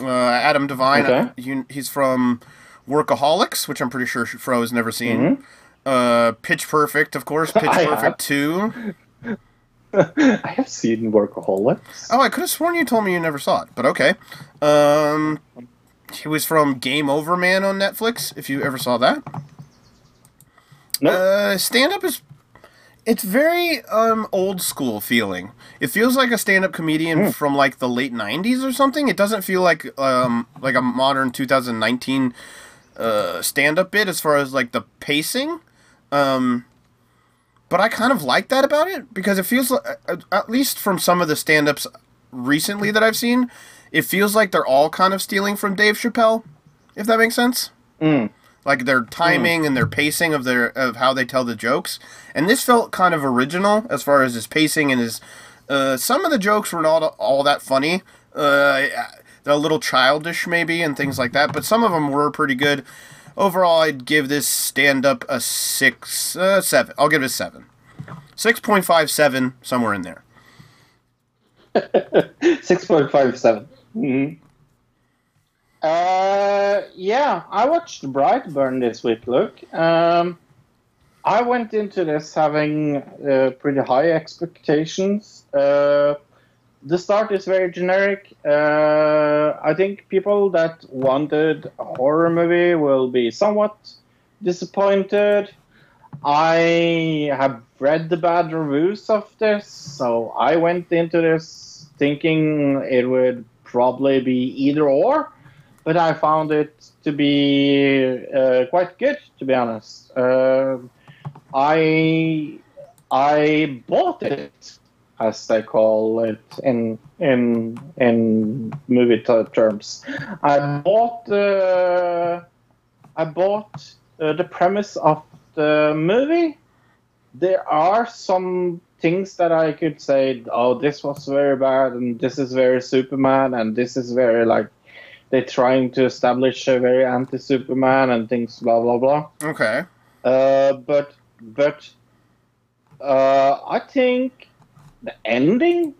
Uh, Adam DeVine, Okay. he's from Workaholics, which I'm pretty sure Fro has never seen. Mhm. Uh, Pitch Perfect, of course. Pitch. Perfect Two. I have seen Workaholics. Oh, I could have sworn you told me you never saw it, but okay. Um, he was from Game Over Man on Netflix. If you ever saw that, No. uh, stand up is it's very um old school feeling. It feels like a stand up comedian from like the late '90s or something. It doesn't feel like um like a modern 2019 uh stand up bit as far as like the pacing. Um, but I kind of like that about it because it feels like, at- at least from some of the stand ups recently that I've seen, it feels like they're all kind of stealing from Dave Chappelle, if that makes sense. Mm. Like their timing and their pacing of their of how they tell the jokes, and this felt kind of original as far as his pacing and his. Uh, some of the jokes were not all that funny. Uh, a little childish maybe and things like that, but some of them were pretty good. Overall, I'd give this stand up a six, uh, seven. I'll give it a seven. Six point five seven, somewhere in there. Six point five seven. Mm-hmm. Uh, yeah, I watched Brightburn this week. Look, um, I went into this having uh, pretty high expectations. Uh, the start is very generic. Uh, I think people that wanted a horror movie will be somewhat disappointed. I have read the bad reviews of this, so I went into this thinking it would probably be either or, but I found it to be uh, quite good, to be honest. Uh, I I bought it, as they call it in in in movie terms. I bought uh, I bought uh, the premise of the movie. There are some things that I could say, oh, this was very bad, and this is very Superman, and this is very like they're trying to establish a very anti-Superman and things, blah blah blah. Okay. Uh, but but uh, I think the ending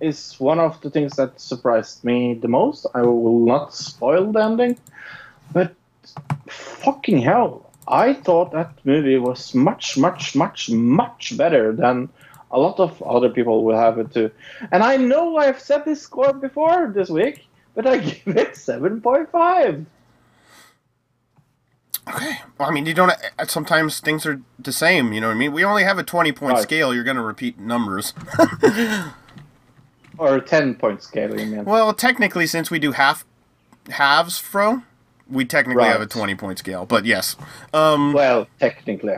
is one of the things that surprised me the most. I will not spoil the ending, but fucking hell, I thought that movie was much, much, much, much better than a lot of other people will have it too. And I know I've said this score before this week, but I give it 7.5. Okay. Well, I mean, you don't. uh, Sometimes things are the same. You know what I mean? We only have a twenty point Right. scale. You're gonna repeat numbers. Or 10 point scale, you mean? well, technically, since we do half halves, fro, we technically have a twenty point scale. But yes, um, Well, technically.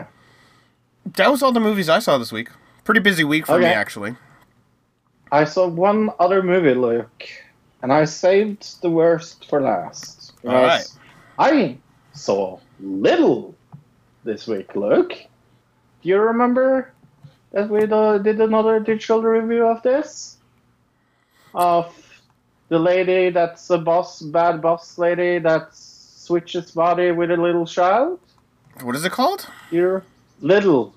that was all the movies I saw this week. Pretty busy week for me, actually. I saw one other movie, Luke, and I saved the worst for last. All right. I saw Little this week, Luke. Do you remember that we did another digital review of this? Of the lady that's a boss, bad boss lady that switches body with a little child? What is it called? You're Little.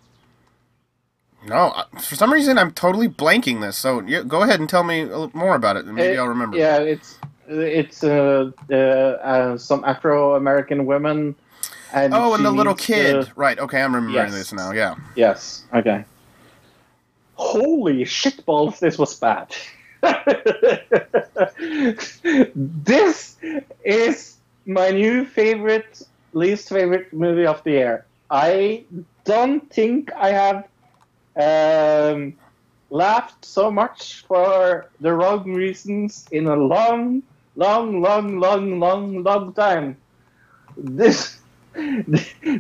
No, for some reason I'm totally blanking this. So yeah, go ahead and tell me a little more about it, and maybe Uh, I'll remember. Yeah, it's it's uh, uh, uh, some Afro American women. And Oh, and the little kid. to- Right. Okay, I'm remembering Yes. this now. Yeah. yes. Okay. Holy shitballs! This was bad. this is my new favorite, least favorite movie of the year. I don't think I have um, laughed so much for the wrong reasons in a long, long, long, long, long, long time. This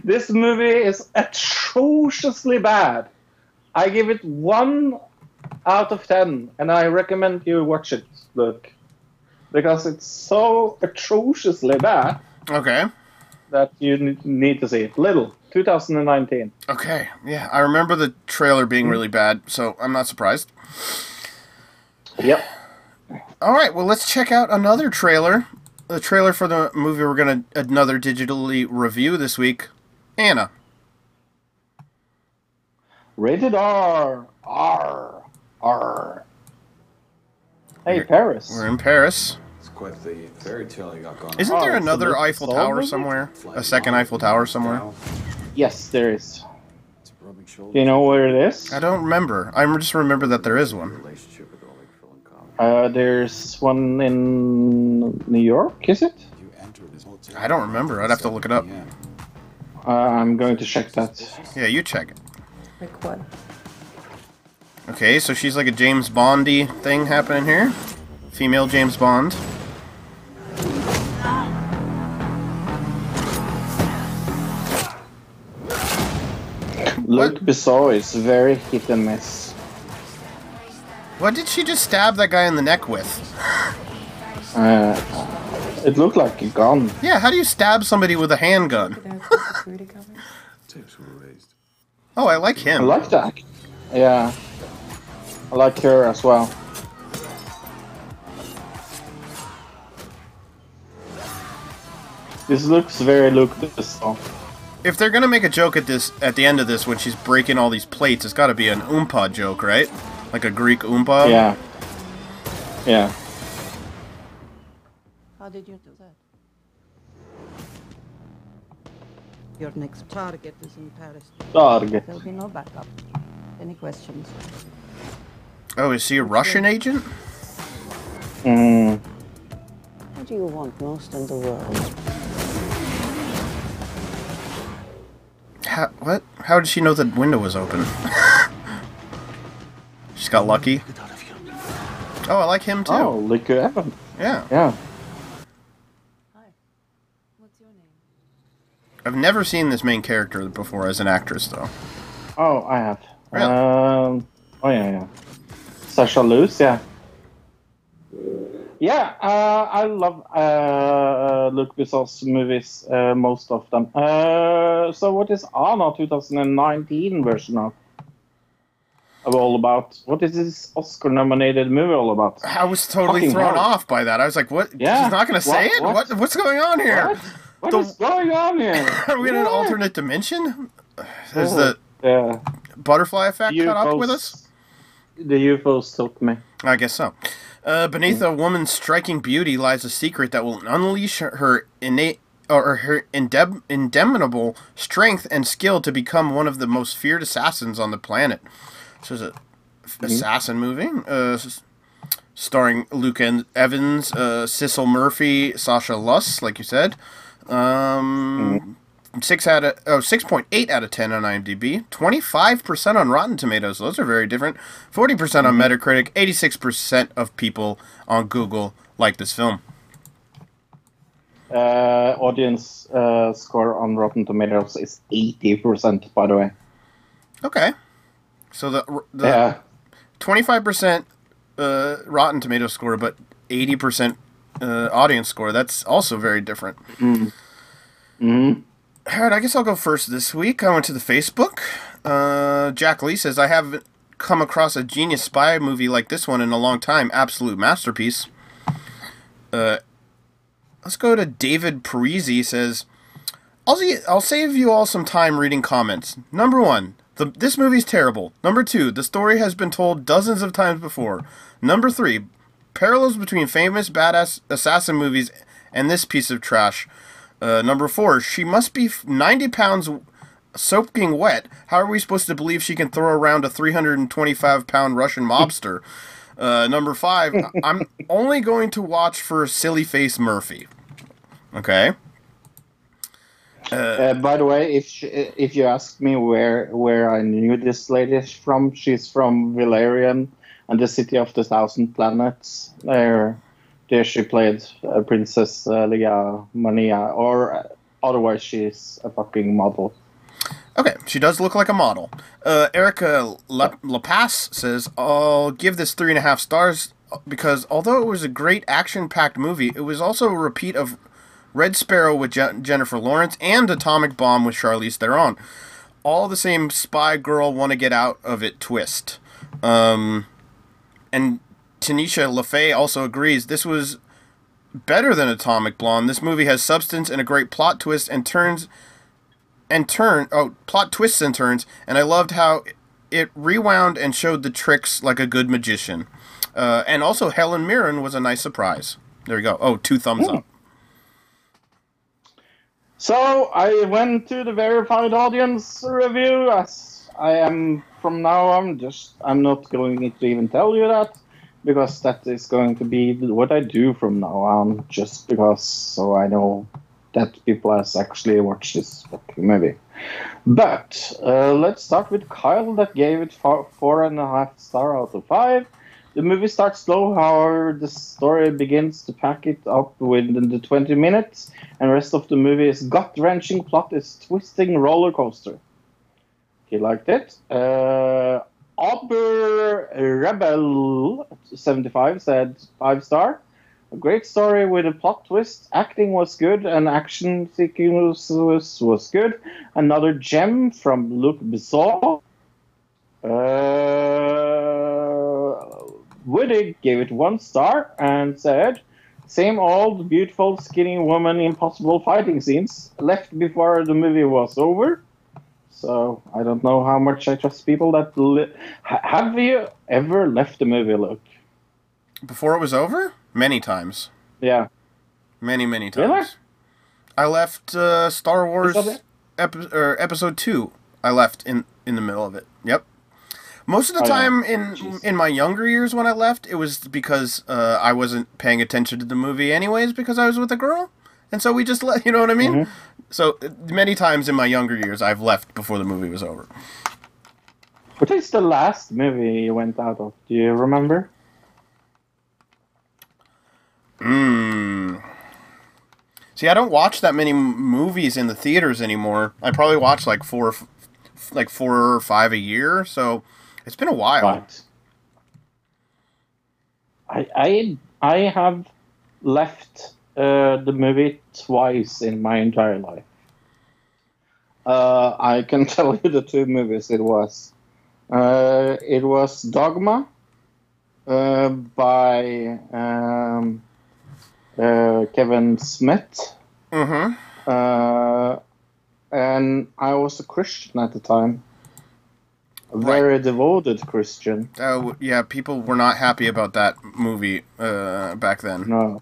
this movie is atrociously bad. I give it one out of ten, and I recommend you watch it. Look, because it's so atrociously bad Okay. that you need to see it. Little, 2019. Okay. Yeah, I remember the trailer being really bad, so I'm not surprised. Yep. All right. Well, let's check out another trailer. The trailer for the movie we're gonna another digitally review this week. Anna. Rated R. R. R. Hey, Paris. We're in Paris. It's quite the fairy tale you got going Isn't Oh, there it's another little Eiffel Tower movie? somewhere? on. A second Eiffel Tower somewhere? Now, Yes, there is. it's a rubbing shoulders. Do you know where it is? I don't remember. I just remember that there is one. Uh, there's one in New York, is it? You entered his hotel. I don't remember. I'd have to look it up. Uh, I'm going to check that. Yeah, you check it. Like what? Okay, so she's like a James Bondy thing happening here. Female James Bond. Luc Besson is very hit and miss. What did she just stab that guy in the neck with? Uh, it looked like a gun. Yeah, how do you stab somebody with a handgun? Without security coverage? Tips were raised. Oh, I like him. I like that. Yeah. I like her as well. This looks very Luc Besson. If they're gonna make a joke at this at the end of this when she's breaking all these plates, it's got to be an oompa joke, right? Like a Greek oompa. Yeah. Yeah. How did you do that? Your next target is in Paris. Target. There'll be no backup. Any questions? Oh, is she a Russian agent? Mm. What do you want most in the world? How, what? How did she know the window was open? She's got lucky. Oh, I like him too. Oh, Luke Evans. Yeah. Yeah. Hi. What's your name? I've never seen this main character before as an actress, though. Oh, I have. Really? Um, oh, yeah, yeah. Sasha Luss, yeah. Yeah, uh, I love uh, Luc Besson's movies, uh, most of them. Uh, so, what is Anna 2019 version of? All about? What is this Oscar-nominated movie all about? I was totally Fucking thrown hell. off by that. I was like, "What? Yeah. She's not going to say What- it? what? What? What's going on here? What? What The- is going on here? Are we in an alternate dimension? Is the Yeah. butterfly effect caught up with us? The UFOs took me. I guess so. Uh, beneath a woman's striking beauty lies a secret that will unleash her innate or her indeb- indomitable strength and skill to become one of the most feared assassins on the planet. So it's a f- assassin movie, uh, starring Luke Evans, uh, Cecil Murphy, Sasha Luss, like you said. Um, six out of oh, 6.8 out of 10 on IMDb, 25% on Rotten Tomatoes. Those are very different. 40% on Metacritic, 86% of people on Google like this film. Uh, audience uh, score on Rotten Tomatoes is 80%, by the way. Okay. So the the twenty five percent uh, Rotten Tomato score, but eighty percent uh, audience score. That's also very different. hmm All right, I guess I'll go first this week. I went to the Facebook. Uh, Jack Lee says I haven't come across a genius spy movie like this one in a long time. Absolute masterpiece. Uh, let's go to David Parisi. Says I'll see, I'll save you all some time reading comments. Number one, the, this movie's terrible. Number two, the story has been told dozens of times before. Number three, parallels between famous badass assassin movies and this piece of trash. Uh, number four, she must be 90 pounds soaking wet. How are we supposed to believe she can throw around a 325 pound Russian mobster? Uh, number five, I'm only going to watch for Silly Face Murphy. Okay. Uh, by the way, if sh if you ask me where where I knew this lady from, she's from Valerian and the City of the Thousand Planets. There, there she played uh, Princess uh, Leia Mania, or uh, otherwise she's a fucking model. Okay, she does look like a model. Uh, Erica La- LaPass says, I'll give this three and a half stars because although it was a great action packed movie, it was also a repeat of Red Sparrow with Je- Jennifer Lawrence and Atomic Bomb with Charlize Theron. All the same spy girl want to get out of it twist. Um, and Tanisha LaFay also agrees this was better than Atomic Blonde. This movie has substance and a great plot twist and turns and turn oh plot twists and turns and i loved how it rewound and showed the tricks like a good magician uh, and also helen mirren was a nice surprise there you go oh two thumbs up So I went to the verified audience review. As I am from now on, just I'm not going to even tell you that because that is going to be what I do from now on. Just because, so I know that people has actually watched this movie. But uh, let's start with Kyle that gave it four, four and a half star out of five. The movie starts slow, however, the story begins to pack it up within the 20 minutes, and rest of the movie is gut wrenching plot is twisting roller coaster. He liked it. Uh, Aber Rebel 75 said five star. A great story with a plot twist. Acting was good, and action sequence was, was good. Another gem from Luc Besson. Uh, Woody gave it one star and said, "Same old beautiful skinny woman, impossible fighting scenes left before the movie was over." So I don't know how much I trust people that li- have you ever left the movie. Look, before it was over? Many times. Yeah, many many times. Really? i left uh, star wars epi- episode 2 i left in in the middle of it. Yep most of the Oh, yeah. time in Jeez. in my younger years when I left, it was because uh, I wasn't paying attention to the movie anyways because I was with a girl, and so we just let you know what I mean. Mm-hmm. So uh, many times in my younger years, I've left before the movie was over. what is the last movie you went out of? Do you remember? Mm. See, I don't watch that many movies in the theaters anymore. I probably watch like four, like four or five a year. So it's been a while. Right. I I I have left uh, the movie twice in my entire life. Uh, I can tell you the two movies it was. Uh, it was Dogma uh, by um, uh, Kevin Smith. Mm-hmm. Uh, and I was a Christian at the time. A very devoted Christian. Uh, yeah, people were not happy about that movie uh, back then. No.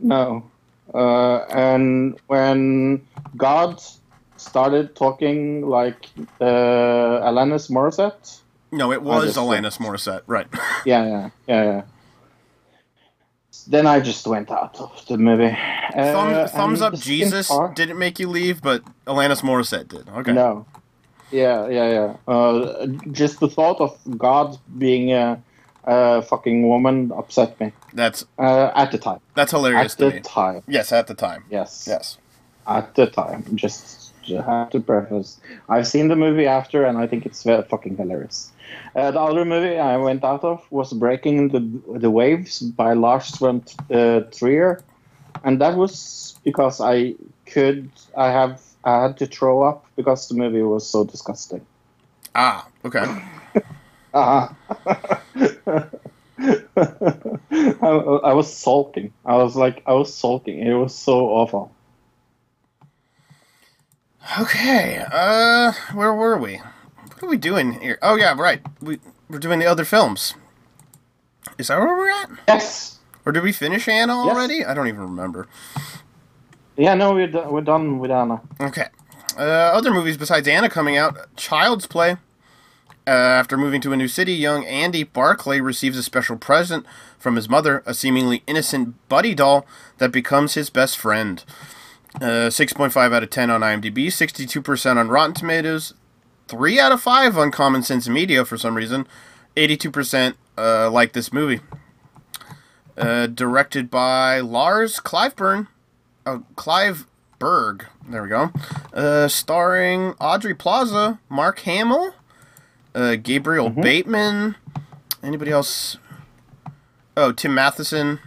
No. Uh, and when God started talking like uh, Alanis Morissette, No, it was Alanis Morissette. Right. yeah, yeah, yeah, yeah. Then I just went out of the movie. Uh, Thumb, and thumbs up Jesus didn't make you leave, but Alanis Morissette did. Okay. No. Yeah, yeah, yeah. Uh, just the thought of God being a, a fucking woman upset me That's uh, at the time. that's hilarious At the me. time, Yes, at the time. yes. Yes. At the time, just, just have to preface. I've seen the movie after, and I think it's very fucking hilarious. Uh, the other movie I went out of was Breaking the the Waves by Lars von uh, Trier, and that was because I could I have I had to throw up because the movie was so disgusting. Ah, okay. Uh-huh. I, I was sulking. I was like, I was sulking. It was so awful. Okay. Uh, where were we? What are we doing here? Oh yeah, right. We we're doing the other films. Is that where we're at? Yes. Or did we finish Anna Yes. already? I don't even remember. Yeah, no, we're, do- we're done with Anna. Okay. Uh, other movies besides Anna coming out Child's Play. Uh, after moving to a new city, young Andy Barclay receives a special present from his mother, a seemingly innocent buddy doll that becomes his best friend. Uh, 6.5 out of 10 on IMDb, 62% on Rotten Tomatoes, 3 out of 5 on Common Sense Media for some reason, 82% uh, like this movie. Uh, directed by Lars Cliveburn, uh, Clive Berg. There we go. Uh, starring Aubrey Plaza, Mark Hamill, uh, Gabriel Bateman. Anybody else? Oh, Tim Matheson.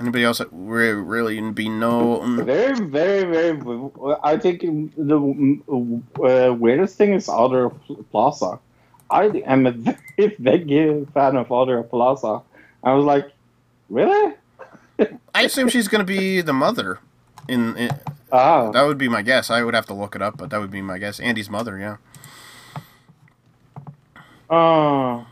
Anybody else that re- really be known? Very, very, very. I think the uh, weirdest thing is Aubrey Plaza. I am a very big fan of Aubrey Plaza. I was like, really? I assume she's going to be the mother. In, in Ah, that would be my guess. I would have to look it up, but that would be my guess. Andy's mother, yeah. uh,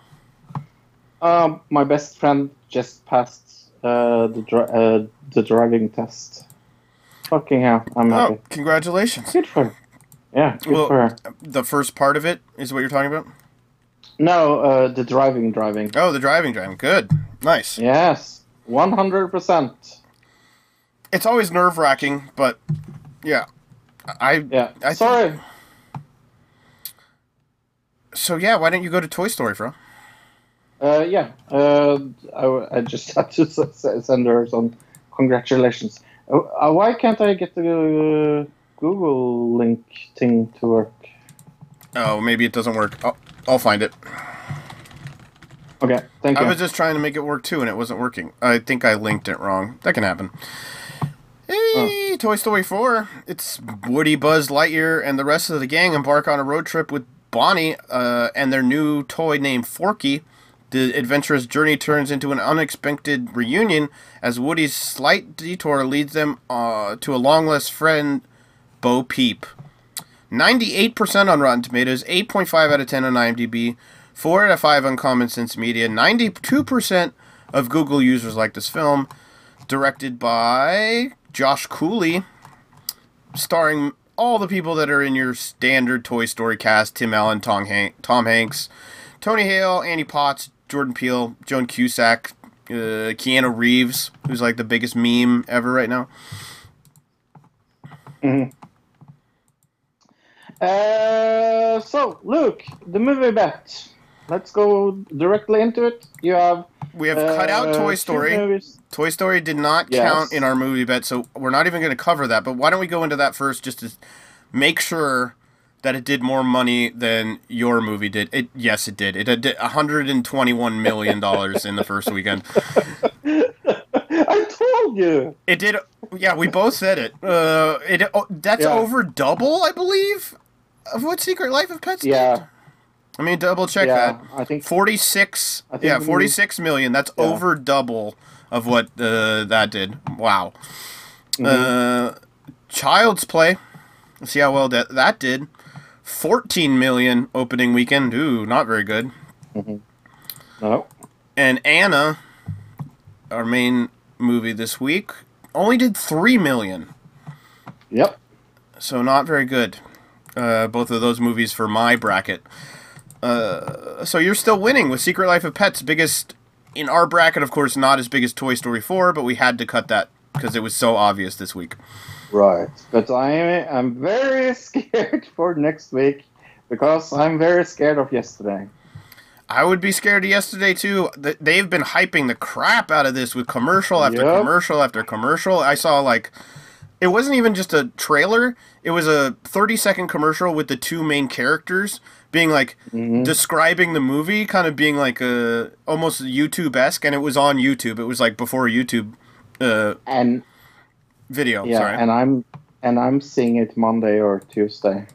um, my best friend just passed uh, the dri- uh, the driving test. Fucking hell, I'm happy. Oh, congratulations. Good for her. Yeah, good Well, for her. the first part of it is what you're talking about. No, uh, the driving, driving. Oh, the driving, driving. Good, nice. Yes, one hundred percent. It's always nerve wracking, but yeah, I Yeah. I Sorry. So yeah, why don't you go to Toy Story, bro? Uh, yeah. Uh, I, I just had to send her some congratulations. Uh, uh, why can't I get the Google link thing to work? Oh, maybe it doesn't work. I'll, I'll find it. Okay, thank you. I was just trying to make it work too, and it wasn't working. I think I linked it wrong. That can happen. Hey, Toy Story 4. It's Woody, Buzz Lightyear, and the rest of the gang embark on a road trip with Bonnie uh, and their new toy named Forky. The adventurous journey turns into an unexpected reunion as Woody's slight detour leads them uh, to a long lost friend, Bo Peep. 98% on Rotten Tomatoes, 8.5 out of 10 on IMDb, 4 out of 5 on Common Sense Media, 92% of Google users like this film. Directed by Josh Cooley, starring all the people that are in your standard Toy Story cast Tim Allen, Tom, Han- Tom Hanks, Tony Hale, Annie Potts, Jordan Peele, Joan Cusack, uh, Keanu Reeves, who's like the biggest meme ever right now. Uh, so, Luke, the movie bet. Let's go directly into it. You have. We have cut out uh, Toy Story. movies. Toy Story did not Yes. count in our movie bet, so we're not even going to cover that. But why don't we go into that first just to make sure that it did more money than your movie did? It yes, it did. It did 121 million dollars in the first weekend. I told you. It did. Yeah, we both said it. Uh, it oh, that's Yeah. over double, I believe, of what Secret Life of Pets did. Yeah, I mean, double check yeah. that. I think 46 I think yeah 46 million that's Yeah. over double of what uh, that did wow Mm-hmm. uh, child's play let's see how well that that did 14 million opening weekend ooh not very good no. and anna our main movie this week only did three million. Yep. So not very good. Uh, both of those movies for my bracket. Uh, so you're still winning with Secret Life of Pets, biggest in our bracket, of course, not as big as Toy Story 4, but we had to cut that because it was so obvious this week. Right. But I'm I'm very scared for next week because I'm very scared of yesterday. I would be scared of yesterday too. They've been hyping the crap out of this with commercial after Yep. commercial after commercial. I saw like it wasn't even just a trailer, it was a 30 second commercial with the two main characters being like Mhm. describing the movie, kind of being like a almost YouTube esque, and it was on YouTube. It was like before YouTube uh, And video. yeah, sorry. and I'm and I'm seeing it Monday or Tuesday.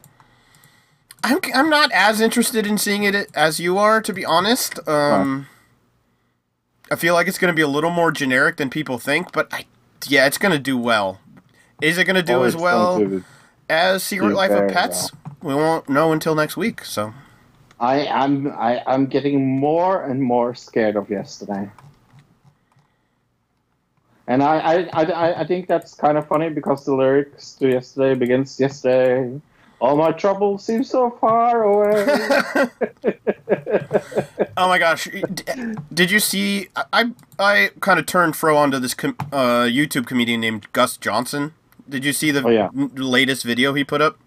I'm I'm not as interested in seeing it as you are, to be honest. Um, I feel like it's going to be a little more generic than people think, but I, yeah, it's going to do well. Is it going to do Oh, as well to- as Secret Life of Pets? We won't know until next week. So I am I, I'm getting more and more scared of yesterday. And I, I, I, I think that's kind of funny because the lyrics to yesterday begins yesterday. All my troubles seem so far away. Oh my gosh! Did you see? I I, kind of turned Fro onto this com- uh, YouTube comedian named Gus Johnson. Did you see the Oh, yeah. latest video he put up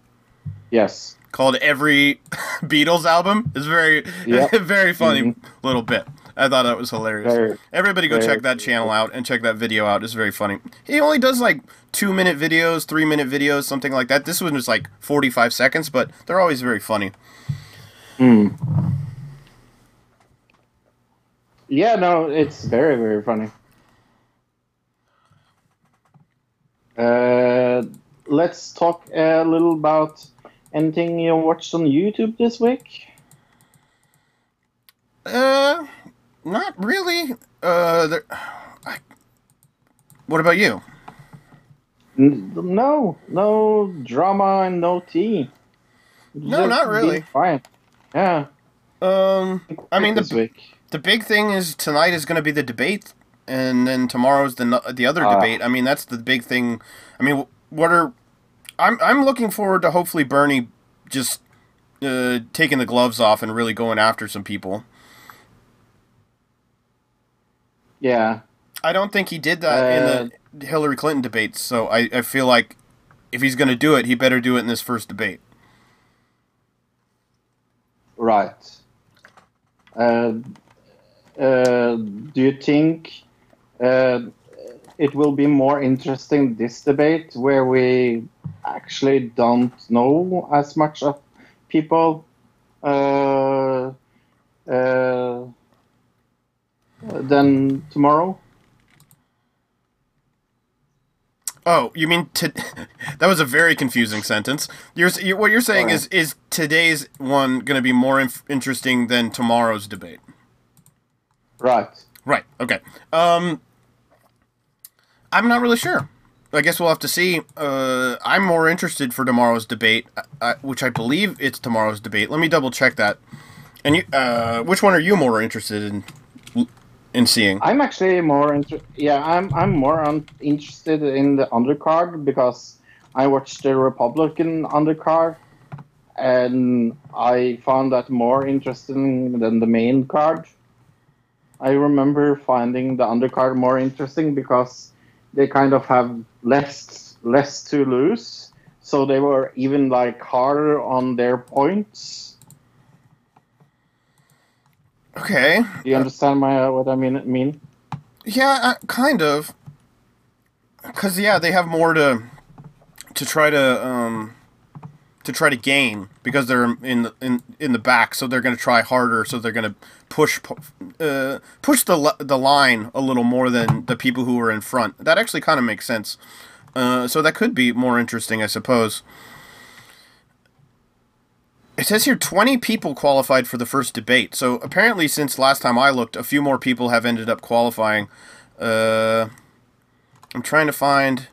yes. called "Every Beatles Album"? It's very Yep. very funny little bit. I thought that was hilarious. Very- Everybody go check that channel out and check that video out. It's very funny. He only does like two minute videos, three minute videos, something like that. This one was like forty five seconds, but they're always very funny. Hmm. Yeah, no, it's very, very funny. Uh, let's talk a little about anything you watched on YouTube this week. Uh, not really. Uh, there, I, what about you? No, no drama and no tea. No, not really. Fine. Yeah. Um, I mean this the week. the big thing is tonight is going to be the debate, and then tomorrow's the the other Ah. debate. I mean that's the big thing. I mean, what are I'm I'm looking forward to hopefully Bernie just uh, taking the gloves off and really going after some people. Yeah. I don't think he did that Uh, in the Hillary Clinton debates, so I, I feel like if he's going to do it, he better do it in this first debate. Right. Uh, uh, do you think uh, it will be more interesting this debate where we actually don't know as much of people uh, uh, than tomorrow? Oh, you mean to? that was a very confusing sentence. You're, you what you're saying is is today's one going to be more inf- interesting than tomorrow's debate? Right. Right. Okay. Um, I'm not really sure. I guess we'll have to see. Uh, I'm more interested for tomorrow's debate, uh, uh, which I believe it's tomorrow's debate. Let me double check that. And you, uh, which one are you more interested in in seeing? I'm actually more inter- yeah, I'm I'm more un- interested in the undercard because I watched the Republican undercard and I found that more interesting than the main card. I remember finding the undercard more interesting because they kind of have less less to lose, so they were even like harder on their points. Okay. Do you understand my what I mean? Mean? Yeah, uh, kind of. Cause yeah, they have more to to try to um to try to gain because they're in the, in in the back, so they're going to try harder. So they're going to push uh, push the the line a little more than the people who are in front. That actually kind of makes sense. Uh, so that could be more interesting, I suppose. It says here 20 people qualified for the first debate. So apparently, since last time I looked, a few more people have ended up qualifying. Uh, I'm trying to find.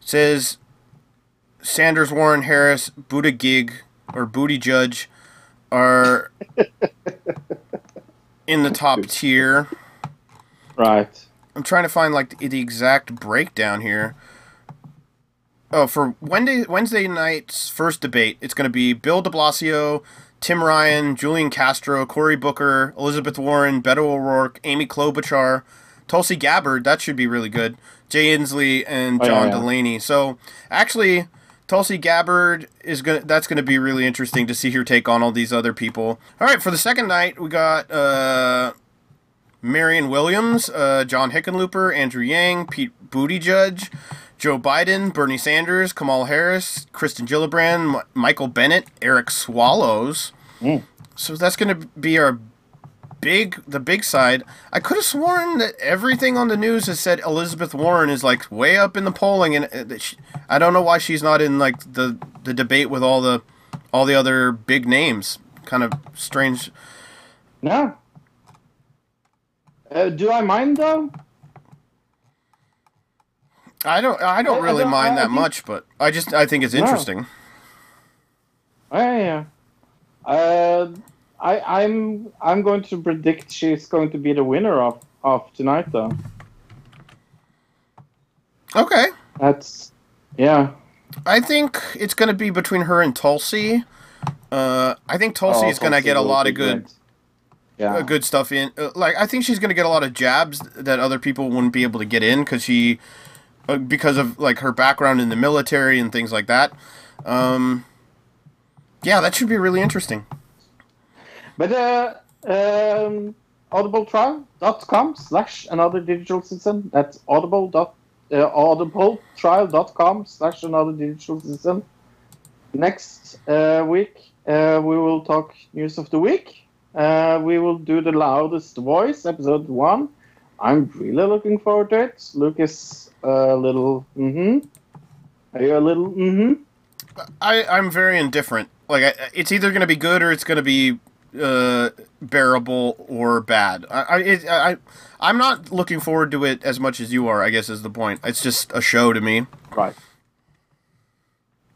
Says Sanders, Warren, Harris, Buddha Gig, or Booty Judge are in the top tier. Right. I'm trying to find like the, the exact breakdown here. Oh, for Wednesday Wednesday night's first debate, it's going to be Bill De Blasio, Tim Ryan, Julian Castro, Cory Booker, Elizabeth Warren, Beto O'Rourke, Amy Klobuchar, Tulsi Gabbard. That should be really good. Jay Inslee and Oh, yeah, John yeah. Delaney. So actually, Tulsi Gabbard is gonna. That's gonna be really interesting to see her take on all these other people. All right, for the second night, we got uh, Marion Williams, uh, John Hickenlooper, Andrew Yang, Pete Buttigieg, Joe Biden, Bernie Sanders, Kamala Harris, Kirsten Gillibrand, M- Michael Bennet, Eric Swalwell. Mm. So that's going to be our big, the big side. I could have sworn that everything on the news has said Elizabeth Warren is like way up in the polling, and uh, she, I don't know why she's not in like the the debate with all the all the other big names. Kind of strange. No. Uh, do I mind though? I don't. I don't I- I really don't- mind I- I that think- much, but I just I think it's No. interesting. Oh, yeah, yeah. Uh, I, I'm I'm going to predict she's going to be the winner of, of tonight though. Okay. That's yeah. I think it's going to be between her and Tulsi. Uh, I think Tulsi Oh, is going to get a lot of good. Yeah. uh, good stuff in. Uh, like I think she's going to get a lot of jabs that other people wouldn't be able to get in because she, uh, because of like her background in the military and things like that. Um, yeah, that should be really interesting. But uh, um, audibletrial.com slash another digital citizen. That's audible uh, audibletrial.com slash another digital citizen. Next uh, week uh, we will talk news of the week. Uh, we will do the loudest voice episode one. I'm really looking forward to it. Luke is a little mm-hmm. Are you a little mm-hmm? I I'm very indifferent. Like I, it's either going to be good or it's going to be uh, bearable or bad. I I, it, I I'm not looking forward to it as much as you are. I guess is the point. It's just a show to me. Right.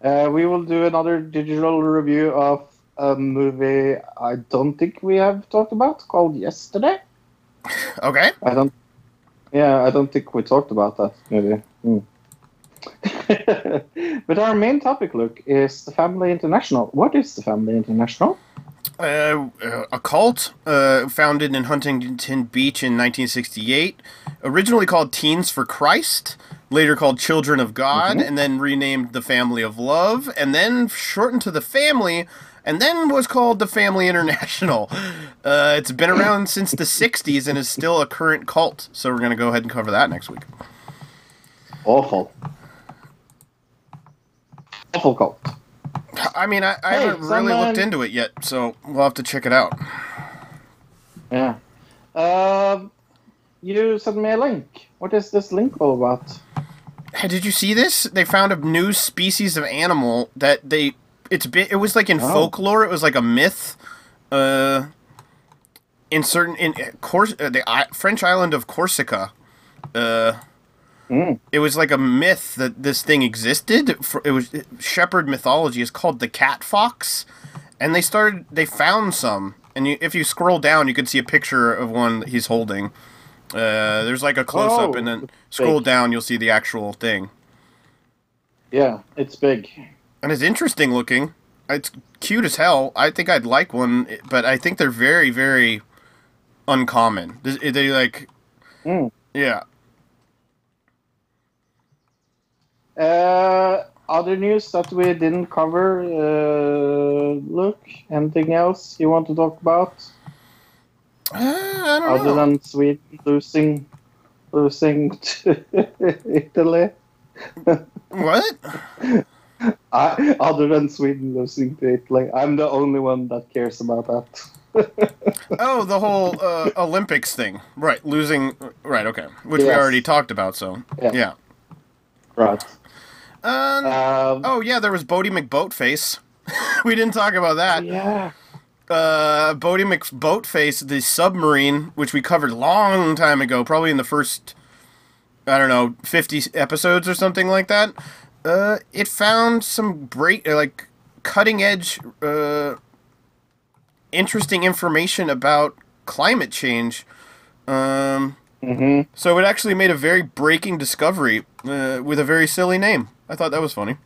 Uh, we will do another digital review of a movie I don't think we have talked about called Yesterday. Okay. I don't. Yeah, I don't think we talked about that movie. Hmm. but our main topic, look, is the Family International. What is the Family International? Uh, uh, a cult uh, founded in Huntington Beach in 1968, originally called Teens for Christ, later called Children of God, and then renamed the Family of Love, and then shortened to the Family, and then was called the Family International. Uh, it's been around since the 60s and is still a current cult, so we're going to go ahead and cover that next week. Awful. Awful cult. I mean, I, I Hey, haven't really looked into it yet, so we'll have to check it out. Yeah. Um, you sent me a link. What is this link all about? Hey, did you see this? They found a new species of animal that they it's been it was like in Oh. folklore, it was like a myth uh in certain in uh, Cors- uh, the I- French island of Corsica. Uh Mm. it was like a myth that this thing existed. For, it was shepherd mythology. is called the cat fox, and they started. They found some, and you, if you scroll down, you can see a picture of one that he's holding. Uh, there's like a close up, Oh, and then scroll big. down, you'll see the actual thing. Yeah, it's big. and it's interesting looking. It's cute as hell. I think I'd like one, but I think they're very, very uncommon. They like, Mm. yeah. Uh, other news that we didn't cover. Uh, look, anything else you want to talk about Uh, I don't other know. than Sweden losing, losing to Italy? what? I, other than Sweden losing to Italy, I'm the only one that cares about that. Oh, the whole uh, Olympics thing. Right, losing. Right, okay. Which we already talked about. So Yeah. yeah. right. Um, Um, oh yeah, there was Boaty McBoatface. we didn't talk about that. yeah. uh, Boaty McBoatface, the submarine, which we covered long time ago, probably in the first, I don't know, 50 episodes or something like that. Uh, it found some great, uh, like, cutting edge, uh, interesting information about climate change. Um, hmm So it actually made a very breaking discovery uh, with a very silly name. I thought that was funny.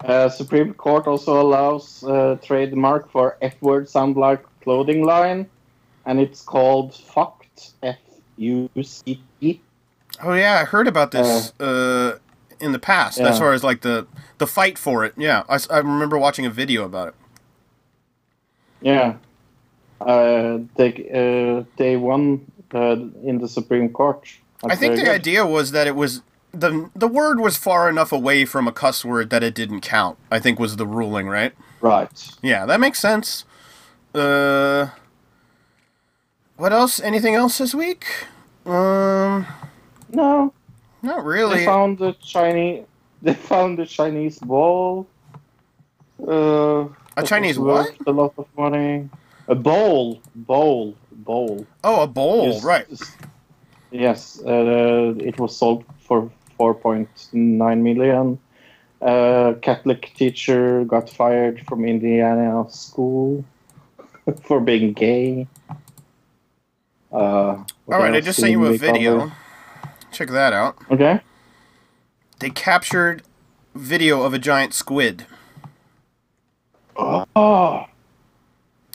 Uh, Supreme Court also allows uh, trademark for F-word sound like clothing line, and it's called fucked. F U C T. Oh yeah, I heard about this uh, in the past. As Yeah. far as like the the fight for it. Yeah, I remember watching a video about it. Yeah. Uh, they uh, they won uh, in the Supreme Court. I think the good. idea was that it was the the word was far enough away from a cuss word that it didn't count. I think was the ruling, right? Right. Yeah, that makes sense. Uh, what else? Anything else this week? Um, No, not really. they found the Chinese. They found the Chinese ball. Uh, that Chinese what? A lot of money. A bowl, bowl, bowl. Oh, a bowl, right? Yes, uh, it was sold for 4.9 million. Uh, Catholic teacher got fired from Indiana school for being gay. Uh, All right, I just sent you a we cover? video. Check that out. Okay. They captured video of a giant squid, Oh,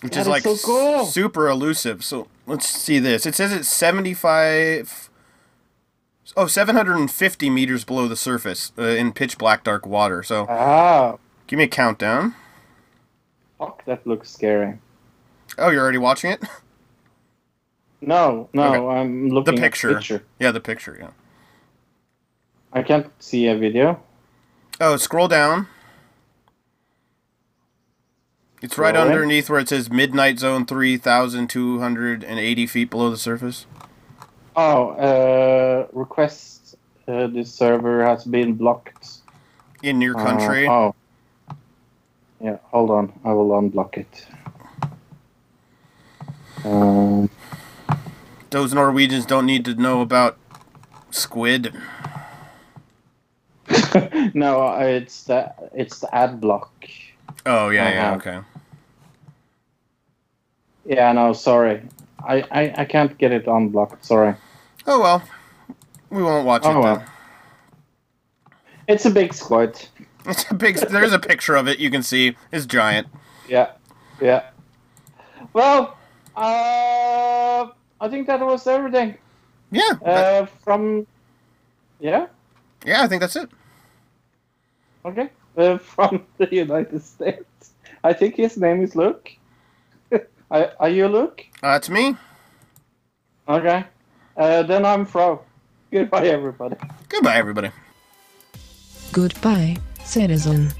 which is is like so cool. super elusive. So let's see this. It says it's 75 Oh, 750 meters below the surface uh, in pitch black dark water. So, ah, give me a countdown. fuck, that looks scary. Oh, you're already watching it? No, no, Okay. I'm looking The at picture. picture. Yeah, the picture, yeah. I can't see a video. Oh, scroll down. It's right underneath where it says Midnight Zone 3,280 feet below the surface. Oh, uh, request. Uh, this server has been blocked. In your Uh, country. oh. Yeah, hold on. I will unblock it. Um, Those Norwegians don't need to know about squid. no, uh, it's the it's the ad block. Oh, yeah, yeah, okay. Yeah, no, sorry. I, I, I can't get it unblocked. Sorry. Oh, well. We won't watch Oh, it well. then. It's a big squid. It's a big. There's a picture of it. You can see it's giant. Yeah, yeah. Well, uh, I think that was everything. Yeah. Uh, from yeah, yeah, I think that's it. okay. Uh, from the United States. I think his name is Luke. are, are you Luke? Uh, it's me. Okay. Uh, then I'm Fro. Goodbye, everybody. Goodbye, everybody. Goodbye, citizen.